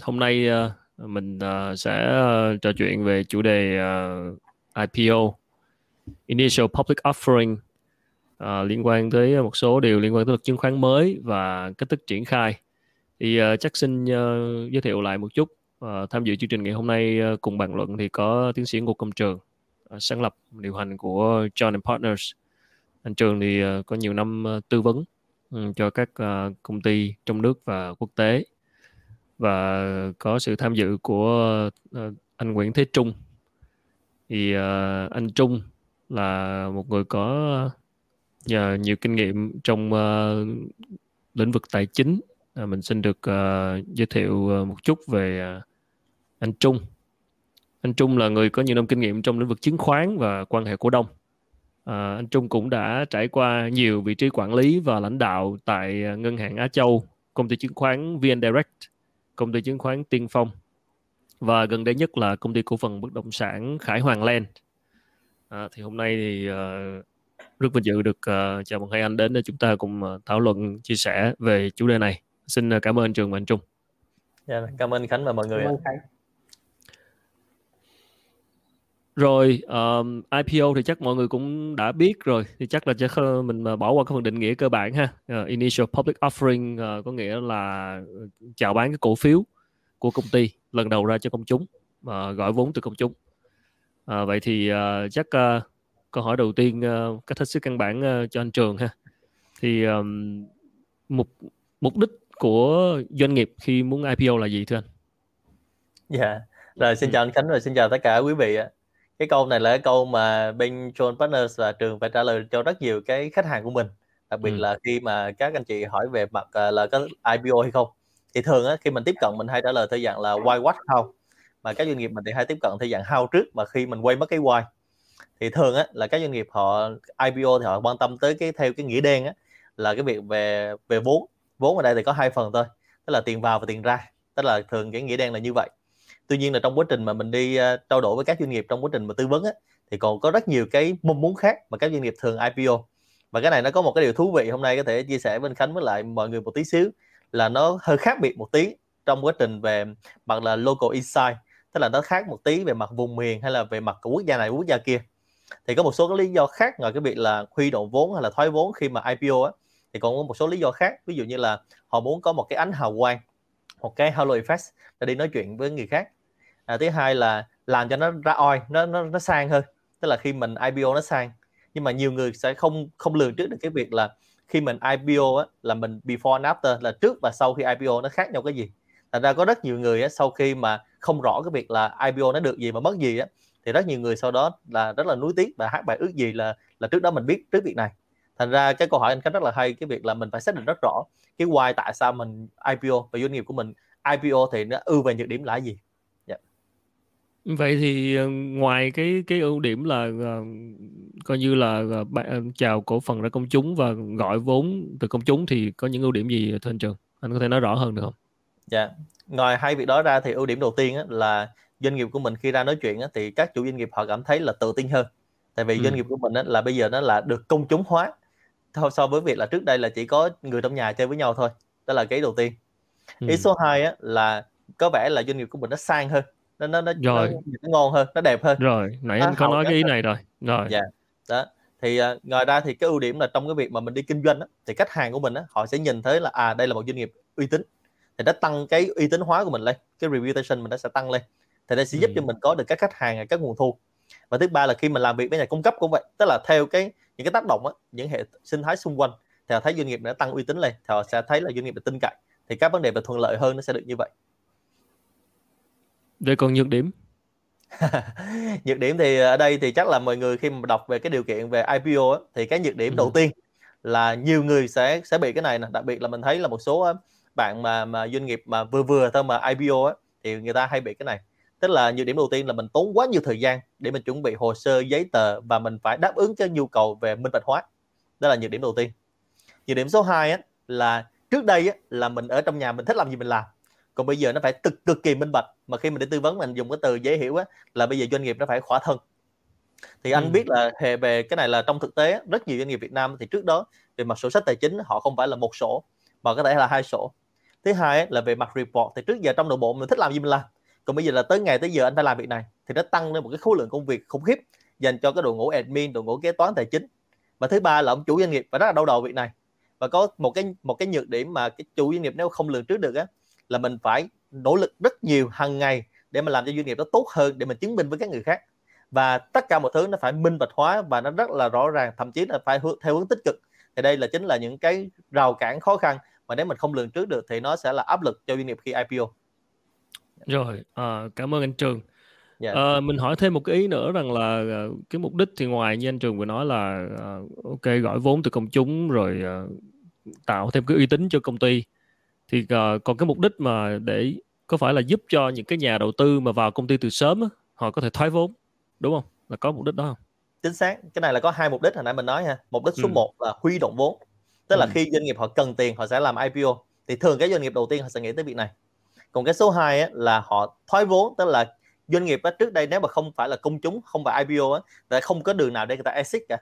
Hôm nay uh, mình uh, sẽ uh, trò chuyện về chủ đề uh, IPO, Initial Public Offering, uh, liên quan tới một số điều liên quan tới luật chứng khoán mới và cách thức triển khai. Thì uh, chắc xin uh, giới thiệu lại một chút. Uh, tham dự chương trình ngày hôm nay uh, cùng bàn luận thì có tiến sĩ Ngô Công Trường, uh, sáng lập điều hành của John and Partners. Anh Trường thì uh, có nhiều năm uh, tư vấn um, cho các uh, công ty trong nước và quốc tế và có sự tham dự của uh, anh Nguyễn Thế Trung. Thì uh, anh Trung là một người có nhờ nhiều kinh nghiệm trong uh, lĩnh vực tài chính. Uh, mình xin được uh, giới thiệu uh, một chút về uh, anh Trung. Anh Trung là người có nhiều năm kinh nghiệm trong lĩnh vực chứng khoán và quan hệ cổ đông. À, anh Trung cũng đã trải qua nhiều vị trí quản lý và lãnh đạo tại ngân hàng Á Châu công ty chứng khoán VN Direct công ty chứng khoán Tiên Phong và gần đây nhất là công ty cổ phần bất động sản Khải Hoàng Land. À, thì hôm nay thì uh, rất vinh dự được uh, chào mừng hai anh đến để chúng ta cùng uh, thảo luận chia sẻ về chủ đề này. Xin uh, cảm ơn Trường và anh Trung. Yeah, dạ, cảm ơn Khánh và mọi người. Cảm ơn Khánh. Rồi um, IPO thì chắc mọi người cũng đã biết rồi thì chắc là chắc mình bỏ qua cái phần định nghĩa cơ bản ha. Uh, initial public offering uh, có nghĩa là chào bán cái cổ phiếu của công ty lần đầu ra cho công chúng uh, gọi vốn từ công chúng. Uh, vậy thì uh, chắc uh, câu hỏi đầu tiên uh, cách hết sức căn bản uh, cho anh Trường ha. Thì um, mục mục đích của doanh nghiệp khi muốn IPO là gì thưa anh? Dạ. Yeah. Rồi xin ừ. chào anh Khánh và xin chào tất cả quý vị ạ cái câu này là cái câu mà bên John Partners và trường phải trả lời cho rất nhiều cái khách hàng của mình. Đặc biệt ừ. là khi mà các anh chị hỏi về mặt uh, là có IPO hay không. Thì thường á, khi mình tiếp cận mình hay trả lời theo dạng là why what how. Mà các doanh nghiệp mình thì hay tiếp cận theo dạng how trước mà khi mình quay mất cái why. Thì thường á, là các doanh nghiệp họ IPO thì họ quan tâm tới cái theo cái nghĩa đen á, là cái việc về về vốn. Vốn ở đây thì có hai phần thôi tức là tiền vào và tiền ra. Tức là thường cái nghĩa đen là như vậy tuy nhiên là trong quá trình mà mình đi uh, trao đổi với các doanh nghiệp trong quá trình mà tư vấn á, thì còn có rất nhiều cái mong muốn khác mà các doanh nghiệp thường IPO và cái này nó có một cái điều thú vị hôm nay có thể chia sẻ với anh Khánh với lại mọi người một tí xíu là nó hơi khác biệt một tí trong quá trình về mặt là local insight tức là nó khác một tí về mặt vùng miền hay là về mặt của quốc gia này quốc gia kia. Thì có một số cái lý do khác ngoài cái việc là huy động vốn hay là thoái vốn khi mà IPO á thì còn có một số lý do khác. Ví dụ như là họ muốn có một cái ánh hào quang một cái halo effect để đi nói chuyện với người khác à, thứ hai là làm cho nó ra oi nó nó nó sang hơn. Tức là khi mình IPO nó sang. Nhưng mà nhiều người sẽ không không lường trước được cái việc là khi mình IPO á, là mình before and after là trước và sau khi IPO nó khác nhau cái gì. Thành ra có rất nhiều người á, sau khi mà không rõ cái việc là IPO nó được gì mà mất gì á thì rất nhiều người sau đó là rất là nuối tiếc và hát bài ước gì là là trước đó mình biết trước việc này. Thành ra cái câu hỏi anh khánh rất là hay cái việc là mình phải xác định rất rõ cái why tại sao mình IPO và doanh nghiệp của mình IPO thì nó ưu về nhược điểm là gì. Vậy thì ờ, ngoài cái cái ưu điểm là uh, coi như là uh, chào cổ phần ra công chúng và gọi vốn từ công chúng thì có những ưu điểm gì thưa anh Trường? Anh có thể nói rõ hơn được không? Dạ. Ngoài hai việc đó ra thì ưu điểm đầu tiên á, là doanh nghiệp của mình khi ra nói chuyện á, thì các chủ doanh nghiệp họ cảm thấy là tự tin hơn. Tại vì ừ. doanh nghiệp của mình á, là bây giờ nó là được công chúng hóa so với việc là trước đây là chỉ có người trong nhà chơi với nhau thôi. Đó là cái đầu tiên. Ừ. Ý số 2 á, là có vẻ là doanh nghiệp của mình nó sang hơn nó nó nó, rồi. nó, nó ngon hơn nó đẹp hơn. Rồi nãy anh có nói cái ý này rồi. Rồi. Dạ. Đó. Thì uh, ngoài ra thì cái ưu điểm là trong cái việc mà mình đi kinh doanh á, thì khách hàng của mình á, họ sẽ nhìn thấy là à đây là một doanh nghiệp uy tín. Thì nó tăng cái uy tín hóa của mình lên cái reputation mình nó sẽ tăng lên. Thì nó sẽ giúp ừ. cho mình có được các khách hàng các nguồn thu. Và thứ ba là khi mình làm việc với nhà cung cấp cũng vậy tức là theo cái những cái tác động á, những hệ sinh thái xung quanh thì họ thấy doanh nghiệp nó tăng uy tín lên thì họ sẽ thấy là doanh nghiệp được tin cậy. Thì các vấn đề về thuận lợi hơn nó sẽ được như vậy Vậy còn nhược điểm? nhược điểm thì ở đây thì chắc là mọi người khi mà đọc về cái điều kiện về IPO á, thì cái nhược điểm ừ. đầu tiên là nhiều người sẽ sẽ bị cái này nè. Đặc biệt là mình thấy là một số bạn mà mà doanh nghiệp mà vừa vừa thôi mà IPO á, thì người ta hay bị cái này. Tức là nhược điểm đầu tiên là mình tốn quá nhiều thời gian để mình chuẩn bị hồ sơ giấy tờ và mình phải đáp ứng cho nhu cầu về minh bạch hóa. Đó là nhược điểm đầu tiên. Nhược điểm số 2 á, là trước đây á, là mình ở trong nhà mình thích làm gì mình làm còn bây giờ nó phải cực cực kỳ minh bạch. Mà khi mình đi tư vấn mình dùng cái từ dễ hiểu á là bây giờ doanh nghiệp nó phải khỏa thân. Thì anh ừ. biết là hệ về cái này là trong thực tế rất nhiều doanh nghiệp Việt Nam thì trước đó về mặt sổ sách tài chính họ không phải là một sổ mà có thể là hai sổ. Thứ hai là về mặt report thì trước giờ trong nội bộ mình thích làm gì mình làm. Còn bây giờ là tới ngày tới giờ anh phải làm việc này thì nó tăng lên một cái khối lượng công việc khủng khiếp dành cho cái đội ngũ admin đội ngũ kế toán tài chính. Và thứ ba là ông chủ doanh nghiệp và rất là đau đầu việc này. Và có một cái một cái nhược điểm mà cái chủ doanh nghiệp nếu không lường trước được á là mình phải nỗ lực rất nhiều hàng ngày để mà làm cho doanh nghiệp nó tốt hơn để mình chứng minh với các người khác. Và tất cả mọi thứ nó phải minh bạch hóa và nó rất là rõ ràng thậm chí là phải theo hướng tích cực. Thì đây là chính là những cái rào cản khó khăn mà nếu mình không lường trước được thì nó sẽ là áp lực cho doanh nghiệp khi IPO rồi à, cảm ơn anh Trường. Yeah. À, mình hỏi thêm một cái ý nữa rằng là uh, cái mục đích thì ngoài như anh Trường vừa nói là uh, ok gọi vốn từ công chúng rồi uh, tạo thêm cái uy tín cho công ty thì uh, còn cái mục đích mà để có phải là giúp cho những cái nhà đầu tư mà vào công ty từ sớm á, họ có thể thoái vốn đúng không? Là có mục đích đó không? Chính xác. Cái này là có hai mục đích hồi nãy mình nói ha. Mục đích số ừ. 1 là huy động vốn. Tức là ừ. khi doanh nghiệp họ cần tiền họ sẽ làm IPO thì thường cái doanh nghiệp đầu tiên họ sẽ nghĩ tới việc này. Còn cái số 2 á, là họ thoái vốn tức là doanh nghiệp á, trước đây nếu mà không phải là công chúng không phải IPO á, thì không có đường nào để người ta exit cả.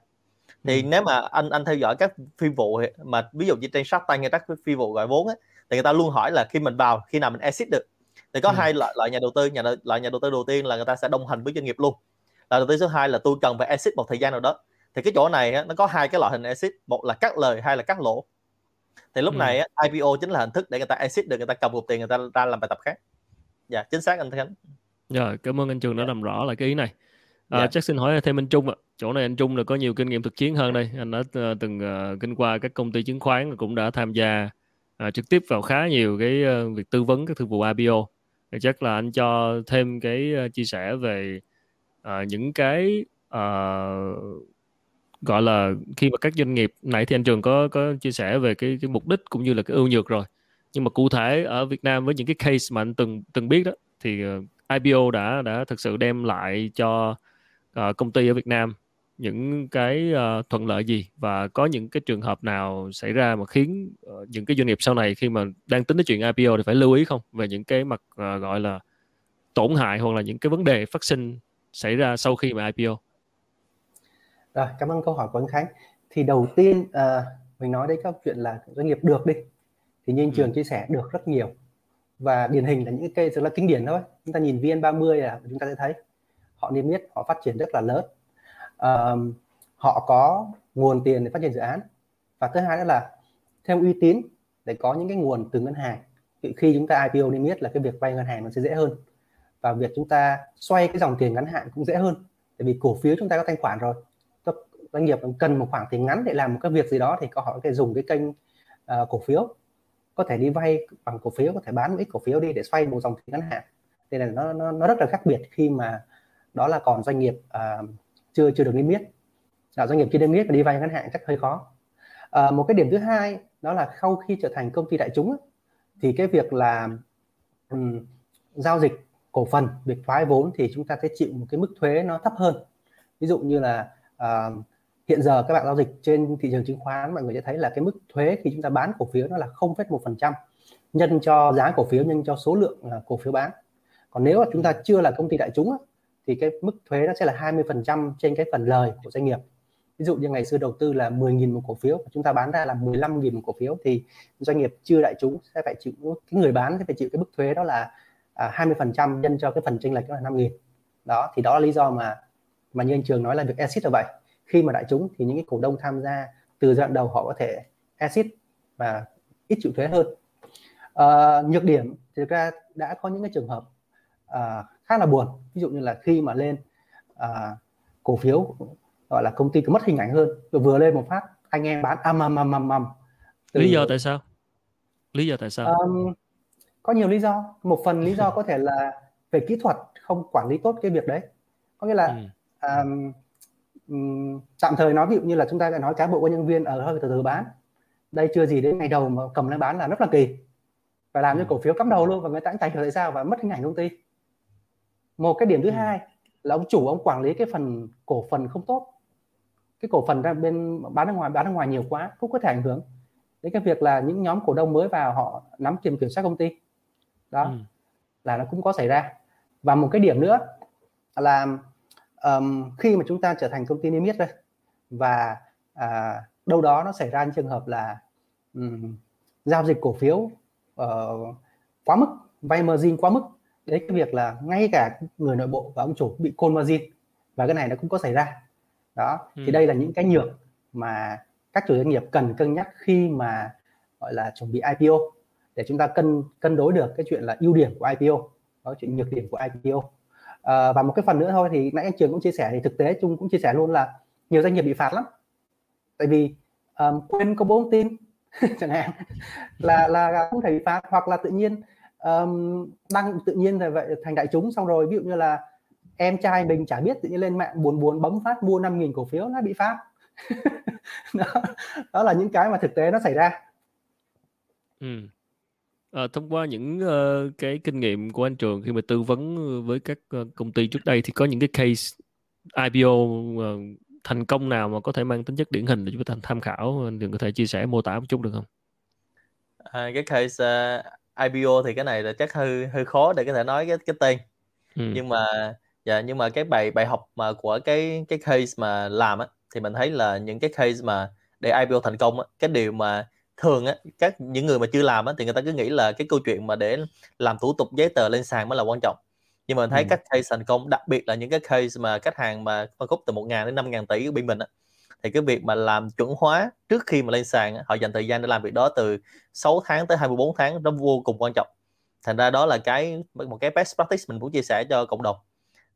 Thì ừ. nếu mà anh anh theo dõi các phi vụ mà ví dụ như trên Shark Tank hay các phi vụ gọi vốn á, thì người ta luôn hỏi là khi mình vào khi nào mình exit được thì có ừ. hai loại loại nhà đầu tư nhà loại nhà đầu tư đầu tiên là người ta sẽ đồng hành với doanh nghiệp luôn loại đầu tư số 2 là tôi cần phải exit một thời gian nào đó thì cái chỗ này á, nó có hai cái loại hình exit một là cắt lời hai là cắt lỗ thì lúc ừ. này á, IPO chính là hình thức để người ta exit được người ta cầm cục tiền người ta ra làm bài tập khác dạ chính xác anh Khánh Rồi, cảm ơn anh Trường đã làm rõ lại cái ý này. À, dạ. chắc xin hỏi thêm anh Trung ạ. Chỗ này anh Trung là có nhiều kinh nghiệm thực chiến hơn đây. Anh đã uh, từng uh, kinh qua các công ty chứng khoán cũng đã tham gia à, trực tiếp vào khá nhiều cái uh, việc tư vấn các thương vụ IPO. Thì chắc là anh cho thêm cái uh, chia sẻ về uh, những cái uh, gọi là khi mà các doanh nghiệp nãy thì anh Trường có có chia sẻ về cái cái mục đích cũng như là cái ưu nhược rồi. Nhưng mà cụ thể ở Việt Nam với những cái case mà anh từng từng biết đó thì uh, IPO đã đã thực sự đem lại cho uh, công ty ở Việt Nam những cái uh, thuận lợi gì và có những cái trường hợp nào xảy ra mà khiến uh, những cái doanh nghiệp sau này khi mà đang tính đến chuyện IPO thì phải lưu ý không về những cái mặt uh, gọi là tổn hại hoặc là những cái vấn đề phát sinh xảy ra sau khi mà IPO. Rồi, cảm ơn câu hỏi của anh Khánh. Thì đầu tiên uh, mình nói đấy các chuyện là doanh nghiệp được đi. Thì như anh ừ. Trường chia sẻ được rất nhiều và điển hình là những cái rất là kinh điển thôi chúng ta nhìn VN30 là chúng ta sẽ thấy họ niêm yết họ phát triển rất là lớn uh, họ có nguồn tiền để phát triển dự án. Và thứ hai nữa là thêm uy tín để có những cái nguồn từ ngân hàng. Khi chúng ta IPO niêm yết là cái việc vay ngân hàng nó sẽ dễ hơn. Và việc chúng ta xoay cái dòng tiền ngắn hạn cũng dễ hơn. Tại vì cổ phiếu chúng ta có thanh khoản rồi. Các doanh nghiệp cần một khoảng tiền ngắn để làm một cái việc gì đó thì họ có thể dùng cái kênh uh, cổ phiếu. Có thể đi vay bằng cổ phiếu có thể bán một ít cổ phiếu đi để xoay một dòng tiền ngắn hạn. Nên là nó, nó nó rất là khác biệt khi mà đó là còn doanh nghiệp uh, chưa chưa được niêm yết. Là doanh nghiệp chưa niêm yết và đi vay ngắn hạn chắc hơi khó. À, một cái điểm thứ hai đó là sau khi trở thành công ty đại chúng thì cái việc là um, giao dịch cổ phần việc thoái vốn thì chúng ta sẽ chịu một cái mức thuế nó thấp hơn. Ví dụ như là uh, hiện giờ các bạn giao dịch trên thị trường chứng khoán mọi người sẽ thấy là cái mức thuế khi chúng ta bán cổ phiếu nó là 0,1% nhân cho giá cổ phiếu nhân cho số lượng ờ, cổ phiếu bán. Còn nếu mà chúng ta chưa là công ty đại chúng thì cái mức thuế nó sẽ là 20% trên cái phần lời của doanh nghiệp. Ví dụ như ngày xưa đầu tư là 10.000 một cổ phiếu chúng ta bán ra là 15.000 một cổ phiếu thì doanh nghiệp chưa đại chúng sẽ phải chịu cái người bán sẽ phải chịu cái mức thuế đó là à, 20% nhân cho cái phần chênh lệch đó là 5.000 đó thì đó là lý do mà mà như anh Trường nói là việc exit là vậy. Khi mà đại chúng thì những cái cổ đông tham gia từ giai đoạn đầu họ có thể exit và ít chịu thuế hơn. À, nhược điểm thì thực ra đã có những cái trường hợp à, khá là buồn. Ví dụ như là khi mà lên à, cổ phiếu gọi là công ty cứ mất hình ảnh hơn. Vừa lên một phát anh em bán âm âm âm âm âm lý do tại sao? Lý do tại sao? Um, có nhiều lý do. Một phần lý do có thể là về kỹ thuật không quản lý tốt cái việc đấy. Có nghĩa là ừ. um, tạm thời nói ví dụ như là chúng ta lại nói cán bộ công nhân viên ở hơi từ từ bán. Đây chưa gì đến ngày đầu mà cầm lên bán là rất là kỳ. Và làm cho cổ phiếu cắm đầu luôn và người ta cũng tại sao và mất hình ảnh công ty một cái điểm thứ ừ. hai là ông chủ ông quản lý cái phần cổ phần không tốt cái cổ phần ra bên bán ra ngoài bán ra ngoài nhiều quá cũng có thể ảnh hưởng đến cái việc là những nhóm cổ đông mới vào họ nắm quyền kiểm soát công ty đó ừ. là nó cũng có xảy ra và một cái điểm nữa là um, khi mà chúng ta trở thành công ty niêm yết đây và à, đâu đó nó xảy ra những trường hợp là um, giao dịch cổ phiếu uh, quá mức vay margin quá mức đấy cái việc là ngay cả người nội bộ và ông chủ bị call margin và cái này nó cũng có xảy ra. Đó ừ. thì đây là những cái nhược mà các chủ doanh nghiệp cần cân nhắc khi mà gọi là chuẩn bị IPO để chúng ta cân cân đối được cái chuyện là ưu điểm của IPO đó chuyện nhược điểm của IPO à, và một cái phần nữa thôi thì nãy anh trường cũng chia sẻ thì thực tế chung cũng chia sẻ luôn là nhiều doanh nghiệp bị phạt lắm. Tại vì um, quên công bố thông tin chẳng hạn là là không thể bị phạt hoặc là tự nhiên um, đăng tự nhiên là vậy thành đại chúng xong rồi ví dụ như là em trai mình chả biết tự nhiên lên mạng buồn buồn bấm phát mua 5.000 cổ phiếu nó bị phạt đó, đó là những cái mà thực tế nó xảy ra ừ. À, thông qua những uh, cái kinh nghiệm của anh Trường khi mà tư vấn với các uh, công ty trước đây thì có những cái case IPO uh, thành công nào mà có thể mang tính chất điển hình để chúng ta tham khảo anh Trường có thể chia sẻ mô tả một chút được không? À, cái case uh, IPO thì cái này là chắc hơi hơi khó để có thể nói cái cái tên ừ. nhưng mà dạ nhưng mà cái bài bài học mà của cái cái case mà làm á thì mình thấy là những cái case mà để IPO thành công á cái điều mà thường á các những người mà chưa làm á thì người ta cứ nghĩ là cái câu chuyện mà để làm thủ tục giấy tờ lên sàn mới là quan trọng nhưng mà mình thấy ừ. các case thành công đặc biệt là những cái case mà khách hàng mà phân khúc từ 1 ngàn đến 5 ngàn tỷ của bên mình á thì cái việc mà làm chuẩn hóa trước khi mà lên sàn họ dành thời gian để làm việc đó từ 6 tháng tới 24 tháng nó vô cùng quan trọng. Thành ra đó là cái một cái best practice mình muốn chia sẻ cho cộng đồng.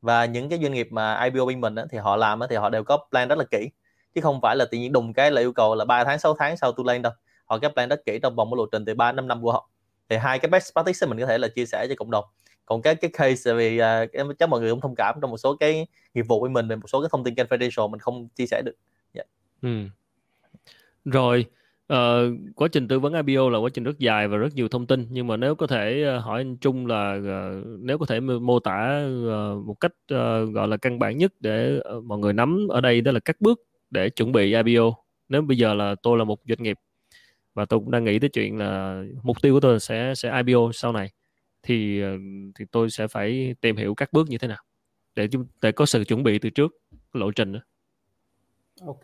Và những cái doanh nghiệp mà IPO bên mình á, thì họ làm á, thì họ đều có plan rất là kỹ. Chứ không phải là tự nhiên đùng cái là yêu cầu là 3 tháng 6 tháng sau tôi lên đâu. Họ cái plan rất kỹ trong vòng một lộ trình từ 3 năm năm của họ. Thì hai cái best practice mình có thể là chia sẻ cho cộng đồng. Còn cái cái case vì uh, em chắc mọi người cũng thông cảm trong một số cái nghiệp vụ của mình về một số cái thông tin confidential mình không chia sẻ được ừ. rồi uh, quá trình tư vấn IPO là quá trình rất dài và rất nhiều thông tin nhưng mà nếu có thể ờ, hỏi anh Trung là uh, nếu có thể mô tả uh, một cách uh, gọi là căn bản nhất để uh, mọi người nắm ở đây đó là các bước để chuẩn bị IPO nếu bây giờ là tôi là một doanh nghiệp và tôi cũng đang nghĩ tới chuyện là mục tiêu của tôi sẽ sẽ IPO sau này thì thì tôi sẽ phải tìm hiểu các bước như thế nào để để có sự chuẩn bị từ trước lộ trình đó. Ok.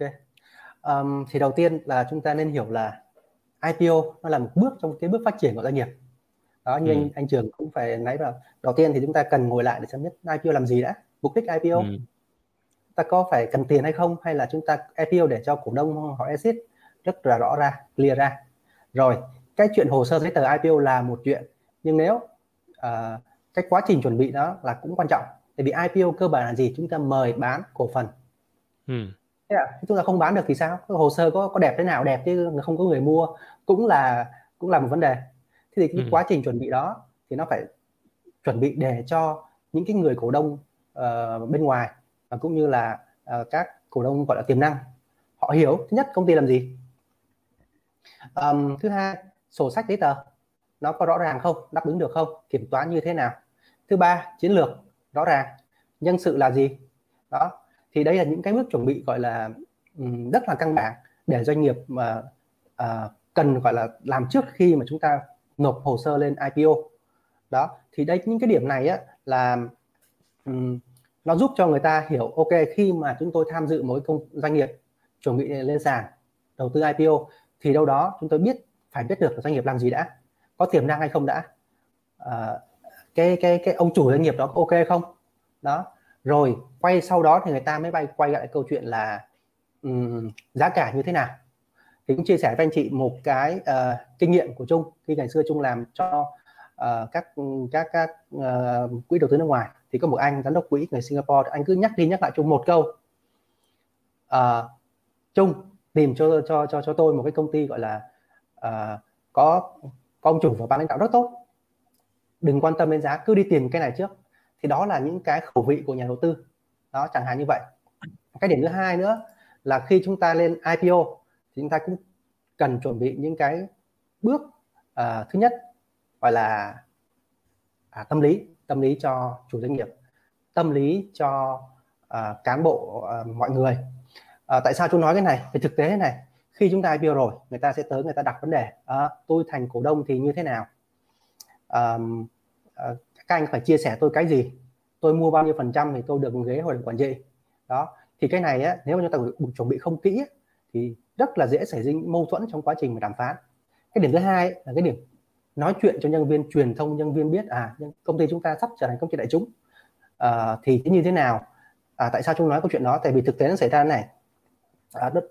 Um, thì đầu tiên là chúng ta nên hiểu là IPO nó là một bước trong cái bước phát triển của doanh nghiệp. Đó như ừ. anh anh Trường cũng phải nói vào đầu tiên thì chúng ta cần ngồi lại để xem nhất IPO làm gì đã, mục đích IPO. Ừ. Ta có phải cần tiền hay không hay là chúng ta IPO để cho cổ đông họ exit rất là rõ ra, clear ra. Rồi, cái chuyện hồ sơ giấy tờ IPO là một chuyện nhưng nếu uh, cái quá trình chuẩn bị đó là cũng quan trọng tại vì IPO cơ bản là gì chúng ta mời bán cổ phần ừ. Thế là chúng ta không bán được thì sao? Hồ sơ có có đẹp thế nào? Đẹp chứ không có người mua. Cũng là cũng là một vấn đề. Thế thì cái ừ. quá trình chuẩn bị đó thì nó phải chuẩn bị để cho những cái người cổ đông uh, bên ngoài và cũng như là uh, các cổ đông gọi là tiềm năng họ hiểu. Thứ nhất công ty làm gì? Um, thứ hai sổ sách giấy tờ nó có rõ ràng không? Đáp ứng được không? Kiểm toán như thế nào? Thứ ba chiến lược rõ ràng. Nhân sự là gì? Đó thì đây là những cái bước chuẩn bị gọi là rất là căn bản để doanh nghiệp mà uh, cần gọi là làm trước khi mà chúng ta nộp hồ sơ lên IPO đó thì đây những cái điểm này á là um, nó giúp cho người ta hiểu ok khi mà chúng tôi tham dự một công doanh nghiệp chuẩn bị lên sàn đầu tư IPO thì đâu đó chúng tôi biết phải biết được doanh nghiệp làm gì đã có tiềm năng hay không đã. À, cái cái cái ông chủ doanh nghiệp đó có ok không? Đó rồi quay sau đó thì người ta mới bay quay lại câu chuyện là um, giá cả như thế nào? Thì cũng chia sẻ với anh chị một cái uh, kinh nghiệm của Trung. Khi ngày xưa Trung làm cho uh, các các các uh, quỹ đầu tư nước ngoài thì có một anh giám đốc quỹ người Singapore anh cứ nhắc đi nhắc lại Trung một câu. Uh, Trung tìm cho cho cho cho tôi một cái công ty gọi là uh, có có ông chủ và ban lãnh đạo rất tốt. Đừng quan tâm đến giá cứ đi tìm cái này trước thì đó là những cái khẩu vị của nhà đầu tư. Đó chẳng hạn như vậy. Cái điểm thứ hai nữa là khi chúng ta lên IPO thì chúng ta cũng cần chuẩn bị những cái bước uh, thứ nhất gọi là à, tâm lý tâm lý cho chủ doanh nghiệp tâm lý cho uh, cán bộ uh, mọi người. Uh, tại sao tôi nói cái này? Về thực tế này khi chúng ta IPO rồi người ta sẽ tới người ta đặt vấn đề à, tôi thành cổ đông thì như thế nào? À, à, các anh phải chia sẻ tôi cái gì? Tôi mua bao nhiêu phần trăm thì tôi được ghế hội đồng quản trị. Đó thì cái này á, nếu mà chúng ta chuẩn bị không kỹ thì rất là dễ xảy ra mâu thuẫn trong quá trình mà đàm phán. Cái điểm thứ hai là cái điểm nói chuyện cho nhân viên truyền thông nhân viên biết à công ty chúng ta sắp trở thành công ty đại chúng. À, thì như thế nào? À, tại sao chúng nói câu chuyện đó? Tại vì thực tế nó xảy ra này. À, đất,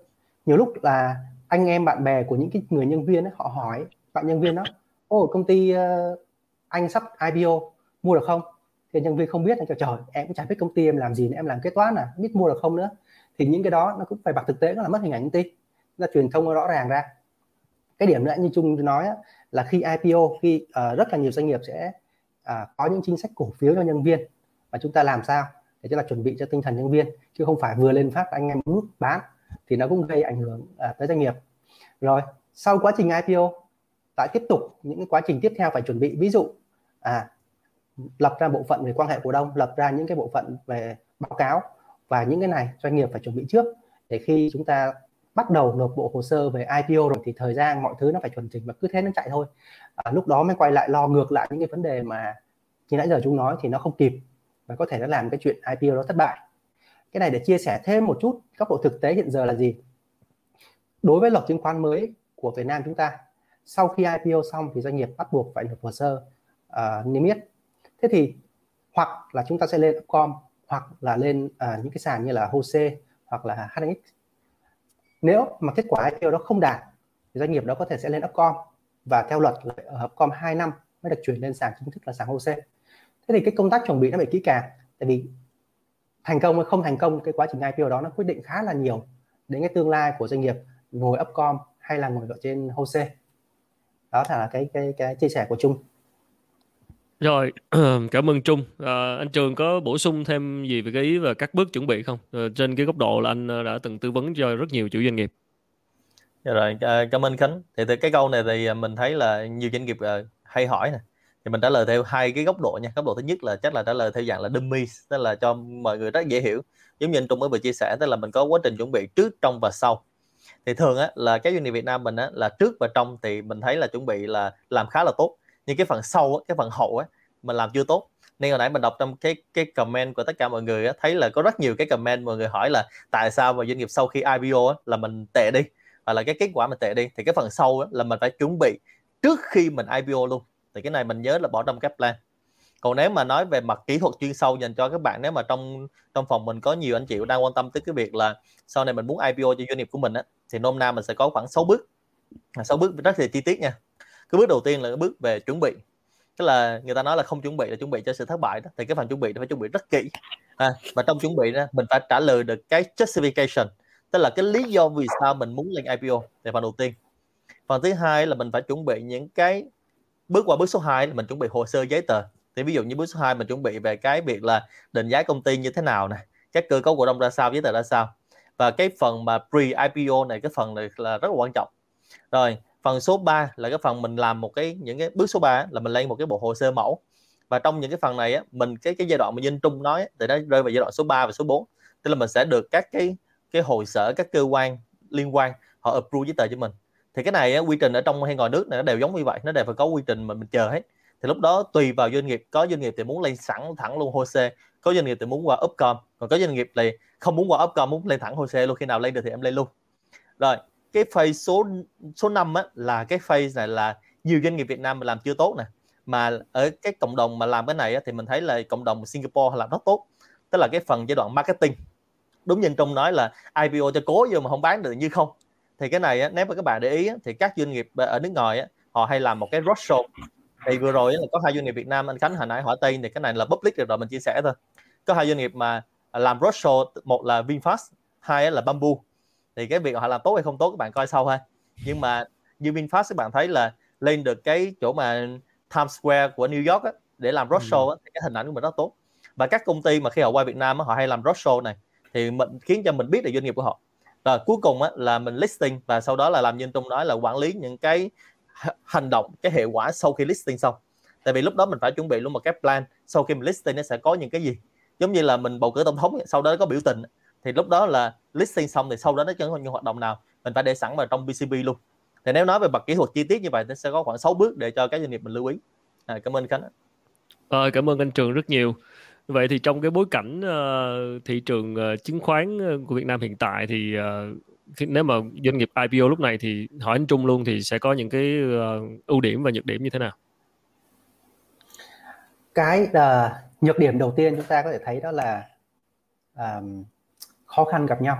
nhiều lúc là anh em bạn bè của những cái người nhân viên ấy, họ hỏi bạn nhân viên đó ô công ty uh, anh sắp IPO mua được không? Thì nhân viên không biết anh cho trời em cũng chả biết công ty em làm gì nữa em làm kế toán à biết mua được không nữa. Thì những cái đó nó cũng phải bạc thực tế nó là mất hình ảnh công ty. Là truyền thông rõ ràng ra. Cái điểm nữa như trung nói á, là khi IPO khi uh, rất là nhiều doanh nghiệp sẽ uh, có những chính sách cổ phiếu cho nhân viên. Và chúng ta làm sao để cho là chuẩn bị cho tinh thần nhân viên chứ không phải vừa lên phát anh em nút bán thì nó cũng gây ảnh hưởng uh, tới doanh nghiệp. Rồi sau quá trình IPO lại tiếp tục những cái quá trình tiếp theo phải chuẩn bị. Ví dụ à lập ra bộ phận về quan hệ cổ đông lập ra những cái bộ phận về báo cáo và những cái này doanh nghiệp phải chuẩn bị trước. Để khi chúng ta bắt đầu nộp bộ hồ sơ về IPO rồi thì thời gian mọi thứ nó phải chuẩn chỉnh và cứ thế nó chạy thôi. À, lúc đó mới quay lại lo ngược lại những cái vấn đề mà như nãy giờ chúng nói thì nó không kịp và có thể nó làm cái chuyện IPO đó thất bại. Cái này để chia sẻ thêm một chút góc độ thực tế hiện giờ là gì. Đối với luật chứng khoán mới của Việt Nam chúng ta sau khi IPO xong thì doanh nghiệp bắt buộc phải nộp hồ sơ. Uh, niêm yết thế thì hoặc là chúng ta sẽ lên Upcom hoặc là lên à, những cái sàn như là HOSE hoặc là HNX nếu mà kết quả IPO đó không đạt thì doanh nghiệp đó có thể sẽ lên Upcom và theo luật là ở Upcom 2 năm mới được chuyển lên sàn chính thức là sàn HOSE thế thì cái công tác chuẩn bị nó phải kỹ càng tại vì thành công hay không thành công cái quá trình IPO đó nó quyết định khá là nhiều đến cái tương lai của doanh nghiệp ngồi Upcom hay là ngồi ở trên HOSE đó là cái cái cái chia sẻ của Trung rồi cảm ơn Trung. À, anh Trường có bổ sung thêm gì về cái ý và các bước chuẩn bị không? À, trên cái góc độ là anh ờ, đã từng tư vấn cho rất nhiều chủ doanh nghiệp. Dạ rồi à, cảm ơn Khánh. Thì từ cái câu này thì mình thấy là nhiều doanh nghiệp hay hỏi nè. Thì mình trả lời theo hai cái góc độ nha. Góc độ thứ nhất là chắc là trả lời theo dạng là dummy tức là cho mọi người rất dễ hiểu. Giống như anh Trung mới vừa chia sẻ tức là mình có quá trình chuẩn bị trước trong và sau. Thì thường á là cái doanh nghiệp Việt Nam mình á là trước và trong thì mình thấy là chuẩn bị là làm khá là tốt nhưng cái phần sau cái phần hậu ấy mình làm chưa tốt. Nên hồi nãy mình đọc trong cái cái comment của tất cả mọi người ấy, thấy là có rất nhiều cái comment mọi người hỏi là tại sao mà doanh nghiệp sau khi IPO ấy, là mình tệ đi hoặc là cái kết quả mình tệ đi. Thì cái phần sau ấy, là mình phải chuẩn bị trước khi mình IPO luôn. Thì cái này mình nhớ là bỏ trong cái plan. Còn nếu mà nói về mặt kỹ thuật chuyên sâu dành cho các bạn nếu mà trong trong phòng mình có nhiều anh chị đang quan tâm tới cái việc là sau này mình muốn IPO cho doanh nghiệp của mình á thì nôm na mình sẽ có khoảng 6 bước. 6 bước rất là chi tiết nha cái bước đầu tiên là cái bước về chuẩn bị. Tức là người ta nói là không chuẩn bị là chuẩn bị cho sự thất bại đó. Thì cái phần chuẩn bị nó phải chuẩn bị rất kỹ. À, và trong chuẩn bị đó mình phải trả lời được cái justification. Tức là cái lý do vì sao mình muốn lên IPO là phần đầu tiên. Phần thứ hai là mình phải chuẩn bị những cái bước qua bước số 2 là mình chuẩn bị hồ sơ giấy tờ. Thì ví dụ như bước số 2 mình chuẩn bị về cái việc là định giá công ty như thế nào này các cơ cấu cổ đông ra sao giấy tờ ra sao. Và cái phần mà pre IPO này cái phần này là rất là quan trọng. Rồi phần số 3 là cái phần mình làm một cái những cái bước số 3 là mình lên một cái bộ hồ sơ mẫu. Và trong những cái phần này á mình cái cái giai đoạn mà Dinh Trung nói thì nó rơi vào giai đoạn số 3 và số 4 tức là mình sẽ được các cái cái hội sở các cơ quan liên quan họ approve giấy tờ cho mình. Thì cái này á, quy trình ở trong hay ngoài nước này nó đều giống như vậy nó đều phải có quy trình mà mình chờ hết. Thì lúc đó tùy vào doanh nghiệp có doanh nghiệp thì muốn lên sẵn thẳng luôn hồ sơ có doanh nghiệp thì muốn qua upcom còn có doanh nghiệp thì không muốn qua upcom muốn lên thẳng hồ sơ luôn khi nào lên được thì em lên luôn. Rồi cái phase số số 5 á, là cái phase này là nhiều doanh nghiệp Việt Nam mà làm chưa tốt nè. Mà ở cái cộng đồng mà làm cái này á, thì mình thấy là cộng đồng Singapore làm rất tốt. Tức là cái phần giai đoạn marketing. Đúng như trong nói là IPO cho cố vô mà không bán được như không? Thì cái này á, nếu mà các bạn để ý á, thì các doanh nghiệp ở nước ngoài á, họ hay làm một cái roadshow. Thì vừa rồi là có hai doanh nghiệp Việt Nam anh Khánh hồi nãy hỏi tên thì cái này là public rồi, rồi mình chia sẻ thôi. Có hai doanh nghiệp mà làm roadshow một là Vinfast hai là Bamboo thì cái việc họ làm tốt hay không tốt các bạn coi sau thôi nhưng mà như Vinfast các bạn thấy là lên được cái chỗ mà Times Square của New York á, để làm roadshow ừ. thì cái hình ảnh của mình rất tốt. Và các công ty mà khi họ qua Việt Nam á, họ hay làm roadshow này thì mình khiến cho mình biết được doanh nghiệp của họ. Rồi cuối cùng á, là mình listing và sau đó là làm như Trung nói là quản lý những cái hành động cái hệ quả sau khi listing xong. Tại vì lúc đó mình phải chuẩn bị luôn một cái plan sau khi mình listing nó sẽ có những cái gì. Giống như là mình bầu cử tổng thống sau đó có biểu tình thì lúc đó là listing xong thì sau đó nó chẳng có những hoạt động nào. Mình phải để sẵn vào trong BCB luôn. Thì nếu nói về mặt kỹ thuật chi tiết như vậy nó sẽ có khoảng 6 bước để cho các doanh nghiệp mình lưu ý. À, cảm ơn Khánh à, cảm ơn anh Trường rất nhiều. Vậy thì trong cái bối cảnh uh, thị trường uh, chứng khoán của Việt Nam hiện tại thì uh, nếu mà doanh nghiệp IPO lúc này thì hỏi anh Trung luôn thì sẽ có những cái uh, ưu điểm và nhược điểm như thế nào? Cái uh, nhược điểm đầu tiên chúng ta có thể thấy đó là um, khó khăn gặp nhau.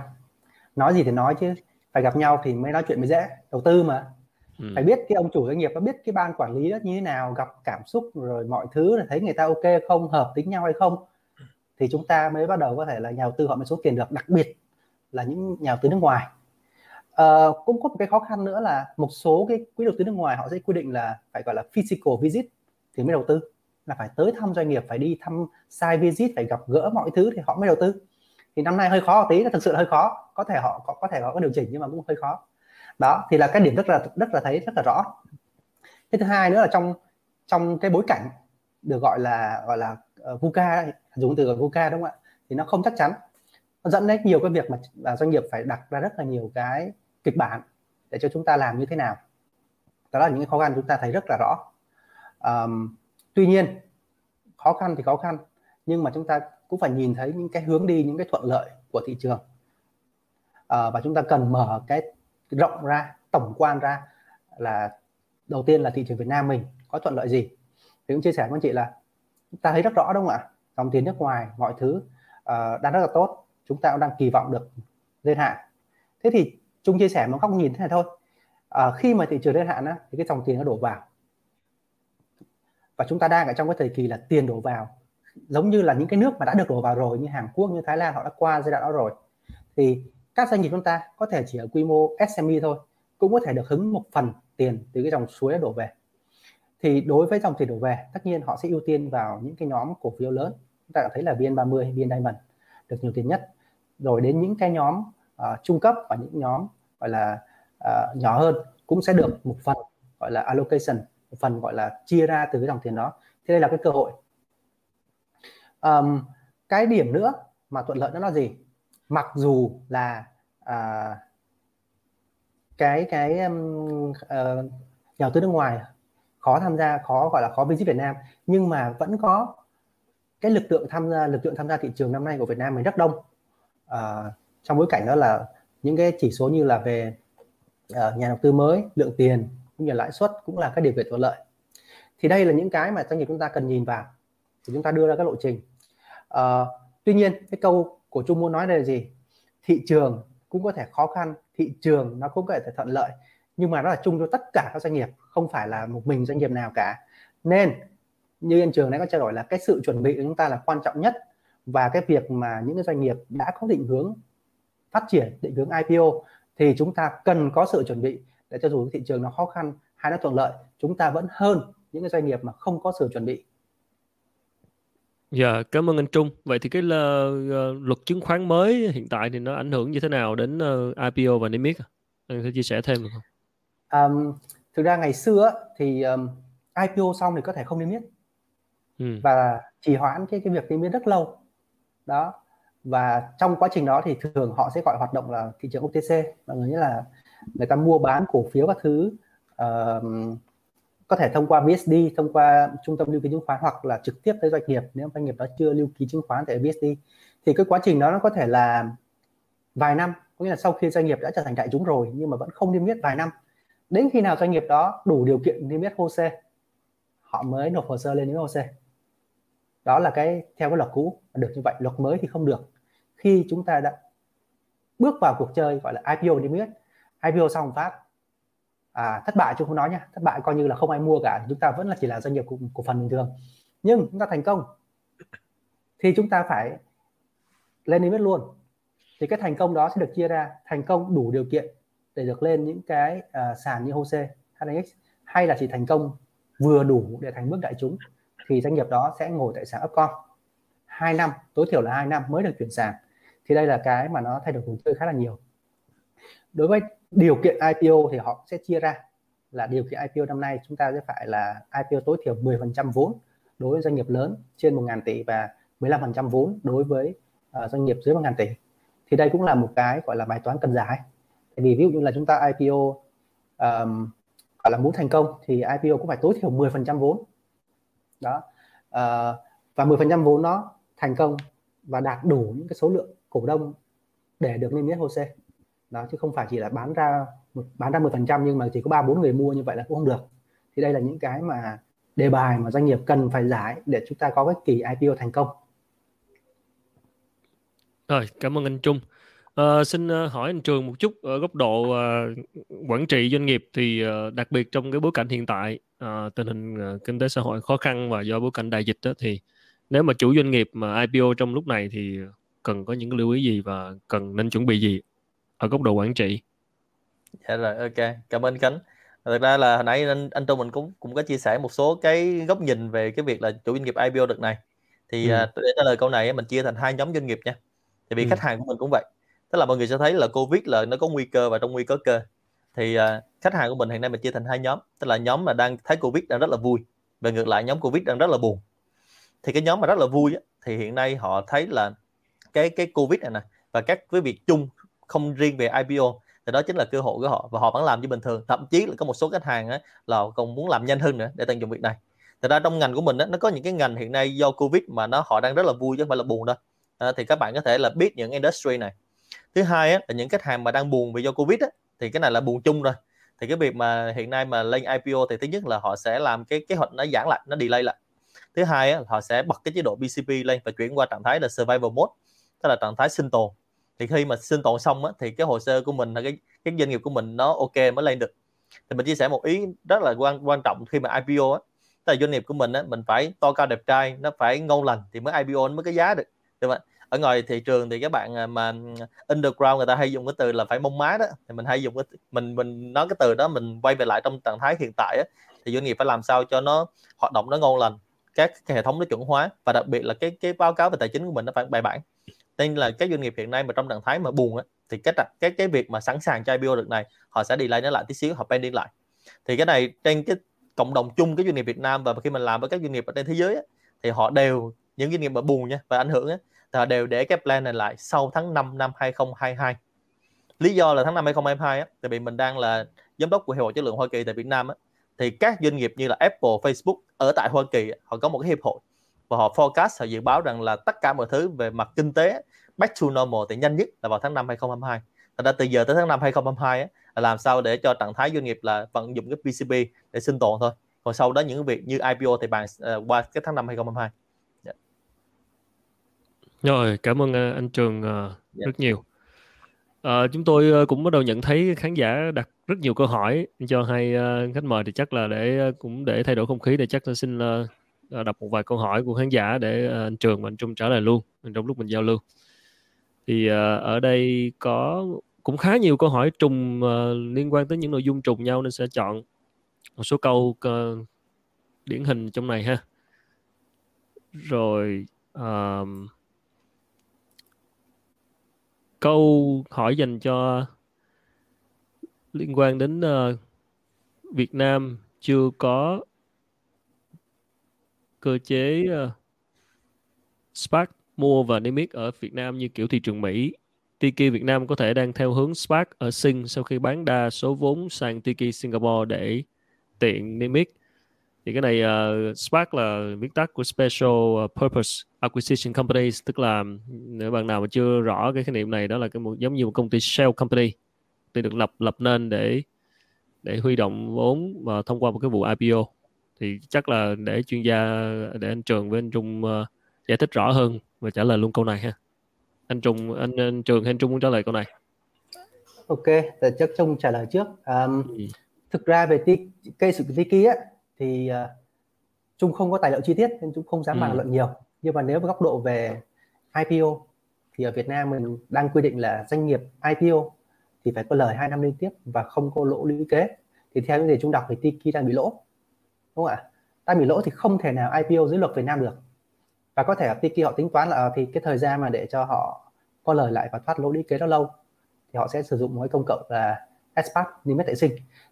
Nói gì thì nói chứ phải gặp nhau thì mới nói chuyện mới dễ. Đầu tư mà ừ. phải biết cái ông chủ doanh nghiệp nó biết cái ban quản lý đó như thế nào, gặp cảm xúc rồi mọi thứ là thấy người ta ok không, hợp tính nhau hay không thì chúng ta mới bắt đầu có thể là nhà đầu tư họ mới số tiền được đặc biệt là những nhà đầu tư nước ngoài uh, cũng có một cái khó khăn nữa là một số cái quỹ đầu tư nước ngoài họ sẽ quy định là phải gọi là physical visit thì mới đầu tư là phải tới thăm doanh nghiệp phải đi thăm site visit phải gặp gỡ mọi thứ thì họ mới đầu tư thì năm nay hơi khó một tí nó thực sự là hơi khó. Có thể họ có, có thể họ có điều chỉnh nhưng mà cũng hơi khó. Đó thì là cái điểm rất là rất là thấy rất là rõ. Cái thứ hai nữa là trong trong cái bối cảnh được gọi là gọi là uh, VUCA dùng từ VUCA đúng không ạ? Thì nó không chắc chắn. Nó dẫn đến nhiều cái việc mà à, doanh nghiệp phải đặt ra rất là nhiều cái kịch bản để cho chúng ta làm như thế nào. Đó là những cái khó khăn chúng ta thấy rất là rõ. Um, tuy nhiên khó khăn thì khó khăn nhưng mà chúng ta cũng phải nhìn thấy những cái hướng đi những cái thuận lợi của thị trường. À, và chúng ta cần mở cái rộng ra tổng quan ra là đầu tiên là thị trường Việt Nam mình có thuận lợi gì. Thì cũng chia sẻ với anh chị là ta thấy rất rõ đúng không ạ? Dòng tiền nước ngoài mọi thứ uh, đang rất là tốt. Chúng ta cũng đang kỳ vọng được lên hạn. Thế thì chung chia sẻ một góc nhìn thế này thôi. À, khi mà thị trường lên hạn á, thì cái dòng tiền nó đổ vào. Và chúng ta đang ở trong cái thời kỳ là tiền đổ vào giống như là những cái nước mà đã được đổ vào rồi như Hàn Quốc như Thái Lan họ đã qua giai đoạn đó rồi. Thì các doanh nghiệp chúng ta có thể chỉ ở quy mô SME thôi cũng có thể được hứng một phần tiền từ cái dòng suối đổ về. Thì đối với dòng tiền đổ về tất nhiên họ sẽ ưu tiên vào những cái nhóm cổ phiếu lớn. Chúng ta đã thấy là VN30 VN Diamond được nhiều tiền nhất. Rồi đến những cái nhóm uh, trung cấp và những nhóm gọi là uh, nhỏ hơn cũng sẽ được một phần gọi là allocation một phần gọi là chia ra từ cái dòng tiền đó. Thế đây là cái cơ hội um, cái điểm nữa mà thuận lợi đó là gì? Mặc dù là uh, cái cái um, uh, nhà đầu tư nước ngoài khó tham gia khó gọi là khó visit Việt Nam nhưng mà vẫn có cái lực lượng tham gia lực lượng tham gia thị trường năm nay của Việt Nam mình rất đông. Uh, trong bối cảnh đó là những cái chỉ số như là về uh, nhà đầu tư mới lượng tiền cũng như lãi suất cũng là các điều kiện thuận lợi. Thì đây là những cái mà doanh nghiệp chúng ta cần nhìn vào. Thì chúng ta đưa ra các lộ trình. Ờ, tuy nhiên, cái câu của Trung muốn nói đây là gì? Thị trường cũng có thể khó khăn, thị trường nó cũng có thể thuận lợi, nhưng mà nó là chung cho tất cả các doanh nghiệp, không phải là một mình doanh nghiệp nào cả. Nên, như anh trường nãy có trao đổi là cái sự chuẩn bị của chúng ta là quan trọng nhất và cái việc mà những cái doanh nghiệp đã có định hướng phát triển, định hướng IPO thì chúng ta cần có sự chuẩn bị để cho dù thị trường nó khó khăn hay nó thuận lợi, chúng ta vẫn hơn những cái doanh nghiệp mà không có sự chuẩn bị. Dạ, cảm ơn anh Trung. Vậy thì cái uh, luật chứng khoán mới hiện tại thì nó ảnh hưởng như thế nào đến uh, IPO và niêm yết? Anh có chia sẻ thêm được không? Um, thực ra ngày xưa thì um, IPO xong thì có thể không niêm yết ừ. và trì hoãn cái cái việc niêm yết rất lâu đó và trong quá trình đó thì thường họ sẽ gọi hoạt động là thị trường OTC mọi người nghĩa là người ta mua bán cổ phiếu các thứ uh, có thể thông qua VSD thông qua trung tâm lưu ký chứng khoán hoặc là trực tiếp tới doanh nghiệp nếu doanh nghiệp đó chưa lưu ký chứng khoán tại VSD thì cái quá trình đó nó có thể là vài năm, có nghĩa là sau khi doanh nghiệp đã trở thành đại chúng rồi nhưng mà vẫn không niêm yết vài năm. Đến khi nào doanh nghiệp đó đủ điều kiện niêm yết HOSE họ mới nộp hồ sơ lên niêm yết HOSE đó là cái theo cái luật cũ, được như vậy. Luật mới thì không được. Khi chúng ta đã bước vào cuộc chơi gọi là IPO niêm yết IPO xong phát à, thất bại chứ không nói nha. Thất bại coi như là không ai mua cả. Chúng ta vẫn là chỉ là doanh nghiệp cổ, cổ phần bình thường. Nhưng chúng ta thành công. Thì chúng ta phải lên limit luôn. Thì cái thành công đó sẽ được chia ra. Thành công đủ điều kiện để được lên những cái uh, sàn như HOSE, HNX hay là chỉ thành công vừa đủ để thành bước đại chúng thì doanh nghiệp đó sẽ ngồi tại sàn Upcom. 2 năm tối thiểu là 2 năm mới được chuyển sàn. Thì đây là cái mà nó thay đổi cuộc chơi khá là nhiều. Đối với điều kiện IPO thì họ sẽ chia ra. Là điều kiện IPO năm nay chúng ta sẽ phải là IPO tối thiểu 10% vốn đối với doanh nghiệp lớn trên 1.000 tỷ và 15% vốn đối với uh, doanh nghiệp dưới 1.000 tỷ. Thì đây cũng là một cái gọi là bài toán cần giải. Tại vì ví dụ như là chúng ta IPO um, gọi là muốn thành công thì IPO cũng phải tối thiểu 10% vốn. Đó. Uh, và 10% vốn nó thành công và đạt đủ những cái số lượng cổ đông để được niêm yết HOSE đó chứ không phải chỉ là bán ra một bán ra 10% nhưng mà chỉ có ba bốn người mua như vậy là cũng không được. Thì đây là những cái mà đề bài mà doanh nghiệp cần phải giải để chúng ta có cái kỳ IPO thành công. Rồi cảm ơn anh Trung. À, xin ờ, hỏi anh Trường một chút ở góc độ uh, quản trị doanh nghiệp thì uh, đặc biệt trong cái bối cảnh hiện tại uh, tình hình uh, kinh tế xã hội khó khăn và do bối cảnh đại dịch đó thì nếu mà chủ doanh nghiệp mà IPO trong lúc này thì cần có những lưu ý gì và cần nên chuẩn bị gì? Ở góc độ quản trị? Dạ rồi, ok, cảm ơn Khánh. Thực ra là hồi nãy anh anh Trung mình cũng cũng có chia sẻ một số cái góc nhìn về cái việc là chủ doanh nghiệp IPO đợt này. Thì ừ. để trả lời câu này mình chia thành hai nhóm doanh nghiệp nha. Tại vì ừ. khách hàng của mình cũng vậy tức là mọi người sẽ thấy là covid là nó có nguy cơ và trong nguy cơ cơ thì uh, khách hàng của mình hiện nay mình chia thành hai nhóm tức là nhóm mà đang thấy covid đang rất là vui và ngược lại nhóm covid đang rất là buồn thì cái nhóm mà rất là vui á, thì hiện nay họ thấy là cái cái covid này nè và các cái việc chung không riêng về IPO thì đó chính là cơ hội của họ và họ vẫn làm như bình thường. Thậm chí là có một số khách hàng á, là còn muốn làm nhanh hơn nữa để tận dụng việc này. Thật ra trong ngành của mình á, nó có những cái ngành hiện nay do covid mà nó họ đang rất là vui chứ không phải là buồn đâu. À, thì các bạn có thể là biết những industry này. Thứ hai á, là những khách hàng mà đang buồn vì do covid á, thì cái này là buồn chung rồi. Thì cái việc mà hiện nay mà lên IPO thì thứ nhất là họ sẽ làm cái kế hoạch nó giãn lại nó delay lại. Thứ hai á, họ sẽ bật cái chế độ BCP lên và chuyển qua trạng thái là survival mode tức là trạng thái sinh tồn thì khi mà sinh tồn xong á, thì cái hồ sơ của mình là cái cái doanh nghiệp của mình nó ok mới lên được. Thì mình chia sẻ một ý rất là quan quan trọng khi mà IPO á. Tức là doanh nghiệp của mình á mình phải to cao đẹp trai nó phải ngon lành thì mới IPO nó mới có giá được. Đúng không ở ngoài thị trường thì các bạn à, mà underground người ta hay dùng cái từ là phải mông má đó. Thì mình hay dùng cái mình mình nói cái từ đó mình quay về lại trong trạng thái hiện tại á, thì doanh nghiệp phải làm sao cho nó hoạt động nó ngon lành các cái hệ thống nó chuẩn hóa và đặc biệt là cái cái báo cáo về tài chính của mình nó phải bài bản nên là các doanh nghiệp hiện nay mà trong trạng thái mà buồn á thì cái cái cái việc mà sẵn sàng cho IPO được này họ sẽ đi lại nó lại tí xíu họ pending lại. Thì cái này trên cái cộng đồng chung cái doanh nghiệp Việt Nam và khi mình làm với các doanh nghiệp ở trên thế giới á, thì họ đều những doanh nghiệp mà buồn nha và ảnh hưởng á, thì đều để cái plan này lại sau tháng 5 năm 2022 lý do là tháng 5 2022 á, tại vì mình đang là giám đốc của hiệp hội chất lượng Hoa Kỳ tại Việt Nam á, thì các doanh nghiệp như là Apple, Facebook ở tại Hoa Kỳ họ có một cái hiệp hội và họ forecast họ dự báo rằng là tất cả mọi thứ về mặt kinh tế back to normal thì nhanh nhất là vào tháng 5 2022 Thật ra từ giờ tới tháng 5 2022 á, là làm sao để cho trạng thái doanh nghiệp là vận dụng cái PCP để sinh tồn thôi còn sau đó những việc như IPO thì bàn uh, qua cái tháng 5 2022 rồi, cảm ơn ờ, anh Trường ờ, Dạ. rất nhiều. Ờ, chúng tôi ờ, cũng bắt đầu nhận thấy khán giả đặt rất nhiều câu hỏi cho hai ờ, khách mời thì chắc là để ờ, cũng để thay đổi không khí thì chắc là xin ờ, ờ, đọc một vài câu hỏi của khán giả để ờ, anh Trường và anh Trung trả lời luôn trong lúc mình giao lưu. Thì uh, ở đây có cũng khá nhiều câu hỏi trùng uh, liên quan tới những nội dung trùng nhau nên sẽ chọn một số câu uh, điển hình trong này ha. Rồi uh, câu hỏi dành cho liên quan đến uh, Việt Nam chưa có cơ chế uh, Spark mua và niêm yết ở Việt Nam như kiểu thị trường Mỹ. Tiki Việt Nam có thể đang theo hướng SPAC ở Sing sau khi bán đa số vốn sang Tiki Singapore để tiện niêm yết. Thì cái này ờ, uh, SPAC là viết tắt của Special ờ, Purpose Acquisition Companies tức là nếu bạn nào mà chưa rõ cái khái niệm này đó là cái một giống như một công ty shell company. Thì được lập lập nên để để huy động vốn và thông qua một cái vụ IPO thì chắc là để chuyên gia để anh Trường với anh Trung uh, giải thích rõ hơn và trả lời luôn câu này ha. Anh Trung anh, anh Trường hay anh Trung muốn trả lời câu này? Ok thì chắc Trung trả lời trước. Um, ừ. thực ra về cây sự Tiki á thì uh, Trung không có tài liệu chi tiết nên Trung không dám bàn ừ. luận nhiều. Nhưng mà nếu góc độ về IPO thì ở Việt Nam mình đang quy định là doanh nghiệp IPO thì phải có lời hai năm liên tiếp và không có lỗ lũy kế. Thì theo những gì Trung đọc thì Tiki đang bị lỗ đúng không ạ? Đang bị lỗ thì không thể nào IPO dưới luật Việt Nam được và có thể ở Tiki họ tính toán là ờ, thì cái thời gian mà để cho họ có lời lại và thoát lỗ lũy kế đó lâu thì họ sẽ sử dụng một cái công cộng là SPAC niêm yết tại sinh.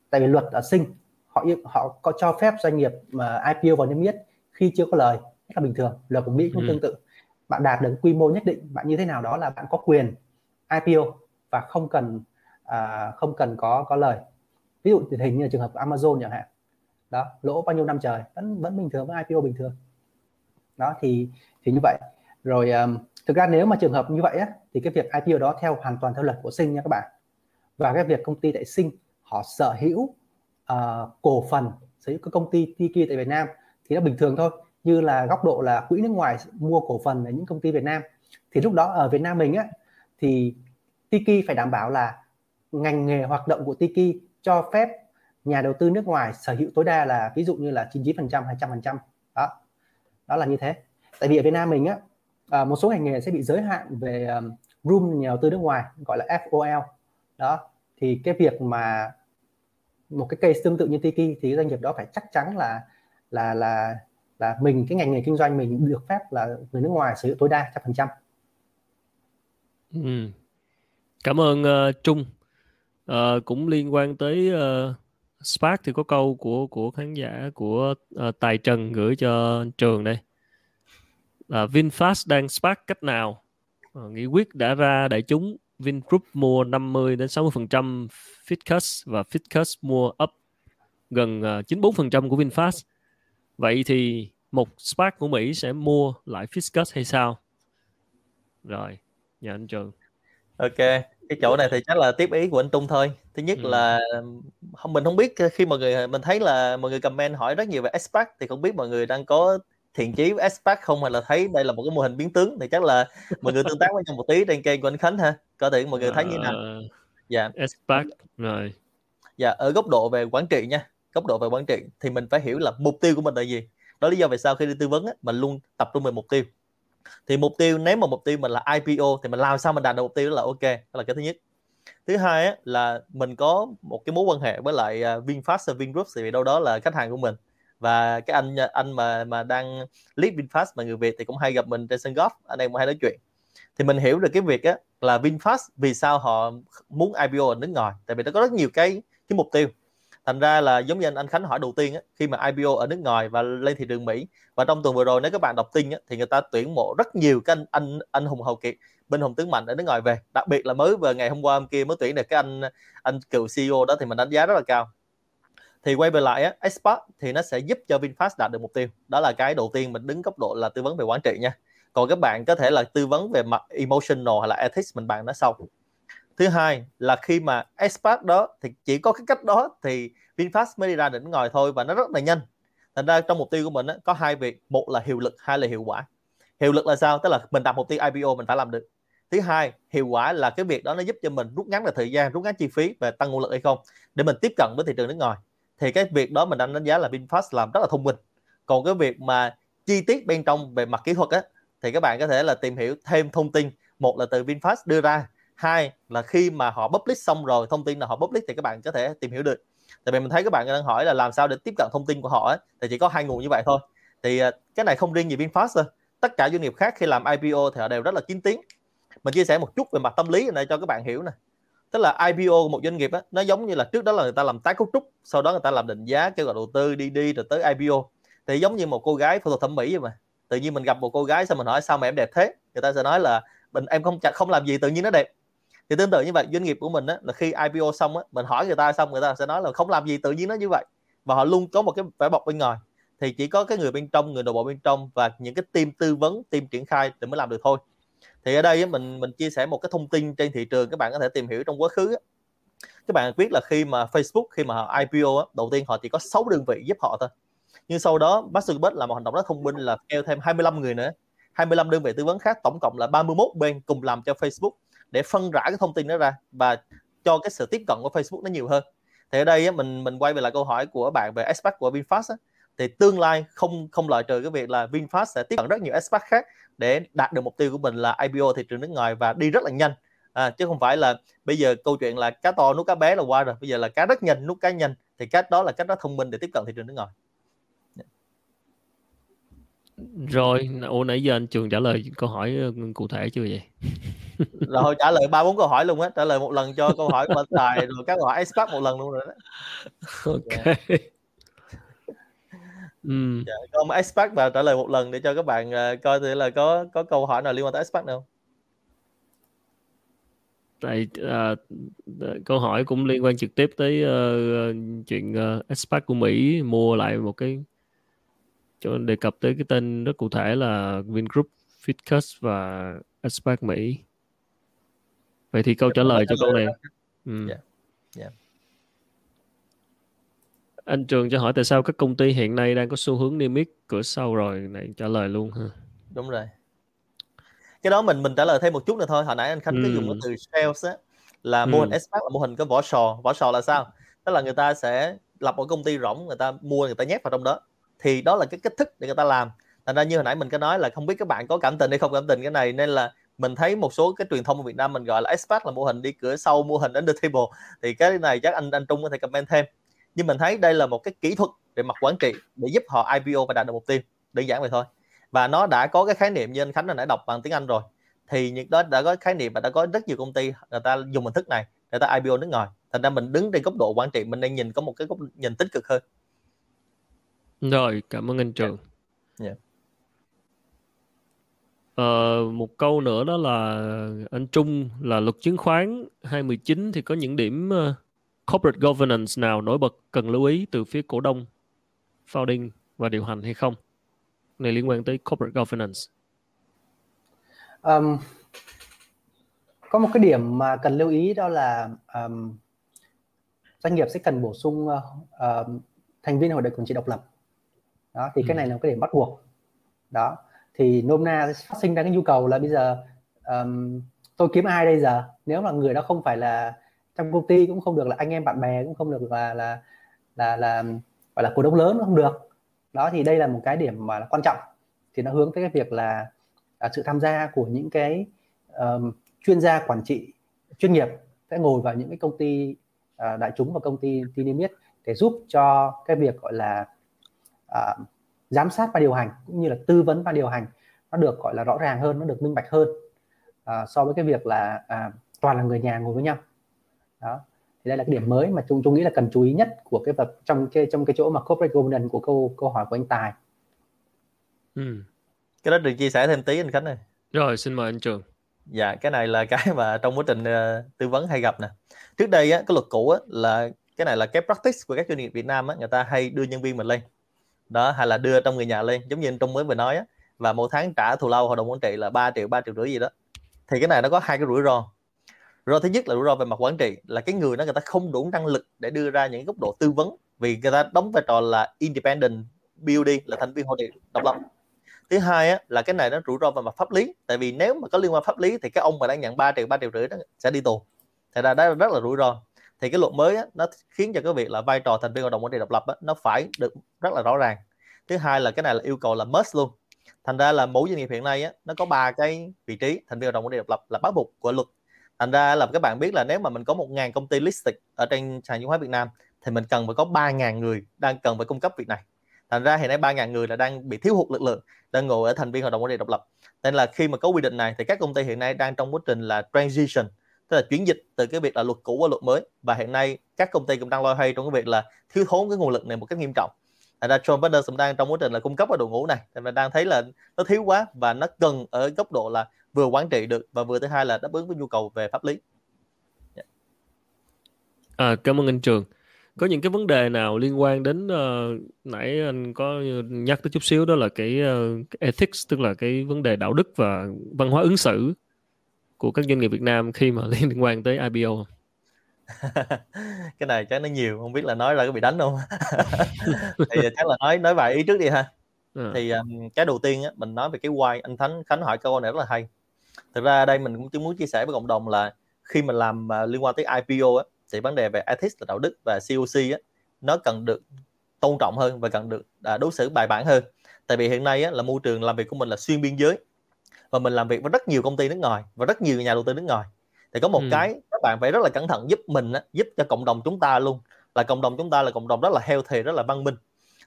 Tại vì luật ở sinh họ họ có cho phép doanh nghiệp mà IPO vào niêm yết khi chưa có lời rất là bình thường luật của Mỹ cũng ừ. tương tự. Bạn đạt được quy mô nhất định bạn như thế nào đó là bạn có quyền IPO và không cần à, không cần có có lời. Ví dụ điển hình như là trường hợp của Amazon chẳng hạn đó lỗ bao nhiêu năm trời vẫn vẫn bình thường với IPO bình thường đó thì thì như vậy. Rồi um, thực ra nếu mà trường hợp như vậy á, thì cái việc IPO đó theo hoàn toàn theo luật của sinh nha các bạn. Và cái việc công ty tại sinh họ sở hữu uh, cổ phần sở hữu các công ty Tiki tại Việt Nam thì nó bình thường thôi. Như là góc độ là quỹ nước ngoài mua cổ phần ở những công ty Việt Nam. Thì lúc đó ở Việt Nam mình á thì Tiki phải đảm bảo là ngành nghề hoạt động của Tiki cho phép nhà đầu tư nước ngoài sở hữu tối đa là ví dụ như là 99% 200% đó đó là như thế tại vì ở Việt Nam mình á à, một số ngành nghề sẽ bị giới hạn về um, room nhà đầu tư nước ngoài gọi là FOL đó thì cái việc mà một cái case tương tự như Tiki thì doanh nghiệp đó phải chắc chắn là là là là mình cái ngành nghề kinh doanh mình được phép là người nước ngoài sở hữu tối đa trăm phần trăm. Ừ. Cảm ơn uh, Trung. Uh, cũng liên quan tới uh, Spark thì có câu của của khán giả của uh, Tài Trần gửi cho trường đây. Là VinFast đang Spark cách nào? Uh, nghị quyết đã ra đại chúng Vingroup mua 50 đến 60% Fitcus và Fitcus mua up gần ờ, uh, 94% của VinFast. Vậy thì một Spark của Mỹ sẽ mua lại Fitcus hay sao? Rồi, nhà anh Trường. Ok, cái chỗ này thì chắc là tiếp ý của anh Tung thôi. Thứ nhất ừ. là không mình không biết khi mọi người mình thấy là mọi người comment hỏi rất nhiều về Spark thì không biết mọi người đang có thiện chí với Spark không hay là thấy đây là một cái mô hình biến tướng thì chắc là mọi người tương tác với nhau một tí trên kênh của anh Khánh ha. Có thể mọi người thấy như nào. Ờ, dạ. Spark rồi. Dạ, ở góc độ về quản trị nha, góc độ về quản trị thì mình phải hiểu là mục tiêu của mình là gì. Đó là lý do vì sao khi đi tư vấn á, mình luôn tập trung về mục tiêu thì mục tiêu nếu mà mục tiêu mình là IPO thì mình làm sao mình đạt được mục tiêu đó là ok đó là cái thứ nhất. Thứ hai á, là mình có một cái mối quan hệ với lại à, Vinfast và Vingroup vì đâu đó là khách hàng của mình. Và cái anh anh mà mà đang lead Vinfast mà người Việt thì cũng hay gặp mình trên sân golf anh em cũng hay nói chuyện. Thì mình hiểu được cái việc á là Vinfast vì sao họ muốn IPO ở nước ngoài tại vì nó có rất nhiều cái cái mục tiêu thành ra là giống như anh anh Khánh hỏi đầu tiên á, khi mà IPO ở nước ngoài và lên thị trường Mỹ và trong tuần vừa rồi nếu các bạn đọc tin á, thì người ta tuyển mộ rất nhiều cái anh anh anh hùng hậu kiệt bên hùng tướng mạnh ở nước ngoài về. Đặc biệt là mới vừa ngày hôm qua hôm kia mới tuyển được cái anh anh cựu CEO đó thì mình đánh giá rất là cao. Thì quay về lại á, Expert thì nó sẽ giúp cho VinFast đạt được mục tiêu. Đó là cái đầu tiên mình đứng góc độ là tư vấn về quản trị nha. Còn các bạn có thể là tư vấn về mặt emotional hay là ethics mình bàn nó sau thứ hai là khi mà expat đó thì chỉ có cái cách đó thì VinFast mới đi ra đỉnh ngồi thôi và nó rất là nhanh. Thành ra trong mục tiêu của mình á, có hai việc. Một là hiệu lực hai là hiệu quả. Hiệu lực là sao? Tức là mình đặt mục tiêu IPO mình phải làm được. Thứ hai hiệu quả là cái việc đó nó giúp cho mình rút ngắn được thời gian rút ngắn chi phí và tăng nguồn lực hay không để mình tiếp cận với thị trường nước ngoài. Thì cái việc đó mình đang đánh giá là VinFast làm rất là thông minh. Còn cái việc mà chi tiết bên trong về mặt kỹ thuật á thì các bạn có thể là tìm hiểu thêm thông tin. Một là từ VinFast đưa ra hai là khi mà họ public xong rồi thông tin là họ public thì các bạn có thể tìm hiểu được. Tại vì mình thấy các bạn đang hỏi là làm sao để tiếp cận thông tin của họ ấy, thì chỉ có hai nguồn như vậy thôi. Thì ờ, cái này không riêng gì VinFast đâu. tất cả doanh nghiệp khác khi làm IPO thì họ đều rất là kín tiếng. Mình chia sẻ một chút về mặt tâm lý này cho các bạn hiểu nè. Tức là IPO của một doanh nghiệp á nó giống như là trước đó là người ta làm tái cấu trúc sau đó người ta làm định giá kêu gọi đầu tư đi đi rồi tới IPO thì giống như một cô gái phẫu thuật thẩm mỹ vậy mà. Tự nhiên mình gặp một cô gái xong mình hỏi sao mà em đẹp thế? Người ta sẽ nói là mình em không không làm gì tự nhiên nó đẹp thì tương tự như vậy doanh nghiệp của mình á, là khi IPO xong á, mình hỏi người ta xong người ta sẽ nói là không làm gì tự nhiên nó như vậy. Và họ luôn có một cái vẻ bọc bên ngoài. Thì chỉ có cái người bên trong người nội bộ bên trong và những cái team tư vấn team triển khai thì mới làm được thôi. Thì ở đây á, mình mình chia sẻ một cái thông tin trên thị trường các bạn có thể tìm hiểu trong quá khứ á. các bạn biết là khi mà Facebook khi mà họ IPO á, đầu tiên họ chỉ có 6 đơn vị giúp họ thôi. Nhưng sau đó Mark Zuckerberg là một hành động rất thông minh là kêu thêm 25 người nữa. 25 đơn vị tư vấn khác tổng cộng là 31 bên cùng làm cho Facebook để phân rã cái thông tin đó ra và cho cái sự tiếp cận của Facebook nó nhiều hơn. Thì ở đây mình mình quay về lại câu hỏi của bạn về aspect của VinFast thì tương lai không không loại trừ cái việc là VinFast sẽ tiếp cận rất nhiều aspect khác để đạt được mục tiêu của mình là IPO thị trường nước ngoài và đi rất là nhanh. À, chứ không phải là bây giờ câu chuyện là cá to nuốt cá bé là qua rồi. Bây giờ là cá rất nhanh nuốt cá nhanh. Thì cách đó là cách đó thông minh để tiếp cận thị trường nước ngoài. Rồi ủa nãy giờ anh trường trả lời câu hỏi ừ, cụ thể chưa vậy? Rồi trả lời ba bốn câu hỏi luôn á trả lời một lần cho câu hỏi của tài rồi các câu hỏi expert một lần luôn rồi đó ok yeah. ừ. dạ, câu expert và trả lời một lần để cho các bạn uh, coi thử là có có câu hỏi nào liên quan tới expert không tại uh, câu hỏi cũng liên quan trực tiếp tới uh, chuyện uh, của Mỹ mua lại một cái cho đề cập tới cái tên rất cụ thể là Vingroup, Fitcus và Aspac Mỹ. Vậy thì câu trả lời cho câu này. Ừ. Yeah. yeah. anh trường cho hỏi tại sao các công ty hiện nay đang có xu hướng niêm yết cửa sau rồi này trả lời luôn ha đúng rồi cái đó mình mình trả lời thêm một chút nữa thôi hồi nãy anh khánh ừ. có dùng cái từ sales á là mô hình SPAC là mô hình có vỏ sò vỏ sò là sao tức là người ta sẽ lập một công ty rỗng người ta mua người ta nhét vào trong đó thì đó là cái cách thức để người ta làm thành ra như hồi nãy mình có nói là không biết các bạn có cảm tình hay không cảm tình cái này nên là mình thấy một số cái truyền thông ở Việt Nam mình gọi là expat là mô hình đi cửa sau mô hình under table. Thì cái này chắc anh anh Trung có thể comment thêm. Nhưng mình thấy đây là một cái kỹ thuật về mặt quản trị để giúp họ IPO và đạt được mục tiêu. Đơn giản vậy thôi. Và nó đã có cái khái niệm như anh Khánh đã đọc bằng tiếng Anh rồi. Thì những đó đã có khái niệm và đã có rất nhiều công ty người ta dùng hình thức này người ta IPO nước ngoài. Thành ra mình đứng trên góc độ quản trị mình nên nhìn có một cái góc nhìn tích cực hơn. Rồi cảm ơn anh Trường. Yeah. Ờ, một câu nữa đó là anh Trung là luật chứng khoán 2019 thì có những điểm uh, corporate governance nào nổi bật cần lưu ý từ phía cổ đông, founding và điều hành hay không? Này liên quan tới corporate governance. Um, có một cái điểm mà cần lưu ý đó là um, doanh nghiệp sẽ cần bổ sung uh, uh, thành viên hội đồng quản trị độc lập. Đó thì ừ. cái này là một cái điểm bắt buộc. Đó thì nôm na phát sinh ra cái nhu cầu là bây giờ um, tôi kiếm ai đây giờ? Nếu mà người đó không phải là trong công ty cũng không được là anh em bạn bè cũng không được là là là là gọi là cổ đông lớn cũng không được. Đó thì đây là một cái điểm mà là quan trọng. Thì nó hướng tới cái việc là à, sự tham gia của những cái um, chuyên gia quản trị chuyên nghiệp sẽ ngồi vào những cái công ty uh, đại chúng và công ty ty niêm yết để giúp cho cái việc gọi là uh, giám sát và điều hành cũng như là tư vấn và điều hành nó được gọi là rõ ràng hơn nó được minh bạch hơn à, so với cái việc là à, toàn là người nhà ngồi với nhau đó thì đây là cái điểm mới mà chúng tôi nghĩ là cần chú ý nhất của cái vật trong cái trong cái chỗ mà corporate governance của câu câu hỏi của anh Tài. Ừ. Cái đó được chia sẻ thêm tí anh Khánh này. Rồi xin mời anh Trường. Dạ cái này là cái mà trong quá trình uh, tư vấn hay gặp nè. Trước đây á cái luật cũ á là cái này là cái practice của các doanh nghiệp Việt Nam á người ta hay đưa nhân viên mình lên đó hay là đưa trong người nhà lên giống như anh Trung mới vừa nói á và mỗi tháng trả thù lao hội đồng quản trị là 3 triệu 3 triệu rưỡi gì đó. Thì cái này nó có hai cái rủi ro. Rủi ro thứ nhất là rủi ro về mặt quản trị là cái người đó người ta không đủ năng lực để đưa ra những góc độ tư vấn vì người ta đóng vai trò là independent BOD là thành viên hội đồng độc lập. Thứ hai á, là cái này nó rủi ro về mặt pháp lý tại vì nếu mà có liên quan pháp lý thì cái ông mà đang nhận 3 triệu 3 triệu rưỡi đó sẽ đi tù. Thì ra đó rất là rủi ro thì cái luật mới á, nó khiến cho cái việc là vai trò thành viên hội đồng quản trị độc lập á, nó phải được rất là rõ ràng. Thứ hai là cái này là yêu cầu là must luôn. Thành ra là mỗi doanh nghiệp hiện nay á, nó có ba cái vị trí thành viên hội đồng quản trị độc lập là bắt buộc của luật. Thành ra là các bạn biết là nếu mà mình có một ngàn công ty listed ở trên sàn chứng khoán Việt Nam thì mình cần phải có ba ngàn người đang cần phải cung cấp việc này. Thành ra hiện nay ba ngàn người là đang bị thiếu hụt lực lượng đang ngồi ở thành viên hội đồng quản trị độc lập. Nên là khi mà có quy định này thì các công ty hiện nay đang trong quá trình là transition tức là chuyển dịch từ cái việc là luật cũ qua luật mới. Và hiện nay các công ty cũng đang loay hoay trong cái việc là thiếu thốn cái nguồn lực này một cách nghiêm trọng. Thành ra John Biden cũng đang trong quá trình là cung cấp ở đội ngũ này. Thành ra đang thấy là nó thiếu quá và nó cần ở góc độ là vừa quản trị được và vừa thứ hai là đáp ứng với nhu cầu về pháp lý. Yeah. À, cảm ơn anh Trường. Có những cái vấn đề nào liên quan đến uh, nãy anh có nhắc tới chút xíu đó là cái, uh, cái ethics tức là cái vấn đề đạo đức và văn hóa ứng xử? Của các doanh nghiệp Việt Nam khi mà liên quan tới IPO cái này chắc nó nhiều không biết là nói ra có bị đánh không? Thì chắc là nói nói vài ý trước đi ha. Ừ. thì um, cái đầu tiên á, mình nói về cái why anh Thánh Khánh hỏi câu này rất là hay. Thực ra đây mình cũng muốn chia sẻ với cộng đồng là khi mình làm uh, liên quan tới IPO á, thì vấn đề về ethics là đạo đức và COC á, nó cần được tôn trọng hơn và cần được uh, đối xử bài bản hơn. Tại vì hiện nay á, là môi trường làm việc của mình là xuyên biên giới và mình làm việc với rất nhiều công ty nước ngoài và rất nhiều nhà đầu tư nước ngoài. Thì có một ừ. cái các bạn phải rất là cẩn thận giúp mình giúp cho cộng đồng chúng ta luôn. Là cộng đồng chúng ta là cộng đồng rất là healthy rất là văn minh.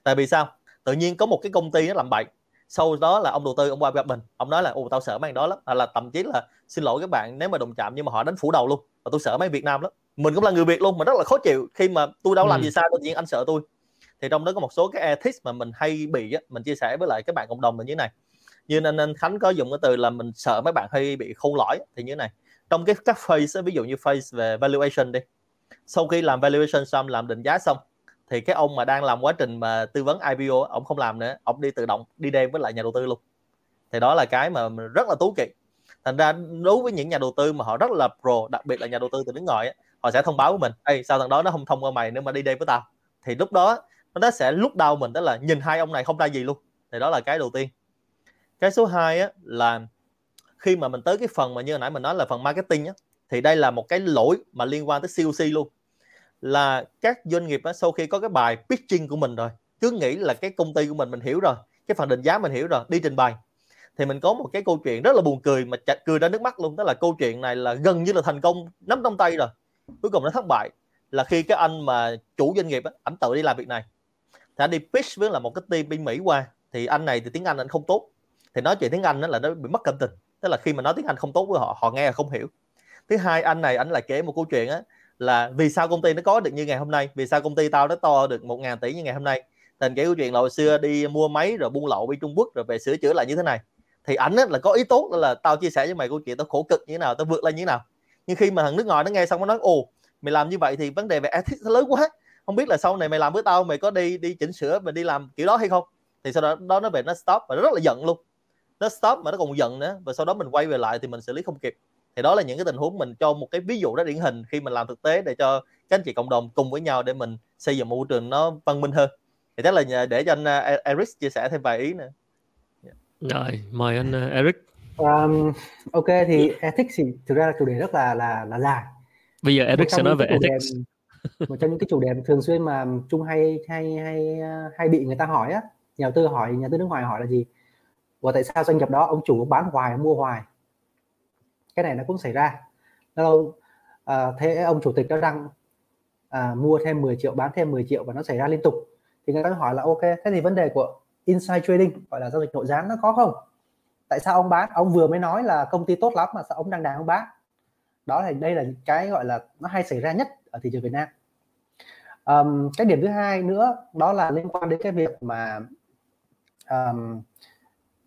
Tại vì sao? Tự nhiên có một cái công ty nó làm bậy. Sau đó là ông đầu tư ông qua gặp mình. Ông nói là ồ tao sợ mấy đó lắm. À, là thậm chí là xin lỗi các bạn nếu mà đụng chạm nhưng mà họ đánh phủ đầu luôn. Và tôi sợ mấy Việt Nam lắm. Mình cũng là người Việt luôn mà rất là khó chịu khi mà tôi đâu làm ừ. gì sai tự nhiên anh sợ tôi. Thì trong đó có một số cái ethics mà mình hay bị á, mình chia sẻ với lại các bạn cộng đồng là như thế này như anh, anh Khánh có dùng cái từ là mình sợ mấy bạn hay bị khôn lõi thì như thế này. Trong cái các phase ví dụ như phase về valuation đi. Sau khi làm valuation xong làm định giá xong thì cái ông mà đang làm quá trình mà tư vấn IPO ông không làm nữa ông đi tự động đi đêm với lại nhà đầu tư luôn. Thì đó là cái mà rất là tú kỵ. Thành ra đối với những nhà đầu tư mà họ rất là pro đặc biệt là nhà đầu tư từ nước ngoài họ sẽ thông báo với mình Ê, sao thằng đó nó không thông qua mày nếu mà đi đây với tao? Thì lúc đó nó sẽ lúc đau mình đó là nhìn hai ông này không ra gì luôn. Thì đó là cái đầu tiên cái số 2 á là khi mà mình tới cái phần mà như hồi nãy mình nói là phần marketing á thì đây là một cái lỗi mà liên quan tới COC luôn. Là các doanh nghiệp á, sau khi có cái bài pitching của mình rồi cứ nghĩ là cái công ty của mình mình hiểu rồi cái phần định giá mình hiểu rồi đi trình bày. Thì mình có một cái câu chuyện rất là buồn cười mà chặt cười ra nước mắt luôn đó là câu chuyện này là gần như là thành công nắm trong tay rồi. Cuối cùng nó thất bại là khi cái anh mà chủ doanh nghiệp á, ảnh tự đi làm việc này. Thì anh đi pitch với là một cái team bên Mỹ qua thì anh này thì tiếng Anh anh không tốt thì nói chuyện tiếng Anh đó là nó bị mất cảm tình. Tức là khi mà nói tiếng Anh không tốt với họ họ nghe là không hiểu. Thứ hai, anh này, anh lại kể một câu chuyện á là vì sao công ty nó có được như ngày hôm nay? Vì sao công ty tao nó to được một ngàn tỷ như ngày hôm nay? Thành kể câu chuyện là hồi xưa đi mua máy rồi buôn lậu đi Trung Quốc rồi về sửa chữa lại như thế này. Thì ảnh là có ý tốt là tao chia sẻ với mày câu chuyện tao khổ cực như thế nào, tao vượt lên như thế nào. Nhưng khi mà thằng nước ngoài nó nghe xong nó nói, ồ, mày làm như vậy thì vấn đề về ethics lớn quá. Không biết là sau này mày làm với tao, mày có đi đi chỉnh sửa, mày đi làm kiểu đó hay không? Thì sau đó đó nó về nó stop và nó rất là giận luôn nó stop mà nó còn giận nữa. Và sau đó mình quay về lại thì mình xử lý không kịp. Thì đó là những cái tình huống mình cho một cái ví dụ rất điển hình khi mình làm thực tế để cho các anh chị cộng đồng cùng với nhau để mình xây dựng một môi trường nó văn minh hơn. Thì chắc là để cho anh uh, Eric chia sẻ thêm vài ý nữa. Rồi mời anh uh, Eric. Um, ok thì ethics thì thực ra là chủ đề rất là là là dài. Bây giờ Eric sẽ nói về ethics. đề, một trong những cái chủ đề thường xuyên mà Trung hay hay hay hay bị người ta hỏi á. Nhà đầu tư hỏi nhà tư nước ngoài hỏi là gì và tại sao doanh nghiệp đó ông chủ bán hoài mua hoài? Cái này nó cũng xảy ra. Đâu à, ờ, thế ông chủ tịch đó đang à, mua thêm 10 triệu bán thêm 10 triệu và nó xảy ra liên tục. Thì người ta hỏi là ok thế thì vấn đề của inside trading gọi là giao dịch nội gián nó có không? Tại sao ông bán? Ông vừa mới nói là công ty tốt lắm mà sao ông đang đàn ông bán đó là đây là cái gọi là nó hay xảy ra nhất ở thị trường Việt Nam. Um, cái điểm thứ hai nữa đó là liên quan đến cái việc mà um,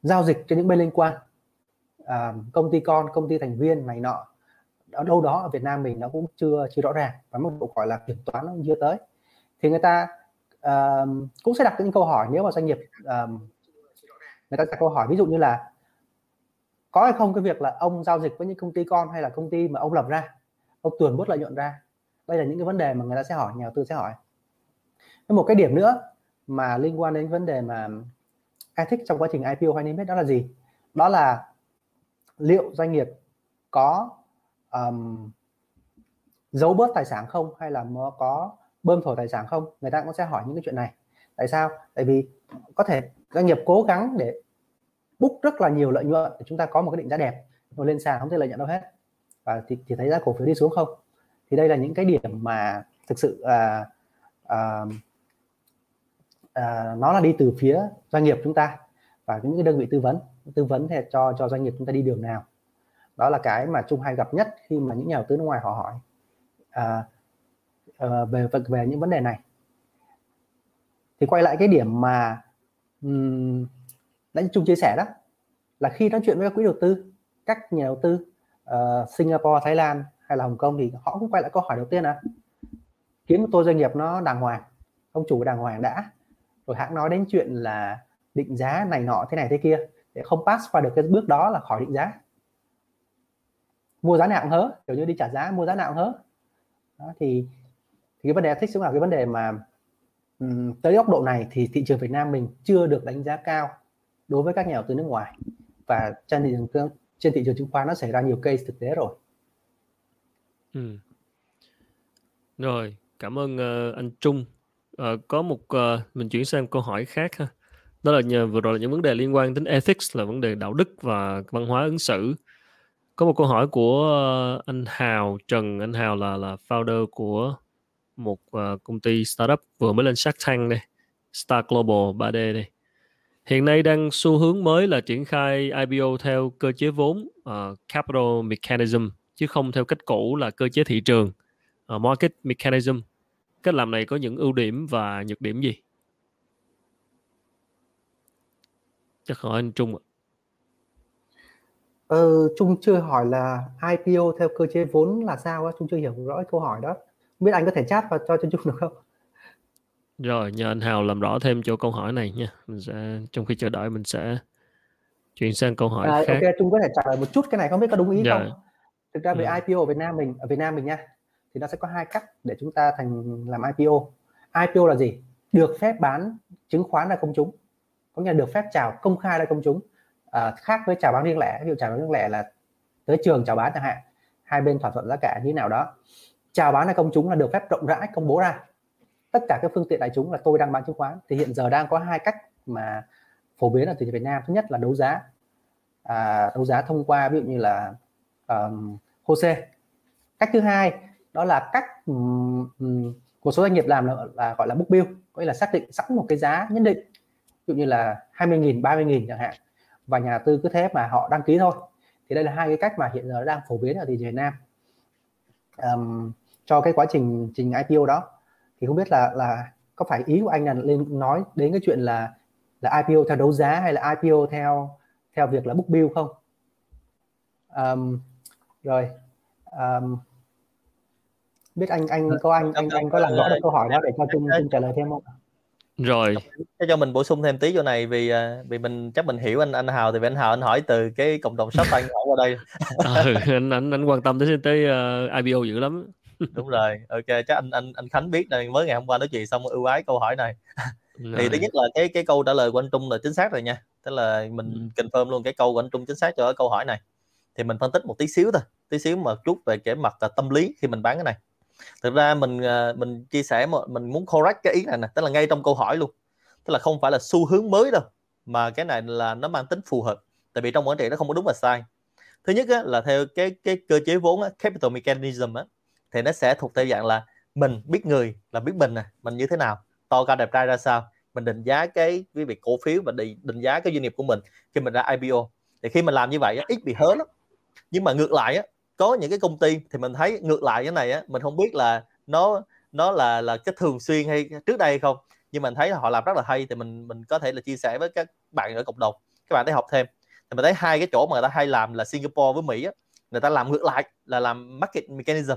giao dịch cho những bên liên quan. À, công ty con công ty thành viên này nọ ở đâu đó ở Việt Nam mình nó cũng chưa chưa rõ ràng và mức độ gọi là kiểm toán nó chưa tới. Thì người ta uh, cũng sẽ đặt những câu hỏi nếu mà doanh nghiệp uh, người ta đặt câu hỏi ví dụ như là có hay không cái việc là ông giao dịch với những công ty con hay là công ty mà ông lập ra ông tuồn bớt lợi nhuận ra. Đây là những cái vấn đề mà người ta sẽ hỏi nhà đầu tư sẽ hỏi. Một cái điểm nữa mà liên quan đến vấn đề mà ethics trong quá trình IPO hay niêm yết đó là gì? Đó là liệu doanh nghiệp có um, giấu bớt tài sản không hay là có bơm thổi tài sản không? Người ta cũng sẽ hỏi những cái chuyện này. Tại sao? Tại vì có thể doanh nghiệp cố gắng để book rất là nhiều lợi nhuận để chúng ta có một cái định giá đẹp. Rồi lên sàn không thể lợi nhuận đâu hết. Và thì, thì thấy giá cổ phiếu đi xuống không? Thì đây là những cái điểm mà thực sự à, à, à, nó là đi từ phía doanh nghiệp chúng ta và những cái đơn vị tư vấn tư vấn thì cho cho doanh nghiệp chúng ta đi đường nào. Đó là cái mà trung hay gặp nhất khi mà những nhà đầu tư nước ngoài họ hỏi à, à, về về những vấn đề này. Thì quay lại cái điểm mà um, nãy chung chia sẻ đó là khi nói chuyện với các quỹ đầu tư các nhà đầu tư uh, Singapore Thái Lan hay là Hồng Kông thì họ cũng quay lại câu hỏi đầu tiên là kiếm một tôi doanh nghiệp nó đàng hoàng ông chủ đàng hoàng đã rồi hãng nói đến chuyện là định giá này nọ thế này thế kia để không pass qua được cái bước đó là khỏi định giá mua giá nào cũng hớ kiểu như đi trả giá mua giá nào cũng hớ đó, thì thì cái vấn đề thích cũng là cái vấn đề mà um, tới góc độ này thì thị trường Việt Nam mình chưa được đánh giá cao đối với các nhà đầu tư nước ngoài và trên thị trường trên thị trường chứng khoán nó xảy ra nhiều case thực tế rồi. Ừ. Rồi, cảm ơn uh, anh Trung. Uh, có một uh, mình chuyển sang câu hỏi khác ha. Đó là nhờ vừa rồi là những vấn đề liên quan đến ethics là vấn đề đạo đức và văn hóa ứng xử. Có một câu hỏi của uh, anh Hào Trần, anh Hào là là founder của một uh, công ty startup vừa mới lên Shark Tank đây, Star Global 3D đây Hiện nay đang xu hướng mới là triển khai IPO theo cơ chế vốn uh, capital mechanism chứ không theo cách cũ là cơ chế thị trường uh, market mechanism. Cách làm này có những ưu điểm và nhược điểm gì? Chắc hỏi anh Trung ạ. Ờ, Trung chưa hỏi là IPO theo cơ chế vốn là sao á, Trung chưa hiểu rõ câu hỏi đó. Biết anh có thể chat vào cho cho Trung được không? Rồi, nhờ anh Hào làm rõ thêm chỗ câu hỏi này nha. Mình sẽ trong khi chờ đợi mình sẽ chuyển sang câu hỏi à, khác. Ok, Trung có thể trả lời một chút cái này không biết có đúng ý dạ. không? Thực ra về ừ. IPO ở Việt Nam mình ở Việt Nam mình nha thì nó sẽ có hai cách để chúng ta thành làm IPO IPO là gì? Được phép bán chứng khoán ra công chúng. Có nghĩa là được phép chào công khai ra công chúng. À, khác với chào bán riêng lẻ ví dụ chào bán riêng lẻ là tới trường chào bán chẳng hạn. Hai bên thỏa thuận giá cả như thế nào đó. Chào bán ra công chúng là được phép rộng rãi công bố ra. Tất cả các phương tiện đại chúng là tôi đang bán chứng khoán. Thì hiện giờ đang có hai cách mà phổ biến ở thị trường Việt Nam. Thứ nhất là đấu giá. À, đấu giá thông qua ví dụ như là um, HOSE. Cách thứ hai đó là cách um, một số doanh nghiệp làm là, là gọi là book bill có nghĩa là xác định sẵn một cái giá nhất định ví dụ như là 20.000 30.000 chẳng hạn và nhà tư cứ thế mà họ đăng ký thôi. Thì đây là hai cái cách mà hiện giờ đang phổ biến ở thị trường Việt Nam. Um, cho cái quá trình trình IPO đó thì không biết là là có phải ý của anh là lên nói đến cái chuyện là là IPO theo đấu giá hay là IPO theo theo việc là book bill không? Um, rồi um, biết anh anh có anh anh anh có làm rõ được câu hỏi đó để cho Trung Trung trả lời thêm không rồi. Cho cho mình bổ sung thêm tí chỗ này vì à, vì mình chắc mình hiểu anh anh Hào thì anh Hào anh hỏi từ cái cộng đồng shop anh hỏi qua đây. Ừ, anh anh anh quan tâm tới tới uh, IPO dữ lắm. Đúng rồi. Ok chắc anh anh anh Khánh biết này mới ngày hôm qua nói chuyện xong ưu ái câu hỏi này. Thì thứ nhất là cái cái câu trả lời của anh Trung là chính xác rồi nha. Tức là mình ừ. confirm luôn cái câu của anh Trung chính xác cho cái câu hỏi này. Thì mình phân tích một tí xíu thôi. Tí xíu mà chút về cái mặt là tâm lý khi mình bán cái này thực ra mình ờ, mình chia sẻ một mình muốn correct cái ý này nè tức là ngay trong câu hỏi luôn. Tức là không phải là xu hướng mới đâu mà cái này là nó mang tính phù hợp. Tại vì trong quản trị nó không có đúng và sai. Thứ nhất á, là theo cái cái cơ chế vốn á, capital mechanism á, thì nó sẽ thuộc theo dạng là mình biết người là biết mình nè mình như thế nào to cao đẹp trai ra sao mình định giá cái cái việc cổ phiếu và định, định giá cái doanh nghiệp của mình khi mình ra IPO thì khi mình làm như vậy á, ít bị hớ lắm. Nhưng mà ngược lại á, có những cái công ty thì mình thấy ngược lại cái này á mình không biết là nó nó là là cái thường xuyên hay trước đây hay không. Nhưng mình thấy họ làm rất là hay thì mình mình có thể là chia sẻ với các bạn ở cộng đồng các bạn thấy học thêm. Thì mình thấy hai cái chỗ mà người ta hay làm là Singapore với Mỹ á, người ta làm ngược lại là làm market mechanism.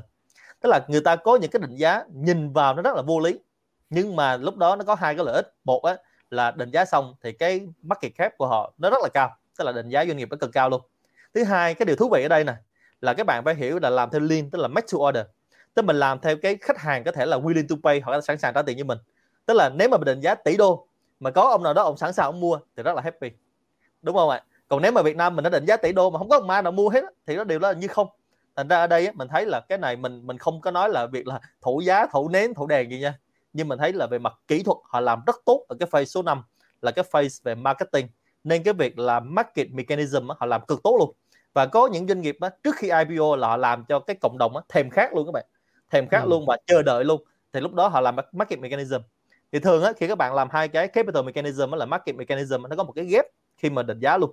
Tức là người ta có những cái định giá nhìn vào nó rất là vô lý nhưng mà lúc đó nó có hai cái lợi ích. Một á là định giá xong thì cái market cap của họ nó rất là cao tức là định giá doanh nghiệp nó cực cao luôn. Thứ hai cái điều thú vị ở đây nè là các bạn phải hiểu là làm theo lean, tức là make to order. Tức mình làm theo cái khách hàng có thể là willing to pay họ sẵn sàng trả tiền cho mình. Tức là nếu mà mình định giá tỷ đô, mà có ông nào đó ông sẵn sàng ông mua thì rất là happy. Đúng không ạ? Còn nếu mà Việt Nam mình đã định giá tỷ đô mà không có ông ma nào mua hết thì nó điều đó là như không. Thành ra ở đây mình thấy là cái này mình mình không có nói là việc là thủ giá thủ nến thủ đèn gì nha. Nhưng mình thấy là về mặt kỹ thuật, họ làm rất tốt ở cái phase số 5 là cái phase về marketing. Nên cái việc là market mechanism họ làm cực tốt luôn và có những doanh nghiệp á, trước khi IPO là họ làm cho cái cộng đồng á, thèm khát luôn các bạn. Thèm khát ừ. luôn và chờ đợi luôn. Thì lúc đó họ làm market mechanism. Thì thường á, khi các bạn làm hai cái capital mechanism là market mechanism nó có một cái ghép khi mà định giá luôn.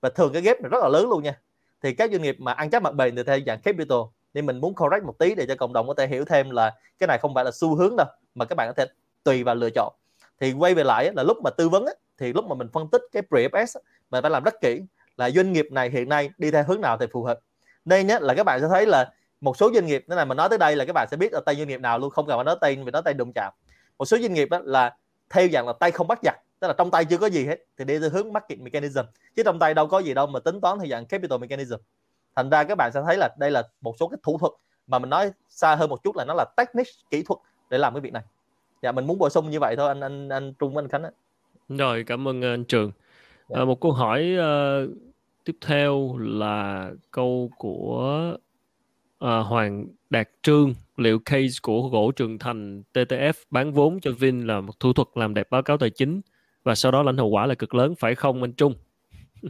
Và thường cái ghép này rất là lớn luôn nha. Thì các doanh nghiệp mà ăn chắc mặt bền thì theo dạng capital. Nên mình muốn correct một tí để cho cộng đồng có thể hiểu thêm là cái này không phải là xu hướng đâu mà các bạn có thể tùy vào lựa chọn. Thì quay về lại là lúc mà tư vấn thì lúc mà mình phân tích cái pre-FS mình phải làm rất kỹ là doanh nghiệp này hiện nay đi theo hướng nào thì phù hợp. Nên nhé là các bạn sẽ thấy là một số doanh nghiệp thế này mà nói tới đây là các bạn sẽ biết là tay doanh nghiệp nào luôn không cần phải nói tên vì nói tay đụng chạm. Một số doanh nghiệp là theo dạng là tay không bắt giặt tức là trong tay chưa có gì hết thì đi theo hướng market mechanism. Chứ trong tay đâu có gì đâu mà tính toán theo dạng capital mechanism. Thành ra các bạn sẽ thấy là đây là một số cái thủ thuật mà mình nói xa hơn một chút là nó là technique kỹ thuật để làm cái việc này. Dạ mình muốn bổ sung như vậy thôi anh anh anh Trung anh Khánh ấy. rồi cảm ơn anh Trường. Dạ. à, một câu hỏi uh, tiếp theo là câu của uh, Hoàng Đạt Trương liệu case của gỗ Trường Thành TTF bán vốn cho Vin là một thủ thuật làm đẹp báo cáo tài chính và sau đó lãnh hậu quả là cực lớn phải không anh Trung?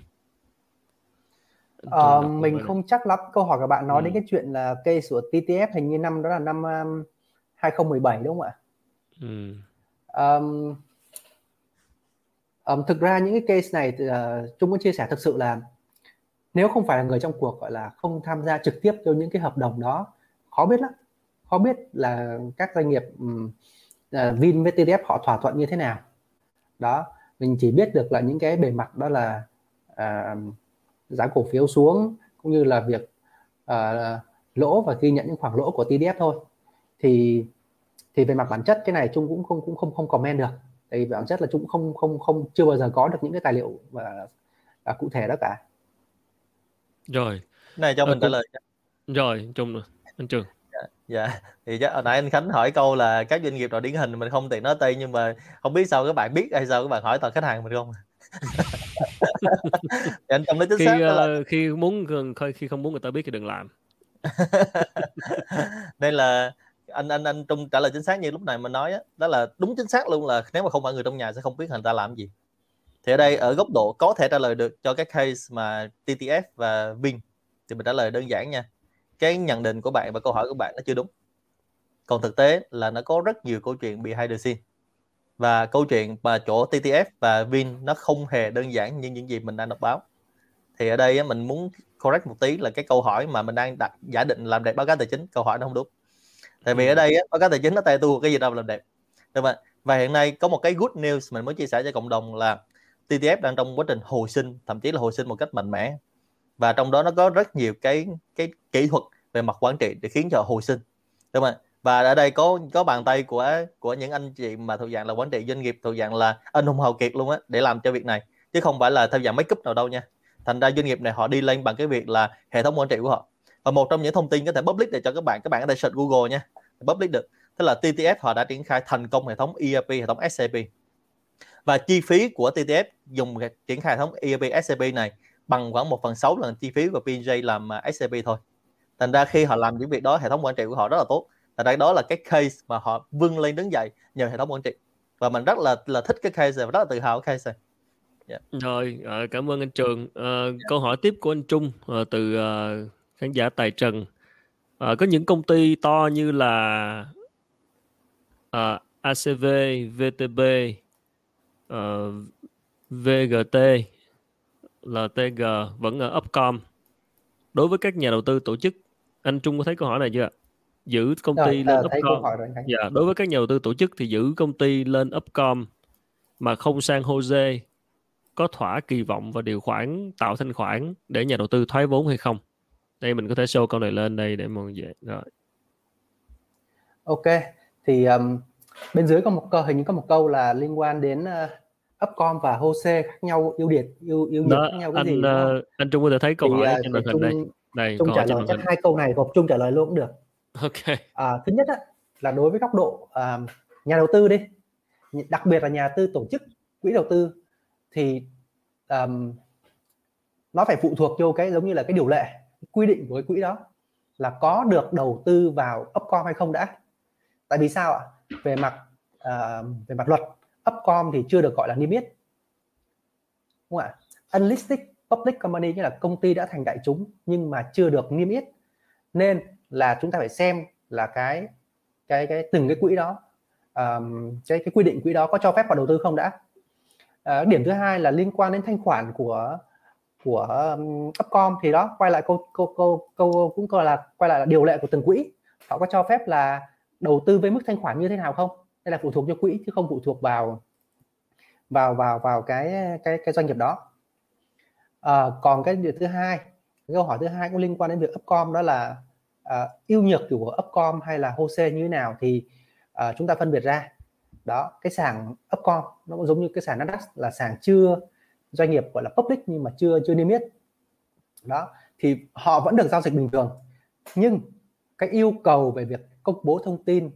Ờ, mình không chắc lắm câu hỏi của bạn nói ừ. đến cái chuyện là case của TTF hình như năm đó là năm um, 2017 đúng không ạ? Ừ. Um, um, thực ra những cái case này thì, uh, Trung muốn chia sẻ thực sự là nếu không phải là người trong cuộc gọi là không tham gia trực tiếp cho những cái hợp đồng đó khó biết lắm. Khó biết là các doanh nghiệp um, uh, Vin với TDF họ thỏa thuận như thế nào. Đó mình chỉ biết được là những cái bề mặt đó là uh, giá cổ phiếu xuống cũng như là việc uh, lỗ và ghi nhận những khoản lỗ của TDF thôi. Thì thì về mặt bản chất cái này chung cũng không cũng không không comment được. Tại vì bản chất là chúng không không không chưa bao giờ có được những cái tài liệu và và cụ thể đó cả rồi. Này cho mình trả lời rồi chung anh trường. Dạ thì chắc hồi nãy anh Khánh hỏi câu là các doanh nghiệp nào điển hình mình không tiện nói tên nhưng mà không biết sao các bạn biết hay sao các bạn hỏi toàn khách hàng mình không? Thì anh trong đó chính khi xác đó là ờ, khi muốn khi không muốn người ta biết thì đừng làm. Nên là anh anh anh Trung trả lời chính xác như lúc này mình nói á, đó là đúng chính xác luôn là nếu mà không phải người trong nhà sẽ không biết người ta làm gì thì ở đây ở góc độ có thể trả lời được cho các case mà TTF và Vin. Thì mình trả lời đơn giản nha. Cái nhận định của bạn và câu hỏi của bạn nó chưa đúng. Còn thực tế là nó có rất nhiều câu chuyện behind the scene. Và câu chuyện mà chỗ TTF và Vin nó không hề đơn giản như những gì mình đang đọc báo. Thì ở đây mình muốn correct một tí là cái câu hỏi mà mình đang đặt giả định làm đẹp báo cáo tài chính. Câu hỏi nó không đúng. Tại vì ở ừ. đây báo cáo tài chính nó tay tu cái gì đâu làm đẹp. Đúng không và hiện nay có một cái good news mình muốn chia sẻ cho cộng đồng là TTF đang trong quá trình hồi sinh, thậm chí là hồi sinh một cách mạnh mẽ. Và trong đó nó có rất nhiều cái cái kỹ thuật về mặt quản trị để khiến cho hồi sinh. Đúng không và ở đây có có bàn tay của của những anh chị mà thuộc dạng là quản trị doanh nghiệp, thuộc dạng là anh hùng hào kiệt luôn á, để làm cho việc này. Chứ không phải là theo dạng make up nào đâu nha. Thành ra doanh nghiệp này họ đi lên bằng cái việc là hệ thống quản trị của họ. Và một trong những thông tin có thể public để cho các bạn các bạn có thể search Google nha. Public được. Tức là TTF họ đã triển khai thành công hệ thống ERP hệ thống SAP và chi phí của TTF dùng triển khai hệ thống ERP SAP này bằng khoảng 1 phần 6 lần chi phí của PJ làm à, SAP thôi thành ra khi họ làm những việc đó hệ thống quản trị của họ rất là tốt thành ra đó là cái case mà họ vươn lên đứng dậy nhờ hệ thống quản trị và mình rất là là thích cái case này và rất là tự hào cái case này yeah. Dạ. rồi ờ, cảm ơn anh Trường uh, yeah. câu hỏi tiếp của anh Trung uh, từ uh, khán giả Tài Trần uh, có những công ty to như là uh, ACV, VTB, uh, VGT, LTG vẫn ở Upcom. Đối với các nhà đầu tư tổ chức, anh Trung có thấy câu hỏi này chưa? Giữ công ty rồi, lên uh, Upcom. Dạ, đối với các nhà đầu tư tổ chức thì giữ công ty lên Upcom mà không sang Jose có thỏa kỳ vọng và điều khoản tạo thanh khoản để nhà đầu tư thoái vốn hay không? Đây mình có thể show câu này lên đây để mọi người rồi. Ok, thì um, bên dưới có một câu hình như có một câu là liên quan đến uh, Upcom và Hose khác nhau ưu điểm ưu ưu điểm khác nhau cái anh, gì uh, anh Trung có thể thấy câu thì, hỏi uh, trên màn hình đây. Đây, Trung trả lời chắc hai câu này gộp Trung trả lời luôn cũng được. Ok. À, thứ nhất á, là đối với góc độ uh, nhà đầu tư đi, đặc biệt là nhà tư tổ chức quỹ đầu tư thì um, nó phải phụ thuộc vô cái giống như là cái điều lệ quy định của cái quỹ đó là có được đầu tư vào upcom hay không đã tại vì sao ạ về mặt uh, về mặt luật upcom thì chưa được gọi là niêm yết. Đúng không ạ? Unlisted public company nghĩa là công ty đã thành đại chúng nhưng mà chưa được niêm yết. Nên là chúng ta phải xem là cái cái cái từng cái quỹ đó um, cái cái quy định quỹ đó có cho phép vào đầu tư không đã. Uh, điểm thứ hai là liên quan đến thanh khoản của của um, Upcom thì đó quay lại câu câu câu câu cũng coi là quay lại là điều lệ của từng quỹ. Họ có cho phép là đầu tư với mức thanh khoản như thế nào không? Đây là phụ thuộc cho quỹ chứ không phụ thuộc vào vào vào vào cái cái cái doanh nghiệp đó. À, còn cái điều thứ hai cái câu hỏi thứ hai cũng liên quan đến việc Upcom đó là uh, ưu nhược của Upcom hay là Hose như thế nào thì à, chúng ta phân biệt ra. Đó cái sàn Upcom nó cũng giống như cái sàn Nasdaq là sàn chưa doanh nghiệp gọi là public nhưng mà chưa chưa niêm yết. Đó thì họ vẫn được giao dịch bình thường. Nhưng cái yêu cầu về việc công bố thông tin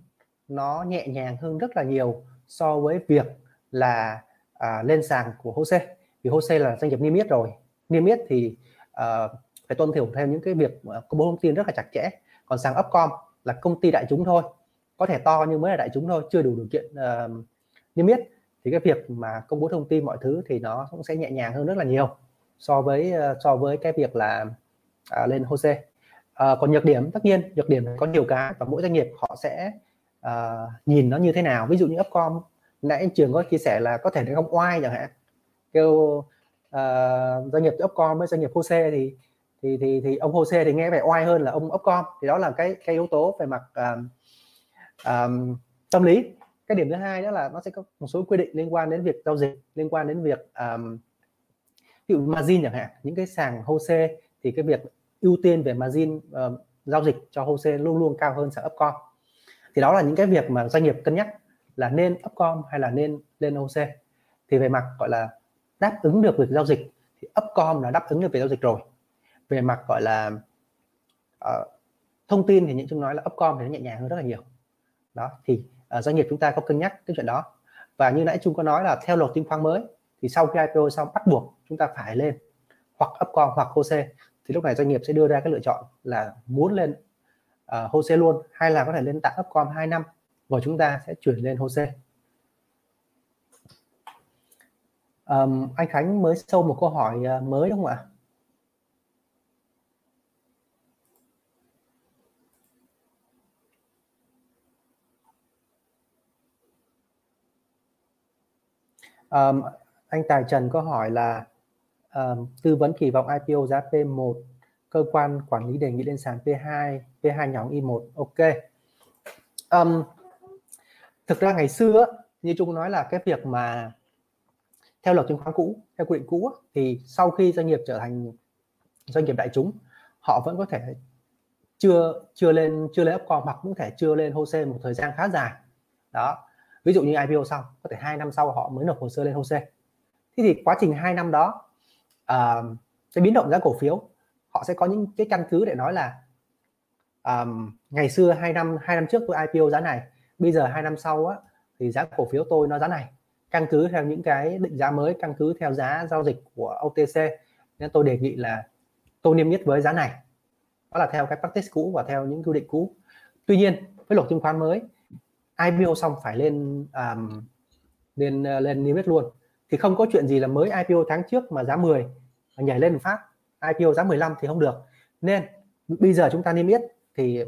nó nhẹ nhàng hơn rất là nhiều so với việc là à, lên sàn của Hose vì Hose là doanh nghiệp niêm yết rồi. Niêm yết thì à, phải tuân thủ theo những cái việc ờ, công bố thông tin rất là chặt chẽ. Còn sàn Upcom là công ty đại chúng thôi. Có thể to nhưng mới là đại chúng thôi chưa đủ điều kiện uh, niêm yết. Thì cái việc mà công bố thông tin mọi thứ thì nó cũng sẽ nhẹ nhàng hơn rất là nhiều so với uh, so với cái việc là uh, lên HOSE à, còn nhược điểm tất nhiên nhược điểm có nhiều cái và mỗi doanh nghiệp họ sẽ uh, nhìn nó như thế nào. Ví dụ như Upcom nãy anh trường có chia sẻ là có thể nó không oai chẳng hạn. Kêu uh, doanh nghiệp Upcom với doanh nghiệp HOSE thì thì thì thì ông HOSE thì nghe vẻ oai hơn là ông Upcom. Thì đó là cái cái yếu tố về mặt uh, um, tâm lý. Cái điểm thứ hai đó là nó sẽ có một số quy định liên quan đến việc giao dịch liên quan đến việc um, ví dụ margin chẳng hạn. Những cái sàn hose thì cái việc ưu tiên về margin uh, giao dịch cho wholesale luôn luôn cao hơn sàn upcom. Thì đó là những cái việc mà doanh nghiệp cân nhắc là nên upcom hay là nên lên wholesale. Thì về mặt gọi là đáp ứng được việc giao dịch thì upcom là đáp ứng được về giao dịch rồi. Về mặt gọi là uh, thông tin thì những chúng nói là upcom thì nó nhẹ nhàng hơn rất là nhiều. Đó thì uh, doanh nghiệp chúng ta có cân nhắc cái chuyện đó. Và như nãy chúng có nói là theo luật chứng khoán mới thì sau khi IPO xong bắt buộc chúng ta phải lên hoặc upcom hoặc HOSE thì lúc này doanh nghiệp sẽ đưa ra cái lựa chọn là muốn lên à, uh, HOSE luôn hay là có thể lên tạm upcom 2 năm rồi chúng ta sẽ chuyển lên HOSE um, anh Khánh mới sâu một câu hỏi uh, mới đúng không ạ? Um, anh Tài Trần có hỏi là tư vấn kỳ vọng IPO giá P1 cơ quan quản lý đề nghị lên sàn P2 P2 nhóm I1 ok. Um, thực ra ngày xưa như chúng nói là cái việc mà theo luật chứng khoán cũ theo quy định cũ thì sau khi doanh nghiệp trở thành doanh nghiệp đại chúng họ vẫn có thể chưa chưa lên chưa lên upcom hoặc cũng thể chưa lên HOSE một thời gian khá dài. Đó ví dụ như IPO xong có thể hai năm sau họ mới nộp hồ sơ lên HOSE. Thế thì quá trình hai năm đó uh, cái biến động giá cổ phiếu họ sẽ có những cái căn cứ để nói là um, ngày xưa hai năm hai năm trước tôi IPO giá này bây giờ hai năm sau á, thì giá cổ phiếu tôi nó giá này. Căn cứ theo những cái định giá mới căn cứ theo giá giao dịch của OTC nên tôi đề nghị là tôi niêm yết với giá này. Đó là theo cái practice cũ và theo những quy định cũ. Tuy nhiên với luật chứng khoán mới IPO xong phải lên um, lên ờ, lên niêm yết luôn thì không có chuyện gì là mới IPO tháng trước mà giá 10 mà nhảy lên một phát. IPO giá 15 thì không được. Nên bây giờ chúng ta niêm yết thì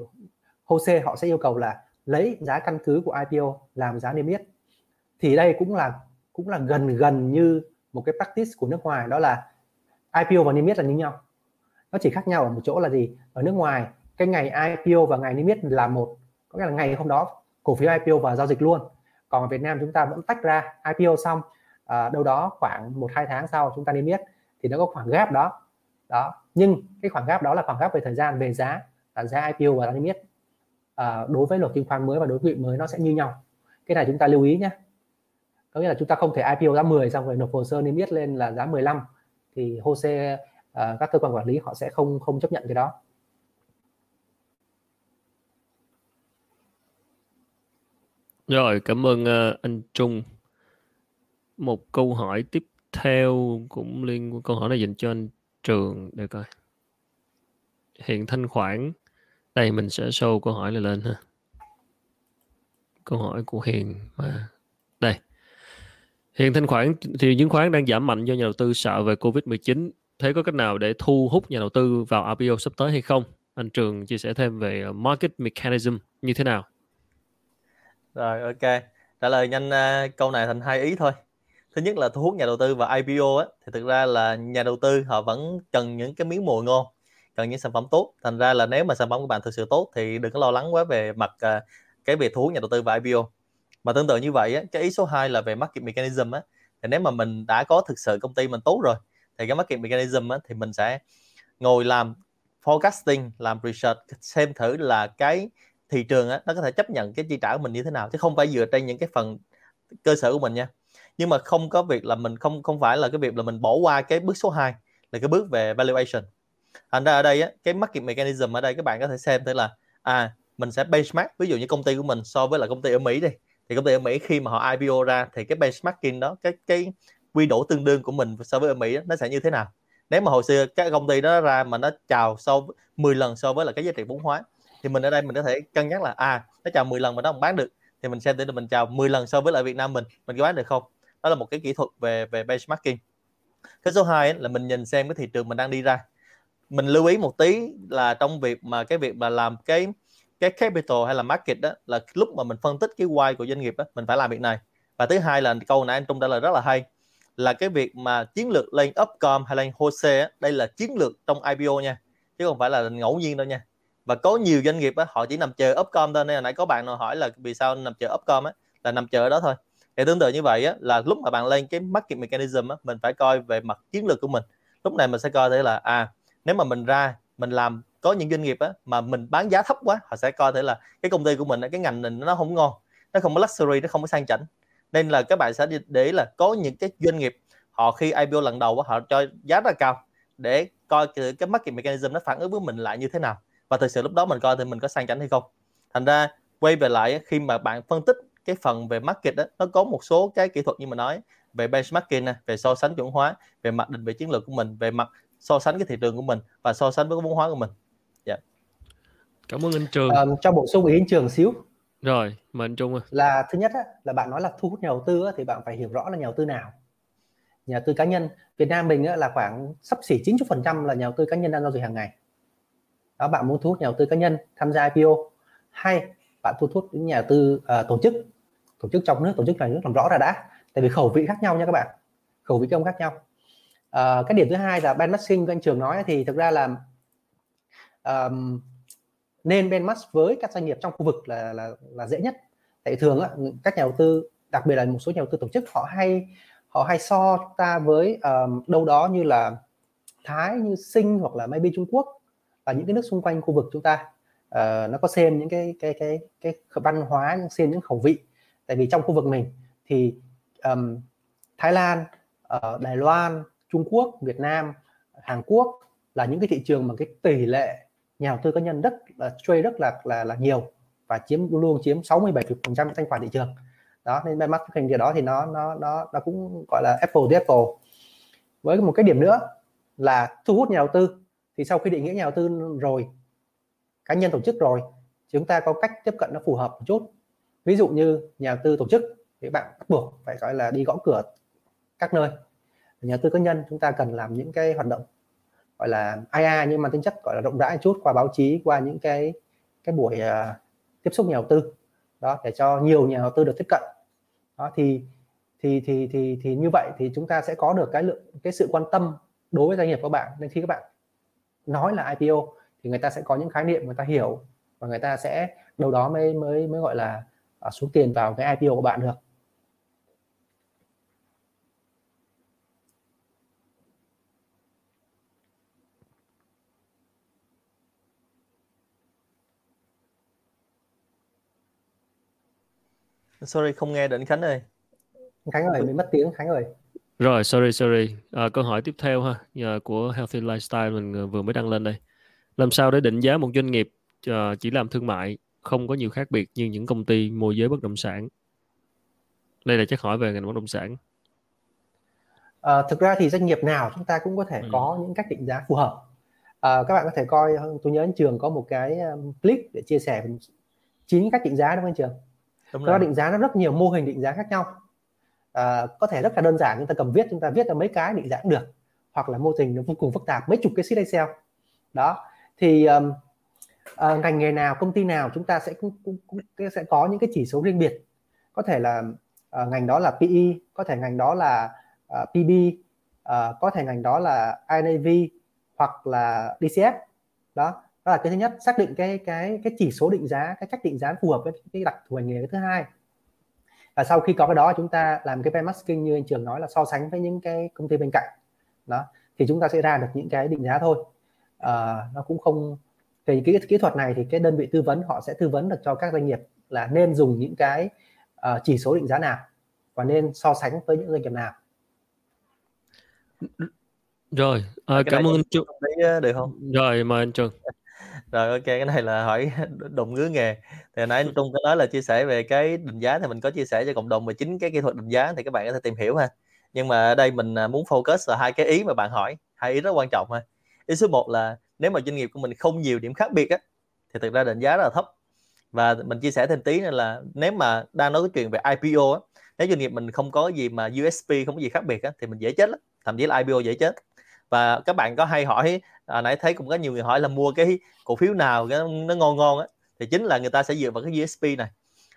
HOSE họ sẽ yêu cầu là lấy giá căn cứ của IPO làm giá niêm yết. Thì đây cũng là cũng là gần gần như một cái practice của nước ngoài, đó là IPO và niêm yết là như nhau. Nó chỉ khác nhau ở một chỗ là gì? Ở nước ngoài, cái ngày IPO và ngày niêm yết là một, có nghĩa là ngày hôm đó cổ phiếu IPO và giao dịch luôn. Còn ở Việt Nam chúng ta vẫn tách ra IPO xong à, đâu đó khoảng một hai tháng sau chúng ta nên biết thì nó có khoảng gap đó. Đó nhưng cái khoảng gap đó là khoảng gap về thời gian về giá là giá IPO và giá niêm yết. À, đối với luật chứng khoán mới và đối với mới nó sẽ như nhau. Cái này chúng ta lưu ý nhé. Có nghĩa là chúng ta không thể IPO giá 10 xong rồi nộp hồ sơ niêm yết lên là giá 15 thì HOSE à, ờ, các cơ quan quản lý họ sẽ không không chấp nhận cái đó. Rồi, cảm ơn uh, anh Trung. Một câu hỏi tiếp theo cũng liên quan câu hỏi này dành cho anh Trường để coi. Hiện thanh khoản đây mình sẽ show câu hỏi này lên ha. Câu hỏi của Hiền mà đây. Hiện thanh khoản thì chứng khoán đang giảm mạnh do nhà đầu tư sợ về Covid-19. Thế có cách nào để thu hút nhà đầu tư vào IPO sắp tới hay không? Anh Trường chia sẻ thêm về ờ, market mechanism như thế nào? Rồi ok. Trả lời nhanh uh, câu này thành hai ý thôi. Thứ nhất là thu hút nhà đầu tư và IPO á thì thực ra là nhà đầu tư họ vẫn cần những cái miếng mồi ngon, cần những sản phẩm tốt. Thành ra là nếu mà sản phẩm của bạn thực sự tốt thì đừng có lo lắng quá về mặt uh, cái việc thu hút nhà đầu tư và IPO. Mà tương tự như vậy á, cái ý số 2 là về market mechanism á thì nếu mà mình đã có thực sự công ty mình tốt rồi thì cái market mechanism á thì mình sẽ ngồi làm forecasting, làm research xem thử là cái thị trường á, nó có thể chấp nhận cái chi trả của mình như thế nào chứ không phải dựa trên những cái phần cơ sở của mình nha nhưng mà không có việc là mình không không phải là cái việc là mình bỏ qua cái bước số 2 là cái bước về valuation. Thành ra ở đây á, cái market mechanism ở đây các bạn có thể xem thế là à mình sẽ benchmark ví dụ như công ty của mình so với là công ty ở Mỹ đi. Thì công ty ở Mỹ khi mà họ IPO ra thì cái benchmarking đó cái cái quy đổi tương đương của mình so với ở Mỹ đó, nó sẽ như thế nào? Nếu mà hồi xưa các công ty đó ra mà nó chào so 10 lần so với là cái giá trị vốn hóa thì mình ở đây mình có thể cân nhắc là à nó chào 10 lần mà nó không bán được thì mình xem thử là mình chào 10 lần so với lại Việt Nam mình mình có bán được không? Đó là một cái kỹ thuật về về benchmarking. Cái số 2 là mình nhìn xem cái thị trường mình đang đi ra. Mình lưu ý một tí là trong việc mà cái việc mà làm cái cái capital hay là market đó là lúc mà mình phân tích cái why của doanh nghiệp đó mình phải làm việc này. Và thứ hai là câu nãy anh Trung trả lời rất là hay là cái việc mà chiến lược lên upcom hay lên hose đây là chiến lược trong IPO nha chứ không phải là ngẫu nhiên đâu nha. Và có nhiều doanh nghiệp á, họ chỉ nằm chờ upcom thôi nên là nãy có bạn nào hỏi là vì sao nằm chờ upcom á là nằm chờ đó thôi thì tương tự như vậy á, là lúc mà bạn lên cái market mechanism á, mình phải coi về mặt chiến lược của mình. Lúc này mình sẽ coi thấy là à nếu mà mình ra mình làm có những doanh nghiệp á, mà mình bán giá thấp quá họ sẽ coi thấy là cái công ty của mình cái ngành mình nó không ngon nó không có luxury nó không có sang chảnh. Nên là các bạn sẽ để là có những cái doanh nghiệp họ khi IPO lần đầu họ cho giá rất là cao để coi cái market mechanism nó phản ứng với mình lại như thế nào. Và thực sự lúc đó mình coi thì mình có sang chảnh hay không. Thành ra quay về lại khi mà bạn phân tích cái phần về market đó nó có một số cái kỹ thuật như mình nói về benchmarking nè về so sánh chuẩn hóa về mặt định vị chiến lược của mình về mặt so sánh cái thị trường của mình và so sánh với cái vốn hóa của mình. Dạ. Yeah. cảm ơn anh trường. Um, cho bổ sung ý anh trường xíu. Rồi mà anh trung à. là thứ nhất á, là bạn nói là thu hút nhà đầu tư á, thì bạn phải hiểu rõ là nhà đầu tư nào. Nhà đầu tư cá nhân Việt Nam mình á, là khoảng sắp xỉ 90% là nhà đầu tư cá nhân đang giao dịch hàng ngày. Đó bạn muốn thu hút nhà đầu tư cá nhân tham gia IPO hay bạn thu hút những nhà đầu tư uh, tổ chức tổ chức trong nước tổ chức ngoài nước làm rõ ra đã. Tại vì khẩu vị khác nhau nha các bạn. Khẩu vị công khác nhau. À, cái điểm thứ hai là benchmarking anh trường nói thì thực ra là um, nên benchmark với các doanh nghiệp trong khu vực là là là dễ nhất. Tại thường á, các nhà đầu tư đặc biệt là một số nhà đầu tư tổ chức họ hay họ hay so ta với um, đâu đó như là Thái như Sinh hoặc là maybe Trung Quốc và những cái nước xung quanh khu vực chúng ta. Uh, nó có xem những cái cái cái cái văn hóa xem những khẩu vị tại vì trong khu vực mình thì um, Thái Lan uh, Đài Loan Trung Quốc Việt Nam Hàn Quốc là những cái thị trường mà cái tỷ lệ nhà đầu tư cá nhân rất là trade rất là là là nhiều và chiếm luôn chiếm 67 phần trăm thanh khoản thị trường. Đó nên benchmarking điều đó thì nó nó nó nó cũng gọi là apple to apple. Với một cái điểm nữa là thu hút nhà đầu tư. Thì sau khi định nghĩa nhà đầu tư rồi cá nhân tổ chức rồi chúng ta có cách tiếp cận nó phù hợp một chút ví dụ như nhà đầu tư tổ chức thì bạn bắt buộc phải gọi là đi gõ cửa các nơi. Nhà đầu tư cá nhân chúng ta cần làm những cái hoạt động gọi là IA nhưng mà tính chất gọi là rộng rãi chút qua báo chí qua những cái cái buổi uh, tiếp xúc nhà đầu tư đó để cho nhiều nhà đầu tư được tiếp cận. Đó thì thì thì thì thì như vậy thì chúng ta sẽ có được cái lượng cái sự quan tâm đối với doanh nghiệp của bạn. Nên khi các bạn nói là IPO thì người ta sẽ có những khái niệm người ta hiểu và người ta sẽ đâu đó mới mới mới gọi là xuống tiền vào cái IPO của bạn được. Sorry không nghe định Khánh ơi. Khánh ơi bị mất tiếng Khánh ơi. Rồi sorry sorry. À, câu hỏi tiếp theo ha à, của Healthy Lifestyle mình ờ, vừa mới đăng lên đây. Làm sao để định giá một doanh nghiệp uh, chỉ làm thương mại không có nhiều khác biệt như những công ty môi giới bất động sản. Đây là chắc hỏi về ngành bất động sản. À, thực ra thì doanh nghiệp nào chúng ta cũng có thể ừ. có những cách định giá phù hợp. À, các bạn có thể coi tôi nhớ anh trường có một cái clip để chia sẻ chín cách định giá đúng không anh trường? Đúng rồi. định giá nó rất nhiều mô hình định giá khác nhau. À, có thể rất là đơn giản chúng ta cầm viết chúng ta viết ra mấy cái định giá cũng được hoặc là mô hình nó vô cùng phức tạp mấy chục cái sheet Excel. Đó thì um, uh, ngành nghề nào công ty nào chúng ta sẽ cũng, cũng, cũng sẽ có những cái chỉ số riêng biệt. Có thể là uh, ngành đó là PE có thể ngành đó là ờ, uh, PB uh, có thể ngành đó là INAV hoặc là DCF đó đó là cái thứ nhất xác định cái cái cái chỉ số định giá cái cách định giá phù hợp với cái đặc thù ngành nghề. Cái thứ hai và sau khi có cái đó chúng ta làm cái benchmarking như anh trường nói là so sánh với những cái công ty bên cạnh. Đó thì chúng ta sẽ ra được những cái định giá thôi. À, nó cũng không về cái kỹ thuật này thì cái đơn vị tư vấn họ sẽ tư vấn được cho các doanh nghiệp là nên dùng những cái uh, chỉ số định giá nào và nên so sánh với những doanh nghiệp nào. Rồi à, cảm ơn anh Trung được không? Rồi mời anh Trường. Rồi ok cái này là hỏi đồng ngứa nghề. Thì nãy anh Trung có nói là chia sẻ về cái định giá thì mình có chia sẻ cho cộng đồng về chính cái kỹ thuật định giá thì các bạn có thể tìm hiểu ha. Nhưng mà ở đây mình à, muốn focus là hai cái ý mà bạn hỏi hai ý rất quan trọng ha. Ý số 1 là nếu mà doanh nghiệp của mình không nhiều điểm khác biệt á thì thực ra định giá rất là thấp. Và mình chia sẻ thêm tí nữa là nếu mà đang nói cái chuyện về IPO á nếu doanh nghiệp mình không có gì mà USP không có gì khác biệt á thì mình dễ chết lắm thậm chí là IPO dễ chết. Và các bạn có hay hỏi à, nãy thấy cũng có nhiều người hỏi là mua cái cổ phiếu nào cái nó ngon ngon á thì chính là người ta sẽ dựa vào cái USP này.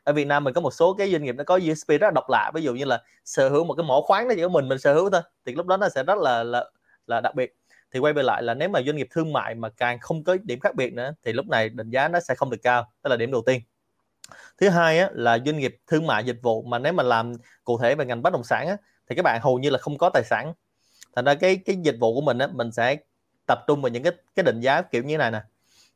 Ở Việt Nam mình có một số cái doanh nghiệp nó có USP rất là độc lạ ví dụ như là sở hữu một cái mỏ khoáng đó chỉ có mình mình sở hữu thôi thì lúc đó nó sẽ rất là là là đặc biệt thì quay về lại là nếu mà doanh nghiệp thương mại mà càng không có điểm khác biệt nữa thì lúc này định giá nó sẽ không được cao đó là điểm đầu tiên. Thứ hai á, là doanh nghiệp thương mại dịch vụ mà nếu mà làm cụ thể về ngành bất động sản á, thì các bạn hầu như là không có tài sản. Thành ra cái cái dịch vụ của mình á, mình sẽ tập trung vào những cái cái định giá kiểu như này nè.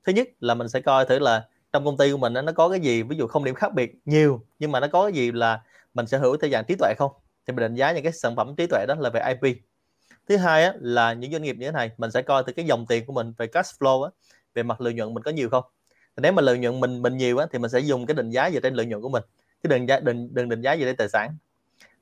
Thứ nhất là mình sẽ coi thử là trong công ty của mình á, nó có cái gì ví dụ không điểm khác biệt nhiều nhưng mà nó có cái gì là mình sẽ hữu theo dạng trí tuệ không? Thì mình định giá những cái sản phẩm trí tuệ đó là về IP thứ hai á, là những doanh nghiệp như thế này mình sẽ coi từ cái dòng tiền của mình về cash flow á, về mặt lợi nhuận mình có nhiều không? Nếu mà lợi nhuận mình mình nhiều á, thì mình sẽ dùng cái định giá dựa trên lợi nhuận của mình chứ đừng giá đừng đừng định giá dựa trên tài sản.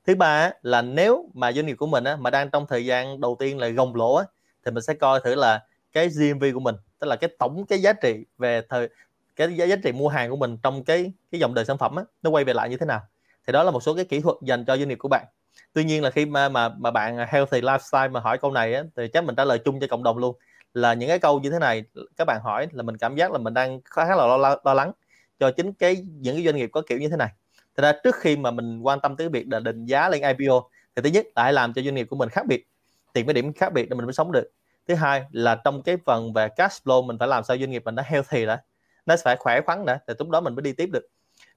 Thứ ba á, là nếu mà doanh nghiệp của mình á, mà đang trong thời gian đầu tiên là gồng lỗ á, thì mình sẽ coi thử là cái GMV của mình tức là cái tổng cái giá trị về thời cái giá, giá trị mua hàng của mình trong cái cái dòng đời sản phẩm á, nó quay về lại như thế nào? Thì đó là một số cái kỹ thuật dành cho doanh nghiệp của bạn tuy nhiên là khi mà mà mà bạn à, healthy lifestyle mà hỏi câu này á, thì chắc mình trả lời chung cho cộng đồng luôn. Là những cái câu như thế này các bạn hỏi là mình cảm giác là mình đang khá là lo, lo, lo lắng cho chính cái những cái doanh nghiệp có kiểu như thế này. Thật ra trước khi mà mình quan tâm tới việc là định giá lên IPO thì thứ nhất là hãy làm cho doanh nghiệp của mình khác biệt tìm cái điểm khác biệt để mình mới sống được. Thứ hai là trong cái phần về cash flow mình phải làm sao doanh nghiệp mình nó healthy đã nó phải khỏe khoắn đã thì lúc đó mình mới đi tiếp được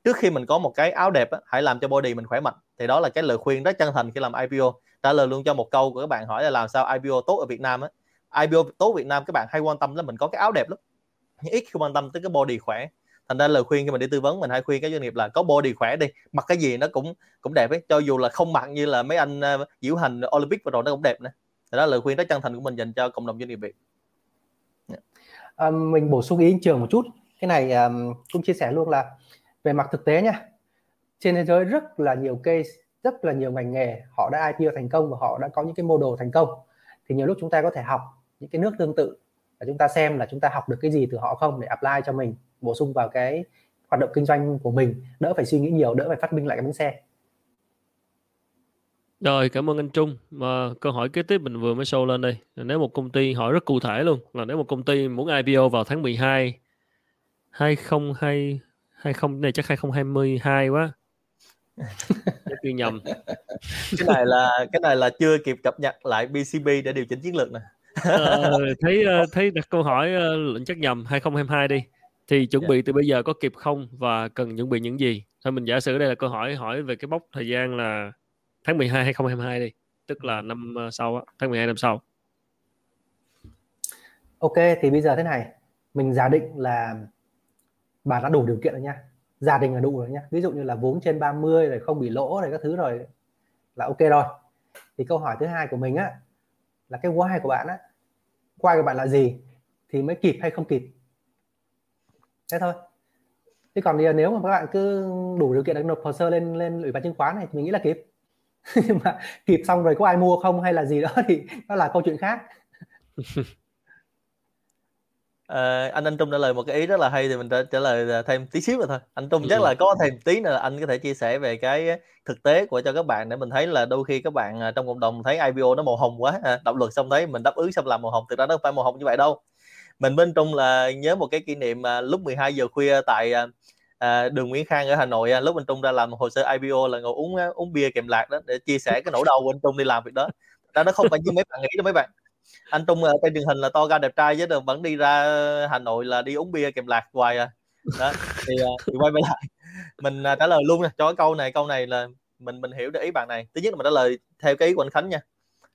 trước khi mình có một cái áo đẹp á, hãy làm cho body mình khỏe mạnh. Thì đó là cái lời khuyên rất chân thành khi làm IPO trả lời luôn cho một câu của các bạn hỏi là làm sao IPO tốt ở Việt Nam á. IPO tốt Việt Nam các bạn hay quan tâm là mình có cái áo đẹp lắm. Nhưng ít khi quan tâm tới cái body khỏe. Thành ra lời khuyên khi mình đi tư vấn mình hay khuyên các doanh nghiệp là có body khỏe đi. Mặc cái gì nó cũng cũng đẹp ấy. Cho dù là không mặc như là mấy anh uh, diễu hành Olympic và rồi nó cũng đẹp nữa thì đó là lời khuyên rất chân thành của mình dành cho cộng đồng doanh nghiệp Việt. Dạ. Yeah. à, mình bổ sung ý trường một chút. Cái này um, cũng chia sẻ luôn là về mặt thực tế nha trên thế giới rất là nhiều case, rất là nhiều ngành nghề, họ đã IPO thành công và họ đã có những cái model thành công. Thì nhiều lúc chúng ta có thể học những cái nước tương tự và chúng ta xem là chúng ta học được cái gì từ họ không để apply cho mình, bổ sung vào cái hoạt động kinh doanh của mình, đỡ phải suy nghĩ nhiều, đỡ phải phát minh lại cái bánh xe. Rồi, cảm ơn anh Trung. Mà câu hỏi kế tiếp mình vừa mới show lên đây nếu một công ty, hỏi rất cụ thể luôn, là nếu một công ty muốn IPO vào tháng 12 2020 20 này chắc 2022 quá. Chắc ghi nhầm. Cái này là cái này là chưa kịp cập nhật lại BCB để điều chỉnh chiến lược nè. Ờ, thấy ờ, thấy đặt câu hỏi uh, chắc nhầm 2022 đi. Thì chuẩn. Dạ. bị từ bây giờ có kịp không và cần chuẩn bị những gì? Thôi mình giả sử đây là câu hỏi hỏi về cái mốc thời gian là tháng 12 2022 đi. Tức là năm sau tháng 12 năm sau. Ok thì bây giờ thế này. Mình giả định là bà đã đủ điều kiện rồi nha. Gia đình là đủ rồi nha. Ví dụ như là vốn trên 30 rồi không bị lỗ rồi các thứ rồi là ok rồi. Thì câu hỏi thứ hai của mình á, là cái why của bạn á, why của bạn là gì thì mới kịp hay không kịp? Thế thôi. Chứ còn bây giờ nếu mà các bạn cứ đủ điều kiện để nộp hồ sơ lên lên ủy ban chứng khoán này thì mình nghĩ là kịp. Nhưng mà kịp xong rồi có ai mua không hay là gì đó thì đó là câu chuyện khác. À, anh anh Trung trả lời một cái ý rất là hay thì mình trả, trả lời thêm tí xíu nữa thôi. Anh Trung chắc là có thêm tí nữa anh có thể chia sẻ về cái thực tế của cho các bạn để mình thấy là đôi khi các bạn à, trong cộng đồng thấy IPO nó màu hồng quá à, động lực xong thấy mình đáp ứng xong làm màu hồng thực ra nó không phải màu hồng như vậy đâu. Mình bên Trung là nhớ một cái kỷ niệm à, lúc 12 giờ khuya tại à, đường Nguyễn Khang ở Hà Nội à, lúc bên Trung ra làm hồ sơ IPO là ngồi uống uống bia kèm lạc đó để chia sẻ cái nỗi đau của anh Trung đi làm việc đó. Ra nó không phải như mấy bạn nghĩ đâu mấy bạn anh Trung ở trên truyền hình là to cao đẹp trai chứ vẫn đi ra Hà Nội là đi uống bia kèm lạc hoài à. Đó thì, uh, thì quay về lại. Mình uh, trả lời luôn nè cho cái câu này câu này là mình mình hiểu được ý bạn này. Thứ nhất là mình trả lời theo cái ý của anh Khánh nha.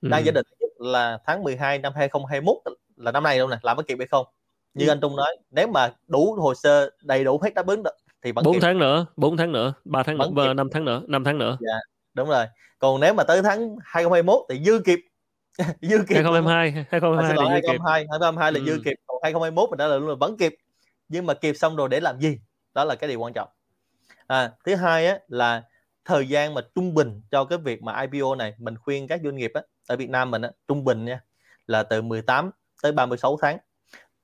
Đang ừ. giả định là tháng 12 năm 2021 là năm nay đâu nè làm có kịp hay không? Như ừ. anh Trung nói nếu mà đủ hồ sơ đầy đủ hết đáp ứng được thì vẫn 4 kịp. tháng nữa 4 tháng nữa 3 tháng nữa 5 tháng nữa 5 tháng nữa. Dạ đúng rồi. Còn nếu mà tới tháng 2021 thì dư kịp dư kịp 2022 2022 là 2022 2022 là ừ. dư kịp còn 2021 mình đã là luôn là vẫn kịp nhưng mà kịp xong rồi để làm gì? Đó là cái điều quan trọng. À, thứ hai á, là thời gian mà trung bình cho cái việc mà IPO này mình khuyên các doanh nghiệp á, ở Việt Nam mình á, trung bình nha là từ 18 tới 36 tháng.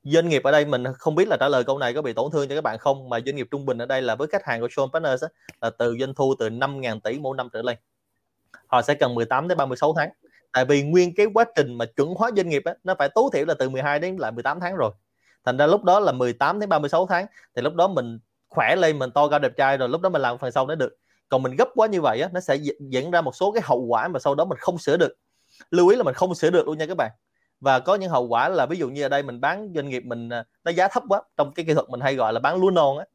Doanh nghiệp ở đây mình không biết là trả lời câu này có bị tổn thương cho các bạn không mà doanh nghiệp trung bình ở đây là với khách hàng của Sean Partners á, là từ doanh thu từ 5.000 tỷ mỗi năm trở lên. Họ sẽ cần 18 tới 36 tháng tại vì nguyên cái quá trình mà chuẩn hóa doanh nghiệp á, nó phải tối thiểu là từ 12 đến lại 18 tháng rồi. Thành ra lúc đó là 18 đến 36 tháng thì lúc đó mình khỏe lên mình to cao đẹp trai rồi lúc đó mình làm phần sau nó được. Còn mình gấp quá như vậy á, nó sẽ dẫn ra một số cái hậu quả mà sau đó mình không sửa được. Lưu ý là mình không sửa được luôn nha các bạn. Và có những hậu quả là ví dụ như ở đây mình bán doanh nghiệp mình à, nó giá thấp quá trong cái kỹ thuật mình hay gọi là bán lúa non á.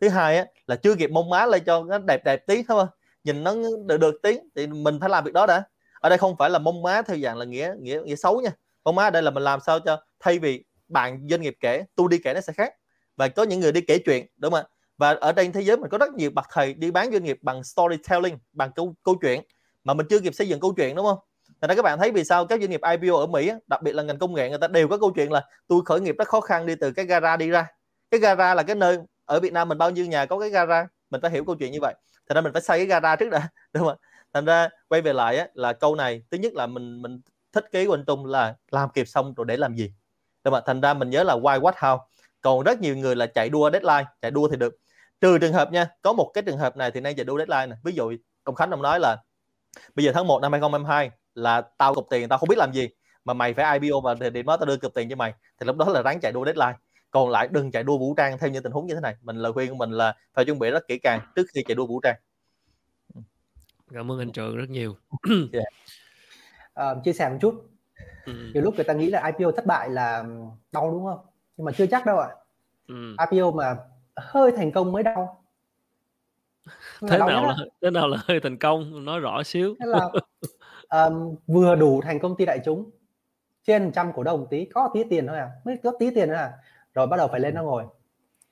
Thứ hai á là chưa kịp mông má lên cho nó đẹp đẹp tí thôi nhìn nó được được tí thì mình phải làm việc đó đã ở đây không phải là mông má theo dạng là nghĩa nghĩa nghĩa xấu nha. Mông má ở đây là mình làm sao cho thay vì bạn doanh nghiệp kể tôi đi kể nó sẽ khác. Và có những người đi kể chuyện, đúng không ạ? Và ở trên thế giới mình có rất nhiều bậc thầy đi bán doanh nghiệp bằng storytelling, bằng câu câu chuyện, mà mình chưa kịp xây dựng câu chuyện, đúng không? Thành ra các bạn thấy vì sao các doanh nghiệp IPO ở Mỹ đặc biệt là ngành công nghệ, người ta đều có câu chuyện là tôi khởi nghiệp rất khó khăn đi từ cái gara đi ra. Cái gara là cái nơi ở Việt Nam mình bao nhiêu nhà có cái gara, mình phải hiểu câu chuyện như vậy. Thành ra mình phải xây cái gara trước đã, đúng không thành ra quay về lại á, là câu này thứ nhất là mình mình thích kế của anh Trung là làm kịp xong rồi để làm gì. Đúng không thành ra mình nhớ là why what how? Còn rất nhiều người là chạy đua deadline chạy đua thì được. Trừ trường hợp nha có một cái trường hợp này thì nay chạy đua deadline này ví dụ ông Khánh ông nói là bây giờ tháng 1 năm 2022 là tao cục tiền tao không biết làm gì mà mày phải IPO và thời điểm đó tao đưa cục tiền cho mày. Thì lúc đó là ráng chạy đua deadline. Còn lại đừng chạy đua vũ trang theo những tình huống như thế này. Mình lời khuyên của mình là phải chuẩn bị rất kỹ càng trước khi chạy đua vũ trang cảm ơn anh trường rất nhiều. Yeah. à, chia sẻ một chút. Ừ. nhiều lúc người ta nghĩ là IPO thất bại là đau đúng không? Nhưng mà chưa chắc đâu ạ. Ừ. IPO mà hơi thành công mới đau. Thế nào là thế nào là hơi thành công? Nói rõ xíu. Thế là um, vừa đủ thành công ty đại chúng. Trên trăm cổ đông tí có tí tiền thôi à. Mới có tí tiền thôi à. Rồi bắt đầu phải lên nó ngồi.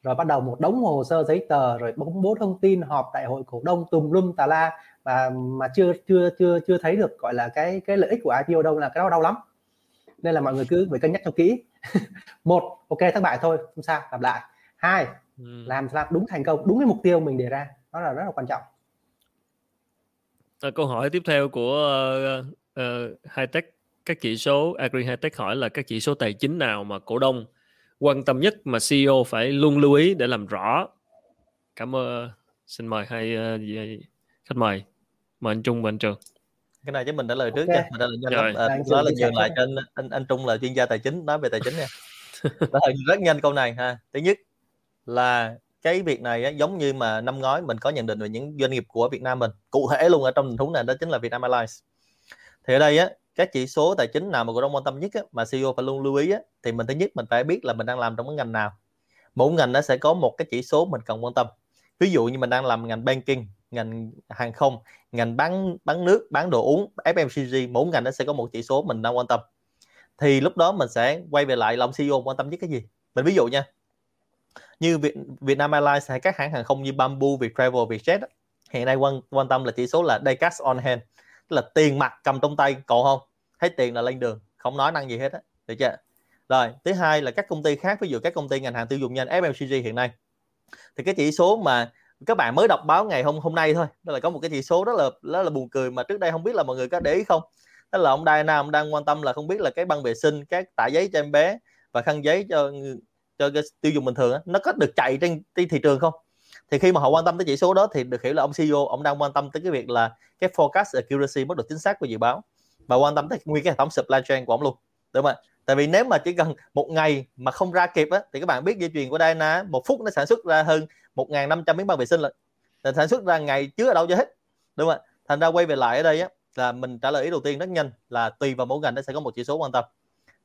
Rồi bắt đầu một đống hồ sơ giấy tờ rồi công bố thông tin họp đại hội cổ đông tùm lum tà la và mà chưa chưa chưa chưa thấy được gọi là cái cái lợi ích của IPO đâu là cái đó đau lắm. Nên là mọi người cứ phải cân nhắc cho kỹ. Một ok thất bại thôi không sao lặp lại. Hai ừ. làm sao đúng thành công đúng cái mục tiêu mình đề ra đó là rất là quan trọng. À, câu hỏi tiếp theo của uh, uh, Hightech các chỉ số Agri Hightech hỏi là các chỉ số tài chính nào mà cổ đông quan tâm nhất mà CEO phải luôn lưu ý để làm rõ? Cảm ơn xin mời hai uh, khách mời mời anh Trung và anh Trường. Cái này chứ mình đã lời trước okay. nha mình đã lời nhanh lắm. À, đó là nhường lại cho anh, anh anh Trung là chuyên gia tài chính nói về tài chính nha. Đó là rất nhanh câu này ha. Thứ nhất là cái việc này á, giống như mà năm ngoái mình có nhận định về những doanh nghiệp của Việt Nam mình cụ thể luôn ở trong tình huống này đó chính là Vietnam Airlines. Thì ở đây á các chỉ số tài chính nào mà cổ đông quan tâm nhất á, mà CEO phải luôn lưu ý á, thì mình thứ nhất mình phải biết là mình đang làm trong cái ngành nào. Mỗi ngành nó sẽ có một cái chỉ số mình cần quan tâm. Ví dụ như mình đang làm ngành banking ngành hàng không ngành bán bán nước bán đồ uống FMCG mỗi ngành nó sẽ có một chỉ số mình đang quan tâm. Thì lúc đó mình sẽ quay về lại lòng CEO quan tâm nhất cái gì? Mình ví dụ nha như Việt, Vietnam Airlines hay các hãng hàng không như Bamboo, Viettravel, Vietjet hiện nay quan quan tâm là chỉ số là day cash on hand tức là tiền mặt cầm trong tay còn không? Thấy tiền là lên đường không nói năng gì hết á được chưa? Rồi thứ hai là các công ty khác ví dụ các công ty ngành hàng tiêu dùng nhanh FMCG hiện nay. Thì cái chỉ số mà các bạn mới đọc báo ngày hôm hôm nay thôi. Đó là có một cái chỉ số rất là rất là buồn cười mà trước đây không biết là mọi người có để ý không. Đó là ông Đài Nam đang quan tâm là không biết là cái băng vệ sinh các tả giấy cho em bé và khăn giấy cho cho cái tiêu dùng bình thường đó, nó có được chạy trên, trên thị trường không? Thì khi mà họ quan tâm tới chỉ số đó thì được hiểu là ông CEO ông đang quan tâm tới cái việc là cái forecast accuracy mức độ chính xác của dự báo và quan tâm tới nguyên cái hệ thống supply chain của ông luôn. Đúng không ạ? Tại vì nếu mà chỉ cần một ngày mà không ra kịp á, thì các bạn biết dây chuyền của Dyna một phút nó sản xuất ra hơn 1.500 miếng băng vệ sinh là sản xuất ra ngày chứa ở đâu cho hết, đúng không ạ? Thành ra quay về lại ở đây á, là mình trả lời ý đầu tiên rất nhanh, là tùy vào mỗi ngành nó sẽ có một chỉ số quan tâm.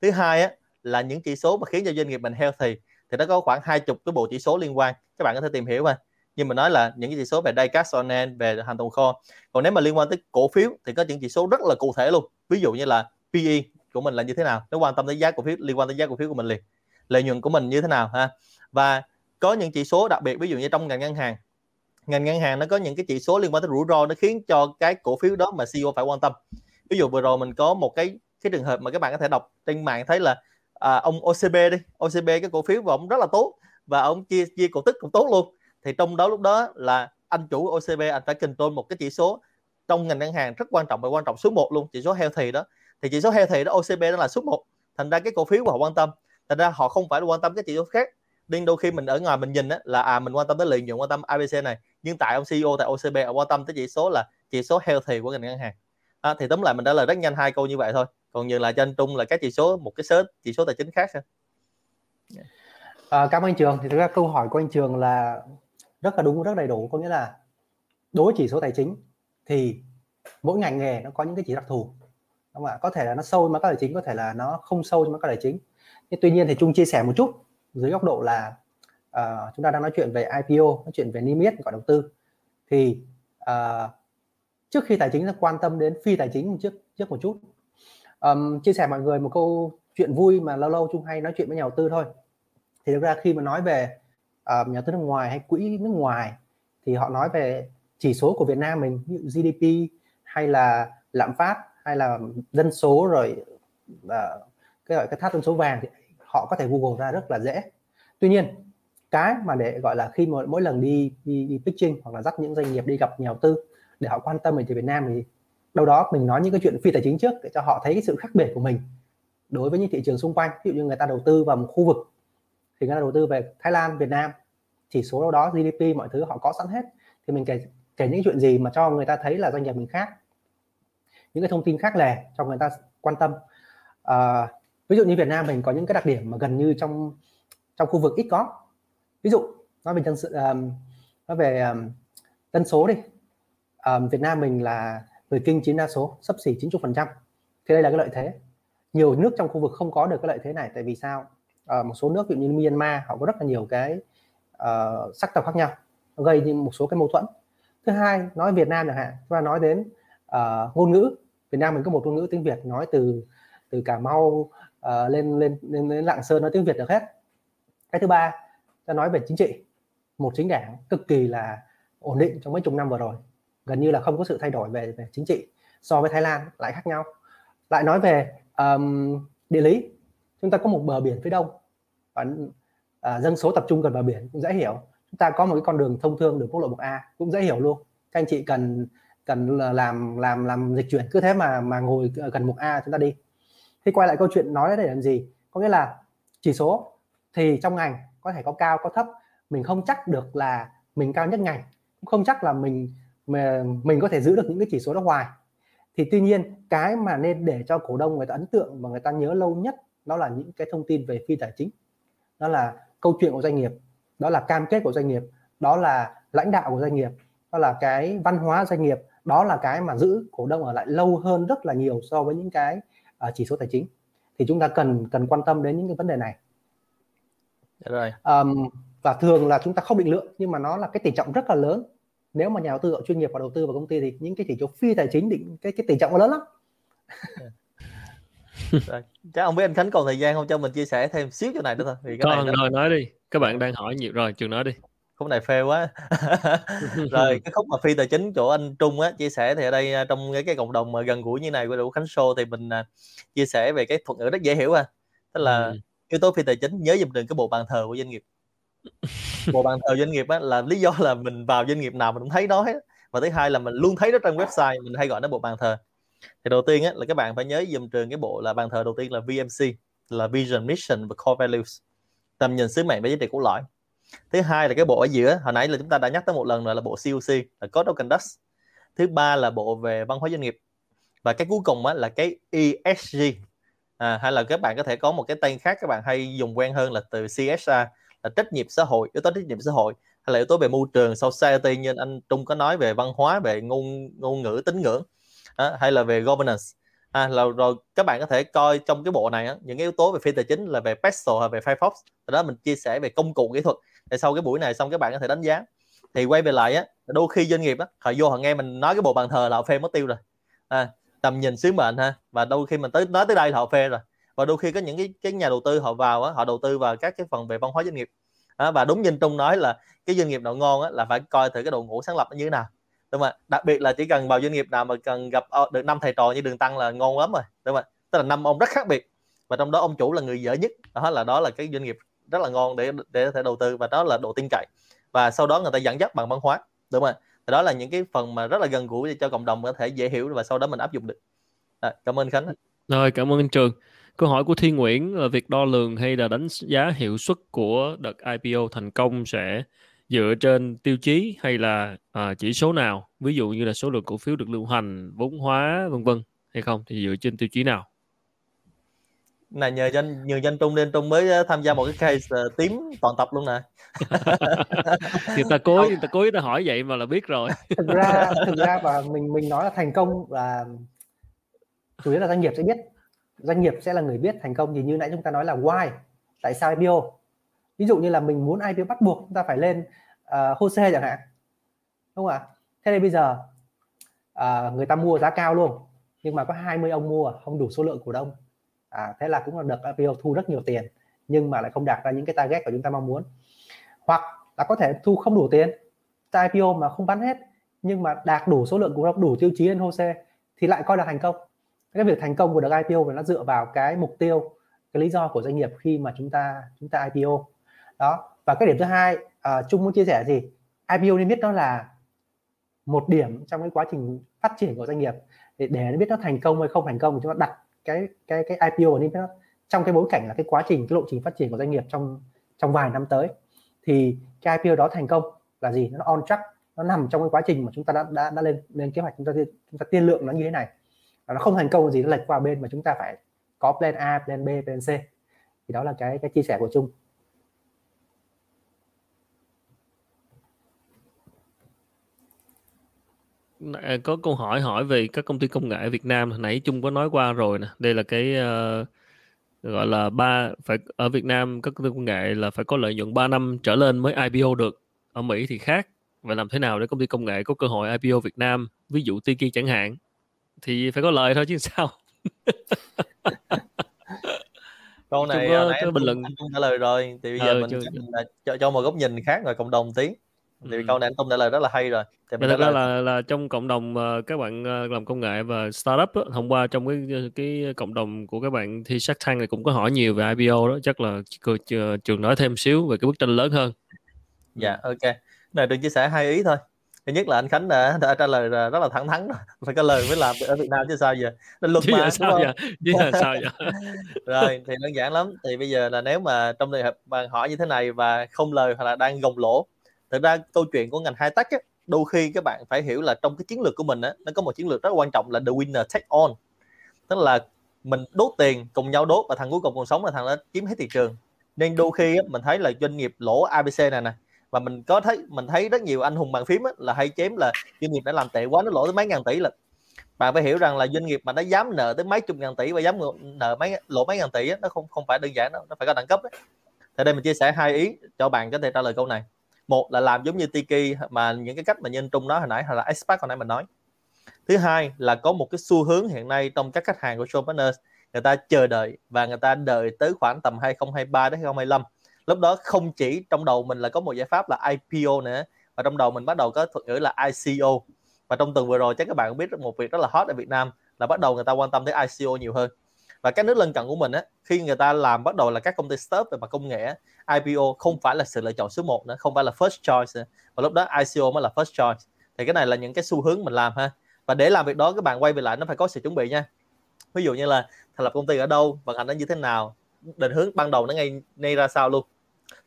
Thứ hai á, là những chỉ số mà khiến cho doanh nghiệp mình healthy, thì nó có khoảng hai chục cái bộ chỉ số liên quan. Các bạn có thể tìm hiểu mà nhưng mà nói là những cái chỉ số về diecast on hand về hàng tồn kho. Còn nếu mà liên quan tới cổ phiếu thì có những chỉ số rất là cụ thể luôn. Ví dụ như là PE của mình là như thế nào nó quan tâm tới giá cổ phiếu liên quan tới giá cổ phiếu của mình liền. Lợi nhuận của mình như thế nào ha? Và có những chỉ số đặc biệt ví dụ như trong ngành ngân hàng. Ngành ngân hàng nó có những cái chỉ số liên quan tới rủi ro nó khiến cho cái cổ phiếu đó mà CEO phải quan tâm. Ví dụ vừa rồi mình có một cái cái trường hợp mà các bạn có thể đọc trên mạng thấy là à, ông OCB đi. OCB cái cổ phiếu của ông rất là tốt và ông chia chia cổ tức cũng tốt luôn. Thì trong đó lúc đó là anh chủ OCB anh phải control một cái chỉ số trong ngành ngân hàng rất quan trọng và quan trọng số 1 luôn chỉ số healthy đó thì chỉ số healthy đó OCB đó là số 1 thành ra cái cổ phiếu của họ quan tâm. Thành ra họ không phải là quan tâm cái chỉ số khác. Nên đôi khi mình ở ngoài mình nhìn á, là à mình quan tâm tới lợi nhuận quan tâm ABC này. Nhưng tại ông CEO tại OCB họ quan tâm tới chỉ số là chỉ số healthy của ngành ngân hàng. À, thì tóm lại mình đã lời rất nhanh hai câu như vậy thôi. Còn như là cho anh Trung là các chỉ số một cái số chỉ số tài chính khác à, cảm ơn anh Trường. Thì thực ra câu hỏi của anh Trường là rất là đúng rất đầy đủ. Có nghĩa là đối với chỉ số tài chính thì mỗi ngành nghề nó có những cái chỉ đặc thù không ạ? Có thể là nó sâu mà các tài chính có thể là nó không sâu nhưng mà các tài chính. Nhưng tuy nhiên thì Trung chia sẻ một chút dưới góc độ là uh, chúng ta đang nói chuyện về IPO nói chuyện về niêm yết gọi đầu tư. Thì uh, trước khi tài chính nó quan tâm đến phi tài chính trước trước một chút um, chia sẻ mọi người một câu chuyện vui mà lâu lâu Trung hay nói chuyện với nhà đầu tư thôi. Thì thực ra khi mà nói về uh, nhà đầu tư nước ngoài hay quỹ nước ngoài thì họ nói về chỉ số của Việt Nam mình như GDP hay là lạm phát hay là dân số rồi và cái gọi cái tháp dân số vàng thì họ có thể google ra rất là dễ. Tuy nhiên cái mà để gọi là khi mỗi, mỗi lần đi, đi đi pitching hoặc là dắt những doanh nghiệp đi gặp nhà đầu tư để họ quan tâm về thị Việt Nam thì đâu đó mình nói những cái chuyện phi tài chính trước để cho họ thấy cái sự khác biệt của mình đối với những thị trường xung quanh. Ví dụ như người ta đầu tư vào một khu vực thì người ta đầu tư về Thái Lan Việt Nam chỉ số đâu đó GDP mọi thứ họ có sẵn hết. Thì mình kể kể những chuyện gì mà cho người ta thấy là doanh nghiệp mình khác những cái thông tin khác lè cho người ta quan tâm. À, ví dụ như Việt Nam mình có những cái đặc điểm mà gần như trong trong khu vực ít có. Ví dụ nói về dân sự um, nói về um, dân số đi. Um, Việt Nam mình là người kinh chiếm đa số sấp xỉ 90 phần trăm. Thì đây là cái lợi thế. Nhiều nước trong khu vực không có được cái lợi thế này tại vì sao? À, một số nước ví dụ như Myanmar họ có rất là nhiều cái uh, sắc tộc khác nhau gây nên một số cái mâu thuẫn. Thứ hai nói Việt Nam chẳng hạn chúng ta nói đến uh, ngôn ngữ. Việt Nam mình có một ngôn ngữ tiếng Việt nói từ từ Cà Mau uh, lên lên lên lên Lạng Sơn nói tiếng Việt được hết. Cái thứ ba ta nói về chính trị. Một chính đảng cực kỳ là ổn định trong mấy chục năm vừa rồi. Gần như là không có sự thay đổi về về chính trị so với Thái Lan lại khác nhau. Lại nói về um, địa lý. Chúng ta có một bờ biển phía đông. Và uh, dân số tập trung gần bờ biển cũng dễ hiểu. Chúng ta có một cái con đường thông thương đường quốc lộ 1A cũng dễ hiểu luôn. Các anh chị cần cần làm làm làm dịch chuyển, cứ thế mà mà ngồi gần mục A chúng ta đi. Thì quay lại câu chuyện nói để làm gì? Có nghĩa là chỉ số thì trong ngành có thể có cao, có thấp, mình không chắc được là mình cao nhất ngành, cũng không chắc là mình, mà mình có thể giữ được những cái chỉ số đó hoài. Thì tuy nhiên, cái mà nên để cho cổ đông người ta ấn tượng và người ta nhớ lâu nhất, đó là những cái thông tin về phi tài chính. Đó là câu chuyện của doanh nghiệp, đó là cam kết của doanh nghiệp, đó là lãnh đạo của doanh nghiệp, đó là cái văn hóa doanh nghiệp đó là cái mà giữ cổ đông ở lại lâu hơn rất là nhiều so với những cái uh, chỉ số tài chính. Thì chúng ta cần cần quan tâm đến những cái vấn đề này. Dạ rồi. Um, và thường là chúng ta không định lượng nhưng mà nó là cái tỷ trọng rất là lớn. Nếu mà nhà đầu tư chuyên nghiệp và đầu tư vào công ty thì những cái chỉ số phi tài chính định cái cái tỷ trọng nó lớn lắm. Rồi. chắc không biết anh Khánh còn thời gian không? Cho mình chia sẻ thêm xíu chỗ này nữa thôi. Vì cái còn này rồi nói đi. Các bạn đang hỏi nhiều rồi trường nói đi khúc này phê quá. Rồi cái khúc mà phi tài chính chỗ anh Trung á chia sẻ thì ở đây à, trong cái, cái cộng đồng mà gần gũi như này của đủ Khánh Show thì mình uh, chia sẻ về cái thuật ngữ rất dễ hiểu à. Tức là ừ. yếu tố phi tài chính nhớ dùm đừng cái bộ bàn thờ của doanh nghiệp. Bộ bàn thờ doanh nghiệp á là lý do là mình vào doanh nghiệp nào mình cũng thấy nó hết và thứ hai là mình luôn thấy nó trên website mình hay gọi nó bộ bàn thờ. Thì đầu tiên á là các bạn phải nhớ dùm trường cái bộ là bàn thờ đầu tiên là VMC là Vision Mission và Core Values. Tầm nhìn sứ mệnh và giá trị cốt lõi thứ hai là cái bộ ở giữa hồi nãy là chúng ta đã nhắc tới một lần rồi là bộ COC là Code of Conduct. Thứ ba là bộ về văn hóa doanh nghiệp. Và cái cuối cùng á, là cái ESG à, hay là các bạn có thể có một cái tên khác các bạn hay dùng quen hơn là từ CSR là trách nhiệm xã hội yếu tố trách nhiệm xã hội hay là yếu tố về môi trường society như anh Trung có nói về văn hóa về ngôn ngôn ngữ tín ngưỡng à, hay là về governance à, là rồi các bạn có thể coi trong cái bộ này á, những cái yếu tố về phi tài chính là về Pexel hay về Firefox. Đó mình chia sẻ về công cụ kỹ thuật. Để sau cái buổi này xong các bạn có thể đánh giá. Thì quay về lại á đôi khi doanh nghiệp á họ vô họ nghe mình nói cái bộ bàn thờ là họ phê mất tiêu rồi. À, tầm nhìn sứ mệnh ha và đôi khi mình tới nói tới đây là họ phê rồi. Và đôi khi có những cái cái nhà đầu tư họ vào á họ đầu tư vào các cái phần về văn hóa doanh nghiệp. À, và đúng như Trung nói là cái doanh nghiệp nào ngon á là phải coi thử cái đội ngũ sáng lập nó như thế nào đúng không ạ đặc biệt là chỉ cần vào doanh nghiệp nào mà cần gặp ờ, được năm thầy trò như đường tăng là ngon lắm rồi. Đúng không ạ tức là năm ông rất khác biệt và trong đó ông chủ là người dở nhất. Đó là đó là cái doanh nghiệp rất là ngon để để có thể đầu tư và đó là độ tin cậy. Và sau đó người ta dẫn dắt bằng văn hóa. Đúng không ạ thì đó là những cái phần mà rất là gần gũi để cho cộng đồng có thể dễ hiểu và sau đó mình áp dụng được. À, cảm ơn khánh. Rồi cảm ơn anh trường. Câu hỏi của thiên nguyễn là việc đo lường hay là đánh giá hiệu suất của đợt ipo thành công sẽ dựa trên tiêu chí hay là à, chỉ số nào? Ví dụ như là số lượng cổ phiếu được lưu hành vốn hóa vân vân hay không? Thì dựa trên tiêu chí nào? Này nhờ danh nhờ danh trung nên trung mới ờ, tham gia một cái case uh, tím toàn tập luôn nè. Người ta cố ta cố ta hỏi vậy mà là biết rồi. Thực ra thực ra và mình mình nói là thành công là chủ yếu là doanh nghiệp sẽ biết. Doanh nghiệp sẽ là người biết thành công. Thì như nãy chúng ta nói là why tại sao IPO ví dụ như là mình muốn IPO bắt buộc chúng ta phải lên ờ, uh, HOSE chẳng hạn. Đúng không ạ? Thế nên bây giờ uh, người ta mua giá cao luôn nhưng mà có 20 ông mua không đủ số lượng cổ đông. À, thế là cũng là được IPO thu rất nhiều tiền nhưng mà lại không đạt ra những cái target của chúng ta mong muốn. Hoặc là có thể thu không đủ tiền ta IPO mà không bán hết nhưng mà đạt đủ số lượng cổ đông đủ tiêu chí lên HOSE thì lại coi là thành công. Cái việc thành công của được IPO là nó dựa vào cái mục tiêu cái lý do của doanh nghiệp khi mà chúng ta chúng ta IPO đó. Và cái điểm thứ hai uh, Trung muốn chia sẻ gì? IPO nên biết nó là một điểm trong cái quá trình phát triển của doanh nghiệp. Để, để nó biết nó thành công hay không thành công thì chúng ta đặt cái cái cái IPO của nên nó trong cái bối cảnh là cái quá trình cái lộ trình phát triển của doanh nghiệp trong trong vài năm tới. Thì cái IPO đó thành công là gì? Nó on track nó nằm trong cái quá trình mà chúng ta đã đã, đã lên lên kế hoạch chúng ta chúng ta tiên lượng nó như thế này. Và nó không thành công gì nó lệch qua bên mà chúng ta phải có plan A, plan B, plan C. Thì đó là cái cái chia sẻ của Trung. Có câu hỏi hỏi về các công ty công nghệ ở Việt Nam. Hồi nãy Trung có nói qua rồi nè. Đây là cái uh, gọi là ba phải ở Việt Nam các công ty công nghệ là phải có lợi nhuận 3 năm trở lên mới IPO được. Ở Mỹ thì khác. Và làm thế nào để công ty công nghệ có cơ hội IPO Việt Nam? Ví dụ Tiki chẳng hạn. Thì phải có lời thôi chứ sao? Câu này có, nãy bình luận. anh trả lời rồi. Thì bây giờ ừ, mình, mình cho, cho một góc nhìn khác ngoài cộng đồng tí thì ừ. câu này anh Tung trả lời rất là hay rồi. Thì mình thật ra là là trong cộng đồng uh, các bạn uh, làm công nghệ và startup đó, hôm qua trong cái cái cộng đồng của các bạn thi Shark Tank này cũng có hỏi nhiều về IPO đó chắc là trường nói thêm xíu về cái bức tranh lớn hơn. Dạ ok. Này được chia sẻ hai ý thôi. Thứ nhất là anh Khánh đã, đã trả lời rất là thẳng thắn phải có lời mới làm ở Việt Nam chứ sao giờ? Nên luật mà sao vậy chứ là sao vậy rồi thì đơn giản lắm. Thì bây giờ là nếu mà trong trường hợp bạn hỏi như thế này và không lời hoặc là đang gồng lỗ thực ra câu chuyện của ngành high tech á, đôi khi các bạn phải hiểu là trong cái chiến lược của mình á, nó có một chiến lược rất quan trọng là the winner take on tức là mình đốt tiền cùng nhau đốt và thằng cuối cùng còn sống là thằng đó chiếm hết thị trường. Nên đôi khi á, mình thấy là doanh nghiệp lỗ ABC này nè và mình có thấy mình thấy rất nhiều anh hùng bàn phím á, là hay chém là doanh nghiệp đã làm tệ quá nó lỗ tới mấy ngàn tỷ là bạn phải hiểu rằng là doanh nghiệp mà nó dám nợ tới mấy chục ngàn tỷ và dám nợ mấy lỗ mấy ngàn tỷ á, nó không không phải đơn giản đâu nó phải có đẳng cấp đấy, thì đây mình chia sẻ hai ý cho bạn có thể trả lời câu này một là làm giống như Tiki, mà những cái cách mà nhân Trung nói hồi nãy hay là Expat hồi nãy mình nói. Thứ hai là có một cái xu hướng hiện nay trong các khách hàng của show partners người ta chờ đợi và người ta đợi tới khoảng tầm 2023 đến 2025 lúc đó không chỉ trong đầu mình là có một giải pháp là IPO nữa và trong đầu mình bắt đầu có thuật ngữ là ICO và trong tuần vừa rồi chắc các bạn cũng biết một việc rất là hot ở Việt Nam là bắt đầu người ta quan tâm tới ICO nhiều hơn và các nước lân cận của mình á, khi người ta làm bắt đầu là các công ty startup về mặt công nghệ IPO không phải là sự lựa chọn số 1 nữa, không phải là first choice nữa. và lúc đó ICO mới là first choice. Thì cái này là những cái xu hướng mình làm ha. Và để làm việc đó, các bạn quay về lại, nó phải có sự chuẩn bị nha. Ví dụ như là thành lập công ty ở đâu, vận hành nó như thế nào, định hướng ban đầu nó ngay ngay ra sao luôn.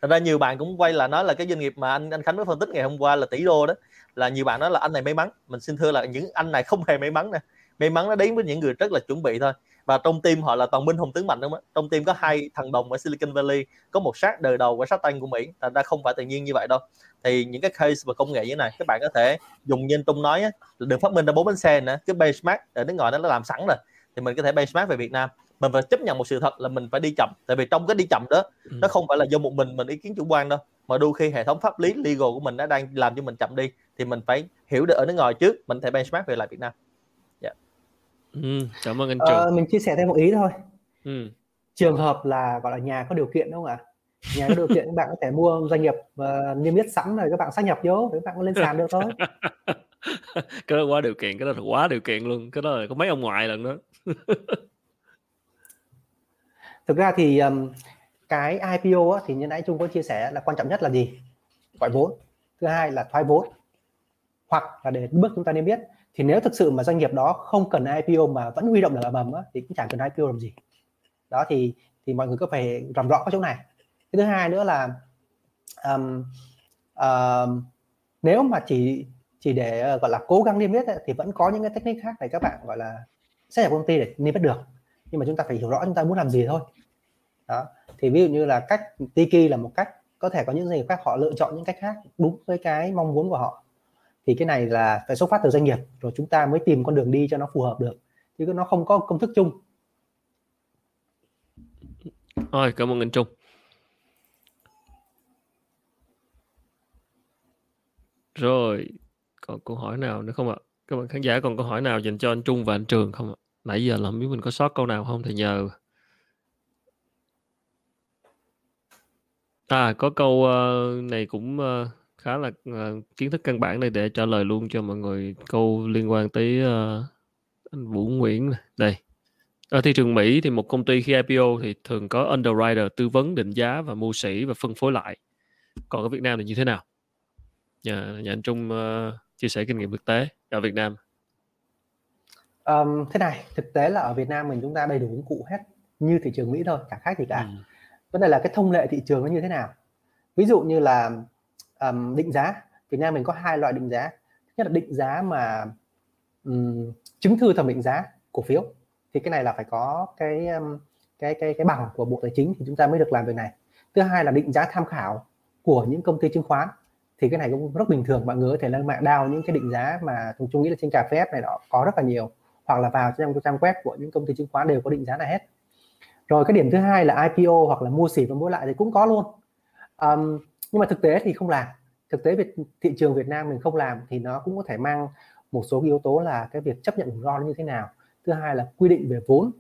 Thật ra nhiều bạn cũng quay là nói là cái doanh nghiệp mà anh anh Khánh mới phân tích ngày hôm qua là tỷ đô đó, là nhiều bạn nói là anh này may mắn. Mình xin thưa là những anh này không hề may mắn nè. May mắn nó đến với những người rất là chuẩn bị thôi và trong team họ là toàn binh hùng tướng mạnh đúng không trong team có hai thằng đồng ở Silicon Valley có một sát đời đầu của sát tay của Mỹ. Thành ra không phải tự nhiên như vậy đâu. Thì những cái case và công nghệ như thế này các bạn có thể dùng như Trung nói á, là phát minh ra bốn bánh xe nữa cái benchmark ở nước ngoài nó làm sẵn rồi thì mình có thể benchmark về Việt Nam. Mình phải chấp nhận một sự thật là mình phải đi chậm tại vì trong cái đi chậm đó ừ. nó không phải là do một mình mình ý kiến chủ quan đâu mà đôi khi hệ thống pháp lý legal của mình nó đang làm cho mình chậm đi thì mình phải hiểu được ở nước ngoài trước mình thể benchmark về lại Việt Nam Ừ, cảm ơn anh Trường. Ờ, mình chia sẻ thêm một ý thôi. Ừ. Trường hợp là gọi là nhà có điều kiện đúng không ạ? Nhà có điều kiện các bạn có thể mua doanh nghiệp và niêm yết sẵn rồi các bạn xác nhập vô, các bạn có lên sàn được thôi. cái đó quá điều kiện, cái đó là quá điều kiện luôn, cái đó là có mấy ông ngoại lần đó. Thực ra thì um, cái IPO á, thì như nãy Trung có chia sẻ là quan trọng nhất là gì? Gọi vốn. Thứ hai là thoái vốn. Hoặc là để bước chúng ta nên biết thì nếu thực sự mà doanh nghiệp đó không cần IPO mà vẫn huy động được mầm á, thì cũng chẳng cần IPO làm gì. Đó thì thì mọi người có phải làm rõ cái chỗ này. Cái thứ hai nữa là um, uh, nếu mà chỉ chỉ để ờ, gọi là cố gắng niêm yết thì vẫn có những cái technique khác để các bạn gọi là xét nhập công ty để niêm yết được. Nhưng mà chúng ta phải hiểu rõ chúng ta muốn làm gì thôi. Đó thì ví dụ như là cách Tiki là một cách có thể có những gì khác họ lựa chọn những cách khác đúng với cái mong muốn của họ thì cái này là phải xuất phát từ doanh nghiệp rồi chúng ta mới tìm con đường đi cho nó phù hợp được. Chứ nó không có công thức chung. Rồi cảm ơn anh Trung. Rồi còn câu hỏi nào nữa không ạ? Các bạn khán giả còn câu hỏi nào dành cho anh Trung và anh Trường không ạ? Nãy giờ là không biết mình có sót câu nào không thì nhờ. À có câu uh, này cũng uh, khá là uh, kiến thức căn bản này để trả lời luôn cho mọi người câu liên quan tới uh, anh Vũ Nguyễn đây. Ở thị trường Mỹ thì một công ty khi IPO thì thường có underwriter tư vấn định giá và mua sỉ và phân phối lại. Còn ở Việt Nam thì như thế nào? Nhà, nhà anh Trung uh, chia sẻ kinh nghiệm thực tế ở Việt Nam. Um, thế này thực tế là ở Việt Nam mình chúng ta đầy đủ công cụ hết như thị trường Mỹ thôi chẳng khác gì cả. Ừ. vấn đề là cái thông lệ thị trường nó như thế nào? Ví dụ như là um, định giá. Việt Nam mình có hai loại định giá. Thứ nhất là định giá mà um, chứng thư thẩm định giá cổ phiếu. Thì cái này là phải có cái um, cái cái cái bằng của bộ tài chính thì chúng ta mới được làm việc này. Thứ hai là định giá tham khảo của những công ty chứng khoán. Thì cái này cũng rất bình thường mọi người có thể lên mạng đào những cái định giá mà chúng tôi nghĩ là trên cà phê này đó có rất là nhiều. Hoặc là vào trong trang web của những công ty chứng khoán đều có định giá này hết. Rồi cái điểm thứ hai là IPO hoặc là mua xỉ và mua lại thì cũng có luôn. Um, nhưng mà thực tế thì không làm. Thực tế Việt, thị trường Việt Nam mình không làm thì nó cũng có thể mang một số yếu tố là cái việc chấp nhận rủi ro như thế nào. Thứ hai là quy định về vốn.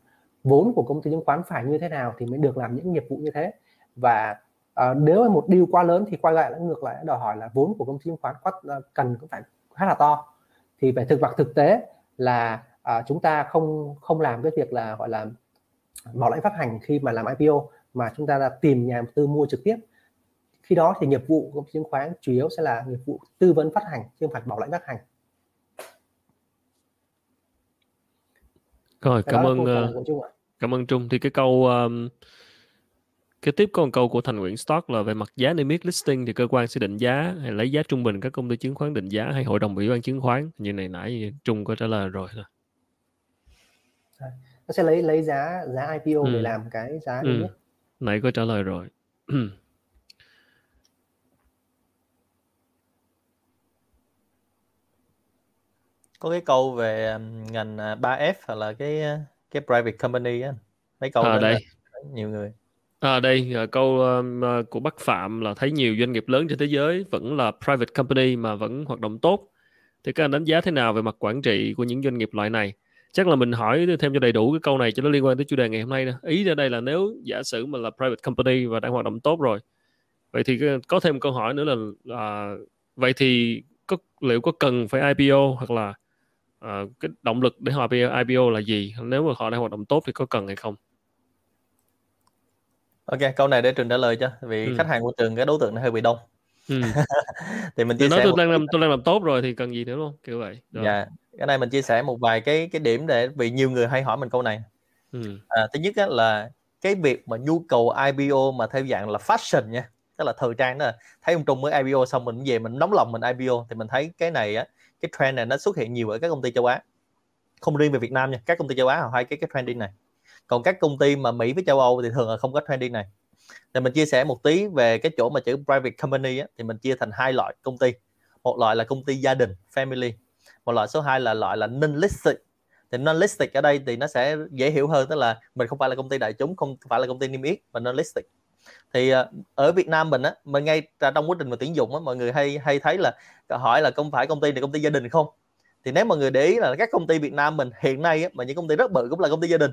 Vốn của công ty chứng khoán phải như thế nào thì mới được làm những nghiệp vụ như thế. Và uh, nếu mà một deal quá lớn thì quay lại ngược lại đòi hỏi là vốn của công ty chứng khoán quá, uh, cần cũng phải khá là to. Thì về thực vật thực tế là uh, chúng ta không không làm cái việc là gọi là bảo lãnh phát hành khi mà làm IPO mà chúng ta là tìm nhà đầu tư mua trực tiếp khi đó thì nghiệp vụ của chứng khoán chủ yếu sẽ là nghiệp vụ tư vấn phát hành chứ không phải bảo lãnh phát hành. Rồi cảm ơn uh, cảm ơn Trung. Thì cái câu um, cái tiếp một câu của Thành Nguyễn Stock là về mặt giá niêm yết listing thì cơ quan sẽ định giá hay lấy giá trung bình các công ty chứng khoán định giá hay hội đồng ủy ban chứng khoán. Như này nãy Trung có trả lời rồi. Nó sẽ lấy lấy giá giá IPO ừ. để làm cái giá niêm ừ. nãy có trả lời rồi có cái câu về um, ngành 3F à, hoặc là cái cái private company á mấy câu à, đây nhiều người À, đây uh, câu uh, của Bắc Phạm là thấy nhiều doanh nghiệp lớn trên thế giới vẫn là private company mà vẫn hoạt động tốt. Thì các anh đánh giá thế nào về mặt quản trị của những doanh nghiệp loại này? Chắc là mình hỏi thêm cho đầy đủ cái câu này cho nó liên quan tới chủ đề ngày hôm nay. Nè. Ý ở đây là nếu giả sử mà là private company và đang hoạt động tốt rồi, vậy thì có thêm câu hỏi nữa là uh, vậy thì có liệu có cần phải IPO hoặc là uh, cái động lực để họ IPO, là gì? Nếu mà họ đang hoạt động tốt thì có cần hay không? Ok, câu này để Trường trả lời cho vì ừ. khách hàng của Trường cái đối tượng nó hơi bị đông. Ừ. thì mình chia sẻ tôi đang làm tôi đang làm tốt rồi thì cần gì nữa luôn kiểu vậy. Rồi. Dạ, cái này mình chia sẻ một vài cái cái điểm để vì nhiều người hay hỏi mình câu này. Ừ. À, thứ nhất á, là cái việc mà nhu cầu IPO mà theo dạng là fashion nha, tức là thời trang đó thấy ông Trung mới IPO xong mình về mình nóng lòng mình IPO thì mình thấy cái này á, cái trend này nó xuất hiện nhiều ở các công ty châu Á. Không riêng về Việt Nam nha, các công ty châu Á họ hay cái cái trending này. Còn các công ty mà Mỹ với châu Âu thì thường là không có trending này. Thì mình chia sẻ một tí về cái chỗ mà chữ private company á, thì mình chia thành hai loại công ty. Một loại là công ty gia đình family. Một loại số 2 là loại là non listed thì non listed ở đây thì nó sẽ dễ hiểu hơn tức là mình không phải là công ty đại chúng không phải là công ty niêm yết mà non listed thì ở Việt Nam mình á mà ngay trong quá trình mà tuyển dụng á mọi người hay hay thấy là hỏi là không phải công ty này công ty gia đình không thì nếu mọi người để ý là các công ty Việt Nam mình hiện nay á, mà những công ty rất bự cũng là công ty gia đình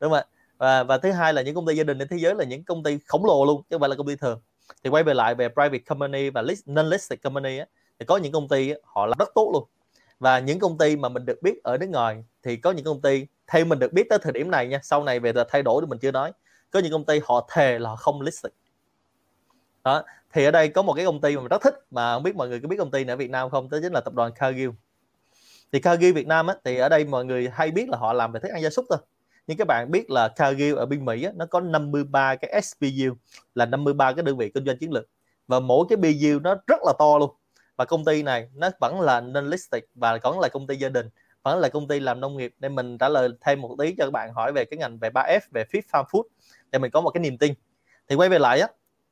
đúng không ạ và và thứ hai là những công ty gia đình trên thế giới là những công ty khổng lồ luôn chứ không phải là công ty thường thì quay về lại về private company và list, non listed company á, thì có những công ty á, họ làm rất tốt luôn và những công ty mà mình được biết ở nước ngoài thì có những công ty theo mình được biết tới thời điểm này nha sau này về thay đổi thì mình chưa nói có những công ty họ thề là họ không listed. Đó thì ở đây có một cái công ty mà mình rất thích mà không biết mọi người có biết công ty này ở Việt Nam không? Đó chính là tập đoàn Cargill. Thì Cargill Việt Nam á, thì ở đây mọi người hay biết là họ làm về thức ăn gia súc thôi. Nhưng các bạn biết là Cargill ở bên Mỹ á, nó có 53 cái SBU là 53 cái đơn vị kinh doanh chiến lược. Và mỗi cái BU nó rất là to luôn. Và công ty này nó vẫn là non listed và vẫn là công ty gia đình vẫn là công ty làm nông nghiệp. Nên mình trả lời thêm một tí cho các bạn hỏi về cái ngành về 3F về Fit Farm Food để mình có một cái niềm tin. Thì quay về lại á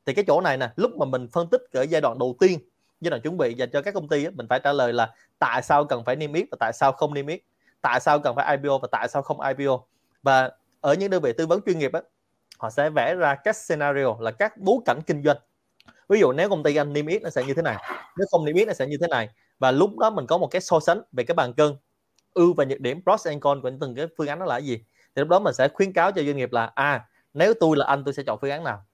thì cái chỗ này nè lúc mà mình phân tích ở giai đoạn đầu tiên giai đoạn chuẩn bị dành cho các công ty á, mình phải trả lời là tại sao cần phải niêm yết và tại sao không niêm yết? Tại sao cần phải IPO và tại sao không IPO và ở những đơn vị tư vấn chuyên nghiệp á họ sẽ vẽ ra các scenario là các bối cảnh kinh doanh. Ví dụ nếu công ty anh niêm yết nó sẽ như thế này nếu không niêm yết nó sẽ như thế này. Và lúc đó mình có một cái so sánh về cái bàn cân ưu và nhược điểm pros and cons của từng cái phương án đó là gì? Thì lúc đó mình sẽ khuyến cáo cho doanh nghiệp là à nếu tôi là anh tôi sẽ chọn phương án nào?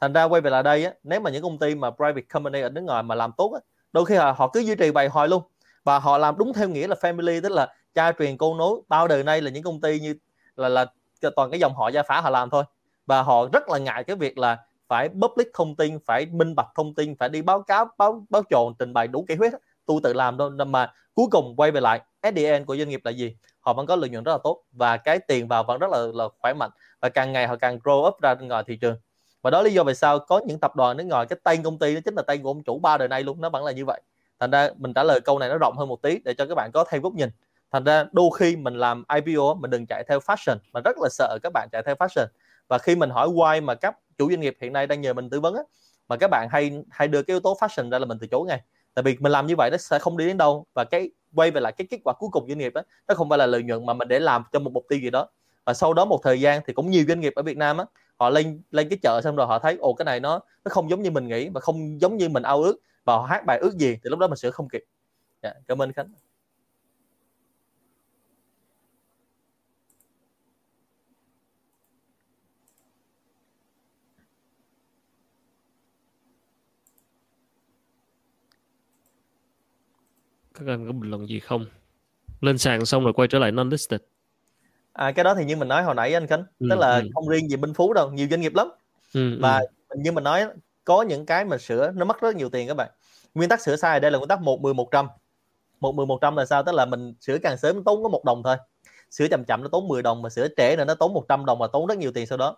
Thành ra quay về lại đây á, nếu mà những công ty mà private company ở nước ngoài mà làm tốt á, đôi khi họ, họ cứ duy trì bài hồi luôn. Và họ làm đúng theo nghĩa là family tức là cha truyền con nối. Bao đời nay là những công ty như là là toàn cái dòng họ gia phả họ làm thôi. Và họ rất là ngại cái việc là phải public thông tin phải minh bạch thông tin phải đi báo cáo báo báo trộn trình bày đủ kỹ huyết tôi tự làm đâu mà cuối cùng quay về lại SDN của doanh nghiệp là gì? Họ vẫn có lợi nhuận rất là tốt và cái tiền vào vẫn rất là là khỏe mạnh và càng ngày họ càng grow up ra ngoài thị trường. Và đó lý do vì sao có những tập đoàn nước ngoài cái tên công ty nó chính là tên của ông chủ ba đời nay luôn nó vẫn là như vậy. Thành ra mình trả lời câu này nó rộng hơn một tí để cho các bạn có thêm góc nhìn. Thành ra đôi khi mình làm IPO mình đừng chạy theo fashion mà rất là sợ các bạn chạy theo fashion. Và khi mình hỏi why mà các chủ doanh nghiệp hiện nay đang nhờ mình tư vấn á, mà các bạn hay hay đưa cái yếu tố fashion ra là mình từ chối ngay. Tại vì mình làm như vậy nó sẽ không đi đến đâu và cái quay về lại cái kết quả cuối cùng doanh nghiệp đó nó không phải là lợi nhuận mà mình để làm cho một mục tiêu gì đó. Và sau đó một thời gian thì cũng nhiều doanh nghiệp ở Việt Nam á họ lên lên cái chợ xong rồi họ thấy ồ cái này nó nó không giống như mình nghĩ và không giống như mình ao ước và họ hát bài ước gì thì lúc đó mình sửa không kịp. Dạ, cảm ơn khánh. Các anh có bình luận gì không? Lên sàn xong rồi quay trở lại non listed à cái đó thì như mình nói hồi nãy anh khánh ừ, tức là ừ. không riêng gì minh phú đâu nhiều doanh nghiệp lắm. Ừ, và ừ. như mình nói có những cái mà sửa nó mất rất nhiều tiền các bạn. Nguyên tắc sửa sai đây là nguyên tắc một mười một trăm. Một mười một trăm là sao? Tức là mình sửa càng sớm tốn có một đồng thôi. Sửa chậm chậm nó tốn 10 đồng mà sửa trễ nữa nó tốn 100 đồng mà tốn rất nhiều tiền sau đó.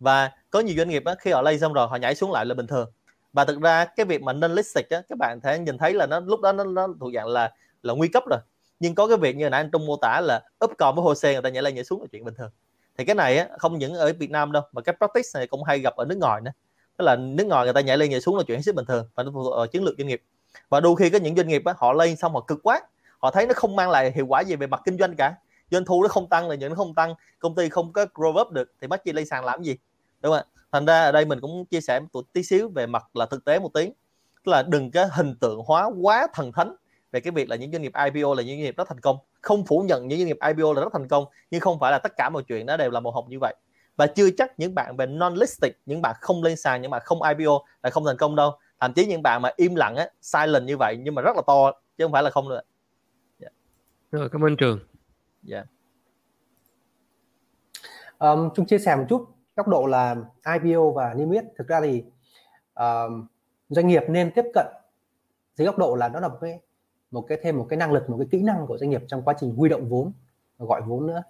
Và có nhiều doanh nghiệp á, khi họ lên xong rồi họ nhảy xuống lại là bình thường và thực ra cái việc mà nên listed á các bạn thể nhìn thấy là nó lúc đó nó, nó thuộc dạng là là nguy cấp rồi. Nhưng có cái việc như nãy anh Trung mô tả là up còn với hồ sê người ta nhảy lên nhảy xuống là chuyện bình thường. Thì cái này á, không những ở Việt Nam đâu mà cái practice này cũng hay gặp ở nước ngoài nữa. Tức là nước ngoài người ta nhảy lên nhảy xuống là chuyện hết sức bình thường và nó phụ thuộc ở chiến lược doanh nghiệp. Và đôi khi có những doanh nghiệp á, họ lên xong họ cực quá họ thấy nó không mang lại hiệu quả gì về mặt kinh doanh cả. Doanh thu nó không tăng là những nó không tăng công ty không có grow up được thì mất chi lên sàn làm gì? Đúng không ạ? Thành ra ở đây mình cũng chia sẻ một tí xíu về mặt là thực tế một tí. Tức là đừng cái hình tượng hóa quá thần thánh về cái việc là những doanh nghiệp IPO là những doanh nghiệp rất thành công. Không phủ nhận những doanh nghiệp IPO là rất thành công nhưng không phải là tất cả mọi chuyện nó đều là màu hồng như vậy. Và chưa chắc những bạn về non listed những bạn không lên sàn những bạn không IPO là không thành công đâu. Thậm chí những bạn mà im lặng á silent như vậy nhưng mà rất là to chứ không phải là không nữa yeah. rồi cảm ơn trường. Dạ. Yeah. um, chúng chia sẻ một chút góc độ là IPO và niêm yết thực ra thì uh, doanh nghiệp nên tiếp cận dưới góc độ là nó là một cái một cái thêm một cái năng lực một cái kỹ năng của doanh nghiệp trong quá trình huy động vốn gọi vốn nữa.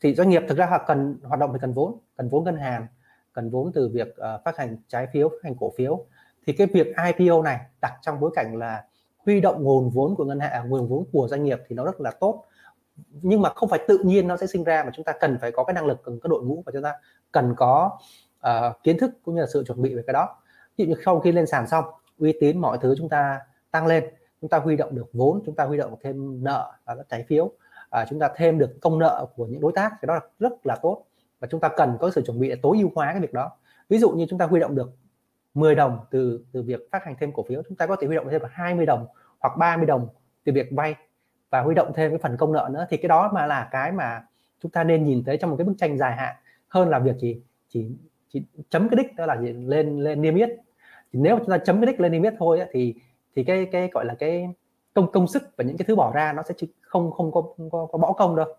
Thì doanh nghiệp thực ra họ cần hoạt động thì cần vốn cần vốn ngân hàng cần vốn từ việc uh, phát hành trái phiếu phát hành cổ phiếu. Thì cái việc IPO này đặt trong bối cảnh là huy động nguồn vốn của ngân hàng nguồn vốn của doanh nghiệp thì nó rất là tốt. Nhưng mà không phải tự nhiên nó sẽ sinh ra mà chúng ta cần phải có cái năng lực cần có đội ngũ và chúng ta cần có uh, kiến thức cũng như là sự chuẩn bị về cái đó. Ví dụ như sau khi lên sàn xong uy tín mọi thứ chúng ta tăng lên chúng ta huy động được vốn chúng ta huy động thêm nợ và các trái phiếu à, chúng ta thêm được công nợ của những đối tác cái đó là rất là tốt. Và chúng ta cần có sự chuẩn bị để tối ưu hóa cái việc đó. Ví dụ như chúng ta huy động được 10 đồng từ từ việc phát hành thêm cổ phiếu chúng ta có thể huy động thêm 20 đồng hoặc 30 đồng từ việc vay và huy động thêm cái phần công nợ nữa. Thì cái đó mà là cái mà chúng ta nên nhìn thấy trong một cái bức tranh dài hạn hơn là việc chỉ chỉ chỉ chấm cái đích đó là gì? lên lên niêm yết thì nếu chúng ta chấm cái đích lên niêm yết thôi ấy, thì thì cái cái gọi là cái công công sức và những cái thứ bỏ ra nó sẽ không không có không có, có bỏ công đâu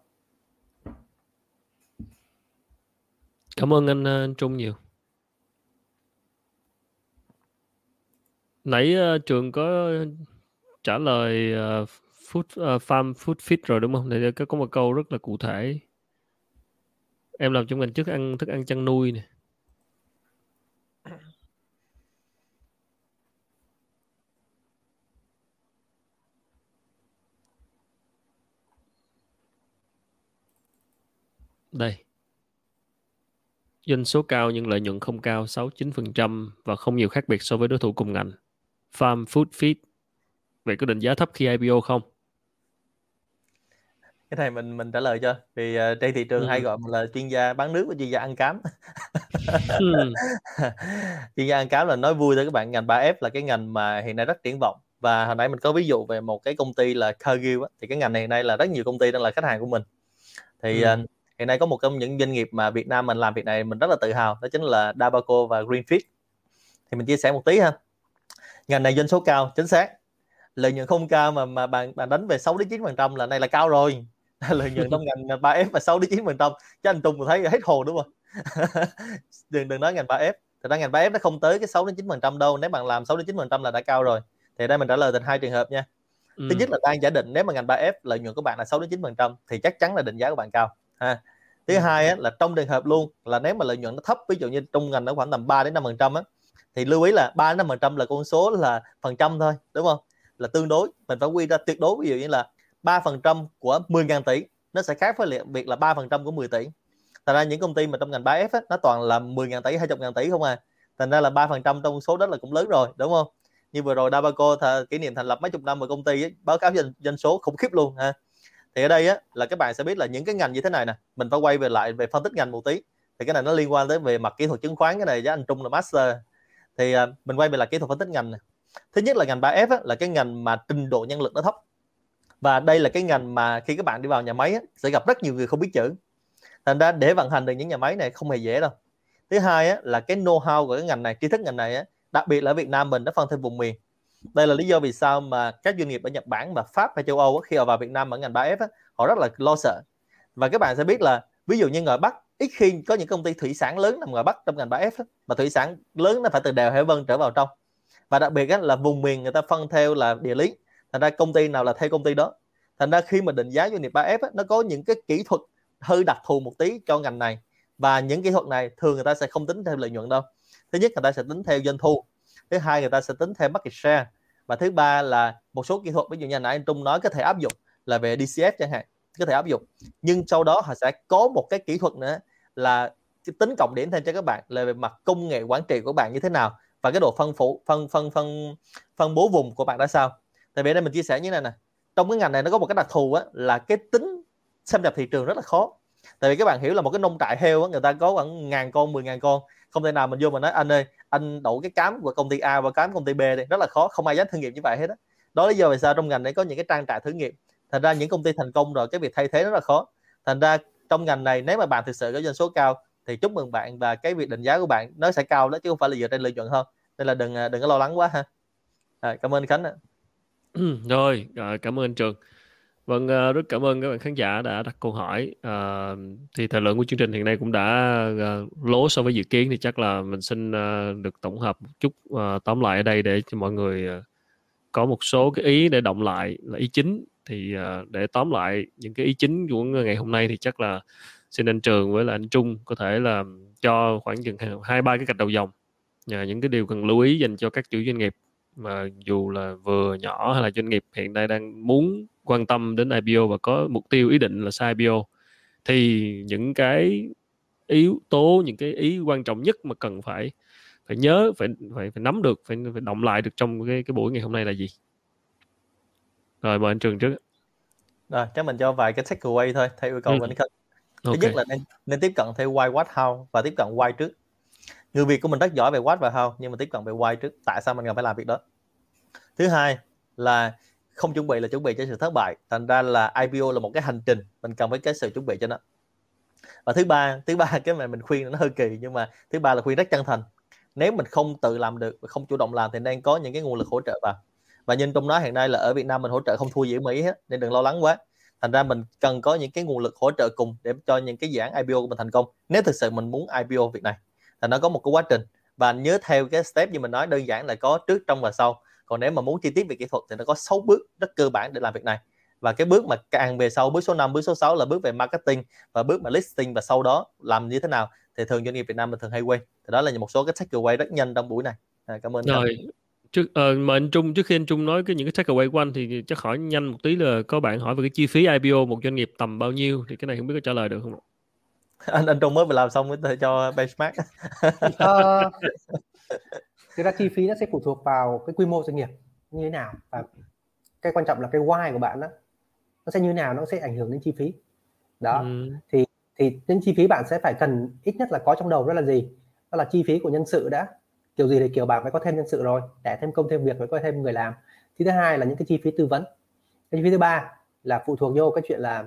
cảm ơn anh, anh Trung nhiều nãy uh, trường có trả lời uh, food uh, farm food fit rồi đúng không? Này có một câu rất là cụ thể. Em làm trong ngành trước ăn, thức ăn chăn nuôi nè. Đây. Doanh số cao nhưng lợi nhuận không cao 6-9% và không nhiều khác biệt so với đối thủ cùng ngành. Farm Food Feed. Vậy có định giá thấp khi IPO không? Cái này mình mình trả lời cho. Vì uh, trên thị trường ừ. hay gọi mình là chuyên gia bán nước và chuyên gia ăn cám. Ừ. chuyên gia ăn cám là nói vui thôi các bạn. Ngành 3F là cái ngành mà hiện nay rất triển vọng. Và hồi nãy mình có ví dụ về một cái công ty là Cargill á, thì cái ngành này hiện nay là rất nhiều công ty đang là khách hàng của mình. Thì ừ. uh, hiện nay có một trong những doanh nghiệp mà Việt Nam mình làm việc này mình rất là tự hào đó chính là Dabaco và Greenfish thì mình chia sẻ một tí ha. Ngành này doanh số cao chính xác. Lợi nhuận không cao mà mà bạn bạn đánh về 6 đến 9 phần trăm là này là cao rồi lợi nhuận trong ngành 3F và 6 đến 9 phần trăm. Chứ anh Tùng thấy hết hồn đúng không? Đừng đừng nói ngành 3F thì ra ngành 3F nó không tới cái 6 đến 9 phần trăm đâu. Nếu bạn làm 6 đến 9 phần trăm là đã cao rồi. Thì đây mình trả lời thành hai trường hợp nha. Ừ. thứ nhất là đang giả định nếu mà ngành 3F lợi nhuận của bạn là 6 đến 9 phần trăm thì chắc chắn là định giá của bạn cao ha. Thứ ừ. hai á, là trong trường hợp luôn là nếu mà lợi nhuận nó thấp ví dụ như trong ngành nó khoảng tầm 3 đến 5 phần trăm á thì lưu ý là 3 đến 5 phần trăm là con số là phần trăm thôi đúng không? Là tương đối mình phải quy ra tuyệt đối. Ví dụ như là 3% của 10.000 tỷ nó sẽ khác với việc là 3% của 10 tỷ. Thành ra những công ty mà trong ngành 3F á, nó toàn là 10.000 tỷ 20.000 tỷ không à. Thành ra là 3% trong số đó là cũng lớn rồi đúng không? Như vừa rồi Dabaco th- kỷ niệm thành lập mấy chục năm của công ty ấy, báo cáo doanh, doanh số khủng khiếp luôn ha. Thì ở đây á, là các bạn sẽ biết là những cái ngành như thế này nè mình phải quay về lại về phân tích ngành một tí. Thì cái này nó liên quan tới về mặt kỹ thuật chứng khoán cái này với anh Trung là master. Thì uh, mình quay về là kỹ thuật phân tích ngành này. thứ nhất là ngành 3F á, là cái ngành mà trình độ nhân lực nó thấp và đây là cái ngành mà khi các bạn đi vào nhà máy á, sẽ gặp rất nhiều người không biết chữ. Thành ra để vận hành được những nhà máy này không hề dễ đâu. Thứ hai á, là cái know how của cái ngành này tri thức ngành này á, đặc biệt là ở Việt Nam mình nó phân thêm vùng miền. Đây là lý do vì sao mà các doanh nghiệp ở Nhật Bản và Pháp hay châu Âu khi họ vào Việt Nam ở ngành 3F á, họ rất là lo sợ. Và các bạn sẽ biết là ví dụ như ngoài Bắc ít khi có những công ty thủy sản lớn nằm ngoài Bắc trong ngành 3F á, mà thủy sản lớn nó phải từ đèo Hải Vân trở vào trong. Và đặc biệt á, là vùng miền người ta phân theo là địa lý thành ra công ty nào là theo công ty đó. Thành ra khi mà định giá doanh nghiệp 3F á, nó có những cái kỹ thuật hơi đặc thù một tí cho ngành này. Và những kỹ thuật này thường người ta sẽ không tính theo lợi nhuận đâu. Thứ nhất người ta sẽ tính theo doanh thu. Thứ hai người ta sẽ tính theo market share. Và thứ ba là một số kỹ thuật ví dụ như nãy anh Trung nói có thể áp dụng là về DCF chẳng hạn có thể áp dụng. Nhưng sau đó họ sẽ có một cái kỹ thuật nữa là tính cộng điểm thêm cho các bạn là về mặt công nghệ quản trị của bạn như thế nào và cái độ phân phủ phân phân phân phân bố vùng của bạn ra sao tại vì đây mình chia sẻ như này nè. Trong cái ngành này nó có một cái đặc thù á, là cái tính xâm nhập thị trường rất là khó. Tại vì các bạn hiểu là một cái nông trại heo á, người ta có khoảng ngàn con mười ngàn con. Không thể nào mình vô mà nói anh ơi anh đổ cái cám của công ty A vào cám công ty B đi. Rất là khó không ai dám thử nghiệm như vậy hết đó đó lý do vì sao trong ngành này có những cái trang trại thử nghiệm. Thành ra những công ty thành công rồi cái việc thay thế rất là khó. Thành ra trong ngành này nếu mà bạn thực sự có doanh số cao thì chúc mừng bạn và cái việc định giá của bạn nó sẽ cao đó chứ không phải là dựa trên lợi nhuận hơn. Nên là đừng à, đừng có lo lắng quá ha. À, cảm ơn khánh ạ. rồi à, cảm ơn anh trường. Vâng, à, rất cảm ơn các bạn khán giả đã đặt câu hỏi. À, thì thời lượng của chương trình hiện nay cũng đã à, lố so với dự kiến thì chắc là mình xin à, được tổng hợp một chút à, tóm lại ở đây để cho mọi người à, có một số cái ý để động lại là ý chính. Thì à, để tóm lại những cái ý chính của ngày hôm nay thì chắc là xin anh Trường với là anh Trung có thể là cho khoảng chừng hai ba cái cạch đầu dòng. Những cái điều cần lưu ý dành cho các chủ doanh nghiệp mà dù là vừa nhỏ hay là doanh nghiệp hiện nay đang muốn quan tâm đến IPO và có mục tiêu ý định là sai IPO thì những cái yếu tố những cái ý quan trọng nhất mà cần phải phải nhớ phải phải phải nắm được phải phải động lại được trong cái cái buổi ngày hôm nay là gì rồi mời anh trường trước rồi chắc mình cho vài cái takeaway thôi theo yêu cầu ừ. của anh Khánh thứ okay. nhất là nên nên tiếp cận theo why what how và tiếp cận why trước người việt của mình rất giỏi về what và how, nhưng mà tiếp cận về why trước, tại sao mình cần phải làm việc đó. Thứ hai là không chuẩn bị là chuẩn bị cho sự thất bại. Thành ra là IPO là một cái hành trình, mình cần phải cái sự chuẩn bị cho nó. Và thứ ba thứ ba, cái mà mình khuyên nó hơi kỳ, nhưng mà thứ ba là khuyên rất chân thành. Nếu mình không tự làm được và không chủ động làm thì nên có những cái nguồn lực hỗ trợ vào. Và nhìn trong đó hiện nay là ở Việt Nam mình hỗ trợ không thua gì ở Mỹ hết, nên đừng lo lắng quá. Thành ra mình cần có những cái nguồn lực hỗ trợ cùng để cho những cái dự án IPO của mình thành công, nếu thực sự mình muốn IPO việc này là nó có một cái quá trình. Và nhớ theo cái step như mình nói đơn giản là có trước trong và sau. Còn nếu mà muốn chi tiết về kỹ thuật thì nó có 6 bước rất cơ bản để làm việc này. Và cái bước mà càng về sau bước số 5 bước số 6 là bước về marketing và bước mà listing và sau đó làm như thế nào thì thường doanh nghiệp Việt Nam mình thường hay quên thì đó là một số cái takeaway rất nhanh trong buổi này. À, cảm ơn rồi trước uh, mà anh Trung trước khi anh Trung nói cái những cái takeaway của anh thì chắc hỏi nhanh một tí là có bạn hỏi về cái chi phí IPO một doanh nghiệp tầm bao nhiêu? Thì cái này không biết có trả lời được không anh anh Trung mới vừa làm xong mới cho benchmark. Uh, thực ra chi phí nó sẽ phụ thuộc vào cái quy mô doanh nghiệp như thế nào và cái quan trọng là cái why của bạn đó nó sẽ như thế nào nó sẽ ảnh hưởng đến chi phí. Đó ừ. thì thì những chi phí bạn sẽ phải cần ít nhất là có trong đầu đó là gì? Đó là chi phí của nhân sự đã. Kiểu gì thì kiểu bạn phải có thêm nhân sự rồi để thêm công thêm việc phải có thêm người làm. Thứ hai là những cái chi phí tư vấn. Cái chi phí thứ ba là phụ thuộc vô cái chuyện là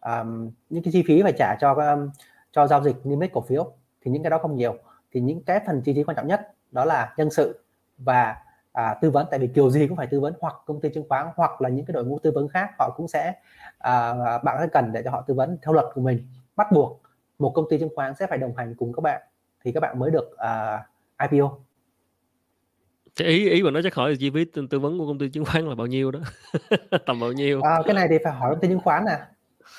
um, những cái chi phí phải trả cho um, cho giao dịch niêm yết cổ phiếu thì những cái đó không nhiều. Thì những cái phần chi phí quan trọng nhất đó là nhân sự và à, tư vấn tại vì kiểu gì cũng phải tư vấn hoặc công ty chứng khoán hoặc là những cái đội ngũ tư vấn khác họ cũng sẽ à, bạn sẽ cần để cho họ tư vấn theo luật của mình. Bắt buộc một công ty chứng khoán sẽ phải đồng hành cùng các bạn thì các bạn mới được uh, IPO Thế ý ý mà nói chắc hỏi là chi phí tư, tư vấn của công ty chứng khoán là bao nhiêu đó? Tầm bao nhiêu? À, cái này thì phải hỏi công ty chứng khoán nè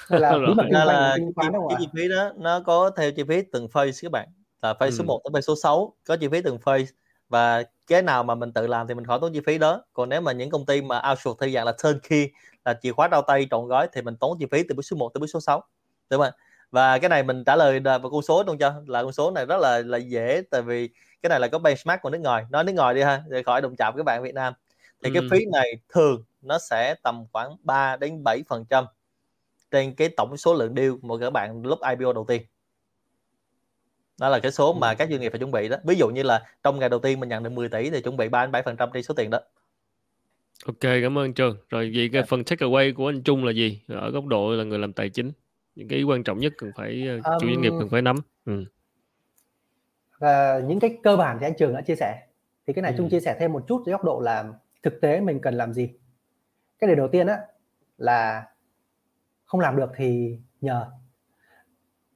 là bí mật kinh doanh là đâu cái chi phí đó nó có theo chi phí từng phase các bạn là phase ừ. số 1 tới phase số 6 có chi phí từng phase. Và cái nào mà mình tự làm thì mình khỏi tốn chi phí đó. Còn nếu mà những công ty mà outsource theo dạng là turnkey là chìa khóa đau tay trọn gói thì mình tốn chi phí từ bước số 1 tới bước số 6 đúng không và cái này mình trả lời vào con số luôn cho là con số này rất là là dễ tại vì cái này là có benchmark của nước ngoài. Nói nước ngoài đi ha để khỏi đụng chạm các bạn Việt Nam. Thì ừ. cái phí này thường nó sẽ tầm khoảng 3 đến 7 phần trăm trên cái tổng số lượng deal mà các bạn lúc IPO đầu tiên. Đó là cái số mà các doanh nghiệp phải chuẩn bị đó. Ví dụ như là trong ngày đầu tiên mình nhận được 10 tỷ thì chuẩn bị 3 đến 7 phần trăm trên số tiền đó. Ok cảm ơn trường. Rồi vậy cái dạ. phần take away của anh Trung là gì? Ở góc độ là người làm tài chính. Những cái quan trọng nhất cần phải um, chủ doanh nghiệp cần phải nắm. Ừ. và những cái cơ bản thì anh Trường đã chia sẻ. Thì cái này ừ. Trung chia sẻ thêm một chút dưới góc độ là thực tế mình cần làm gì. Cái điều đầu tiên á là không làm được thì nhờ.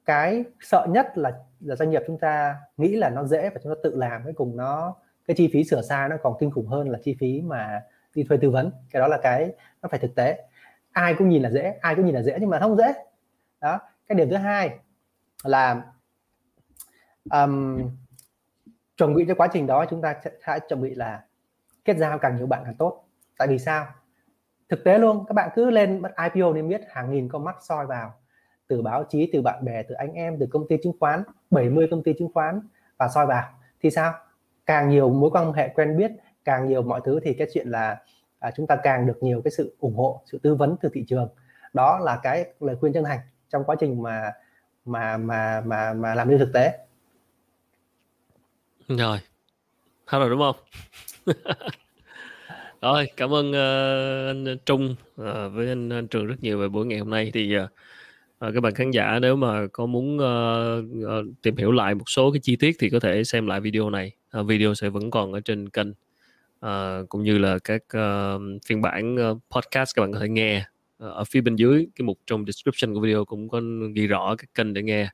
Cái sợ nhất là là doanh nghiệp chúng ta nghĩ là nó dễ và chúng ta tự làm cuối cùng nó cái chi phí sửa sai nó còn kinh khủng hơn là chi phí mà đi thuê tư vấn. Cái đó là cái nó phải thực tế. Ai cũng nhìn là dễ ai cũng nhìn là dễ nhưng mà không dễ. Đó cái điểm thứ hai là um, chuẩn bị cho quá trình đó chúng ta sẽ chuẩn bị là kết giao càng nhiều bạn càng tốt. Tại vì sao? Thực tế luôn các bạn cứ lên bắt IPO nên biết hàng nghìn con mắt soi vào. Từ báo chí từ bạn bè từ anh em từ công ty chứng khoán 70 công ty chứng khoán và soi vào. Thì sao? Càng nhiều mối quan hệ quen biết càng nhiều mọi thứ thì cái chuyện là à, chúng ta càng được nhiều cái sự ủng hộ sự tư vấn từ thị trường. Đó là cái lời khuyên chân thành trong quá trình mà mà mà mà mà làm đi thực tế. Rồi. Hết rồi đúng không? rồi cảm ơn uh, anh Trung uh, với anh, anh Trường rất nhiều về buổi ngày hôm nay. Thì uh, các bạn khán giả nếu mà có muốn uh, uh, tìm hiểu lại một số cái chi tiết thì có thể xem lại video này. Uh, video sẽ vẫn còn ở trên kênh uh, cũng như là các uh, phiên bản uh, podcast các bạn có thể nghe. Ở phía bên dưới cái mục trong description của video cũng có ghi rõ cái kênh để nghe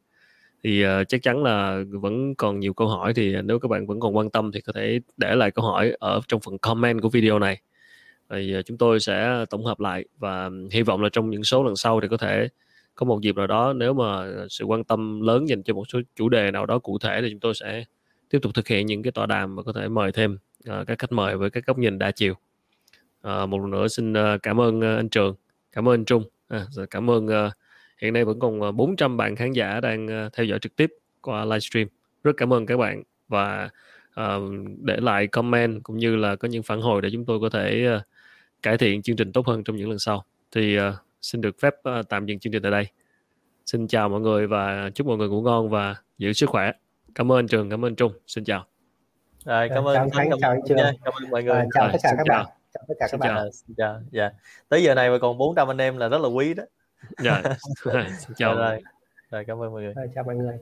thì uh, chắc chắn là vẫn còn nhiều câu hỏi thì nếu các bạn vẫn còn quan tâm thì có thể để lại câu hỏi ở trong phần comment của video này. Thì uh, chúng tôi sẽ tổng hợp lại và hy vọng là trong những số lần sau thì có thể có một dịp nào đó nếu mà ờ, sự quan tâm lớn dành cho một số chủ đề nào đó cụ thể thì chúng tôi sẽ tiếp tục thực hiện những cái tọa đàm và có thể mời thêm uh, các khách mời với các góc nhìn đa chiều. Uh, một lần nữa xin uh, cảm ơn uh, anh Trường. Cảm ơn anh Trung. À, cảm ơn uh, hiện nay vẫn còn 400 bạn khán giả đang uh, theo dõi trực tiếp qua livestream. Rất cảm ơn các bạn và uh, để lại comment cũng như là có những phản hồi để chúng tôi có thể uh, cải thiện chương trình tốt hơn trong những lần sau. Thì uh, xin được phép uh, tạm dừng chương trình tại đây. Xin chào mọi người và chúc mọi người ngủ ngon và giữ sức khỏe. Cảm ơn anh Trường cảm ơn Trung. Xin chào. Rồi cảm ơn chào, Khánh, chào, chào, chào, cảm ơn mọi người. À, chào tất cả các bạn. Chào tất cả các bạn. xin chào. Dạ. Tới giờ này mà còn 400 anh em là rất là quý đó dạ xin chào. rồi. Rồi cảm ơn mọi người. Chào mọi người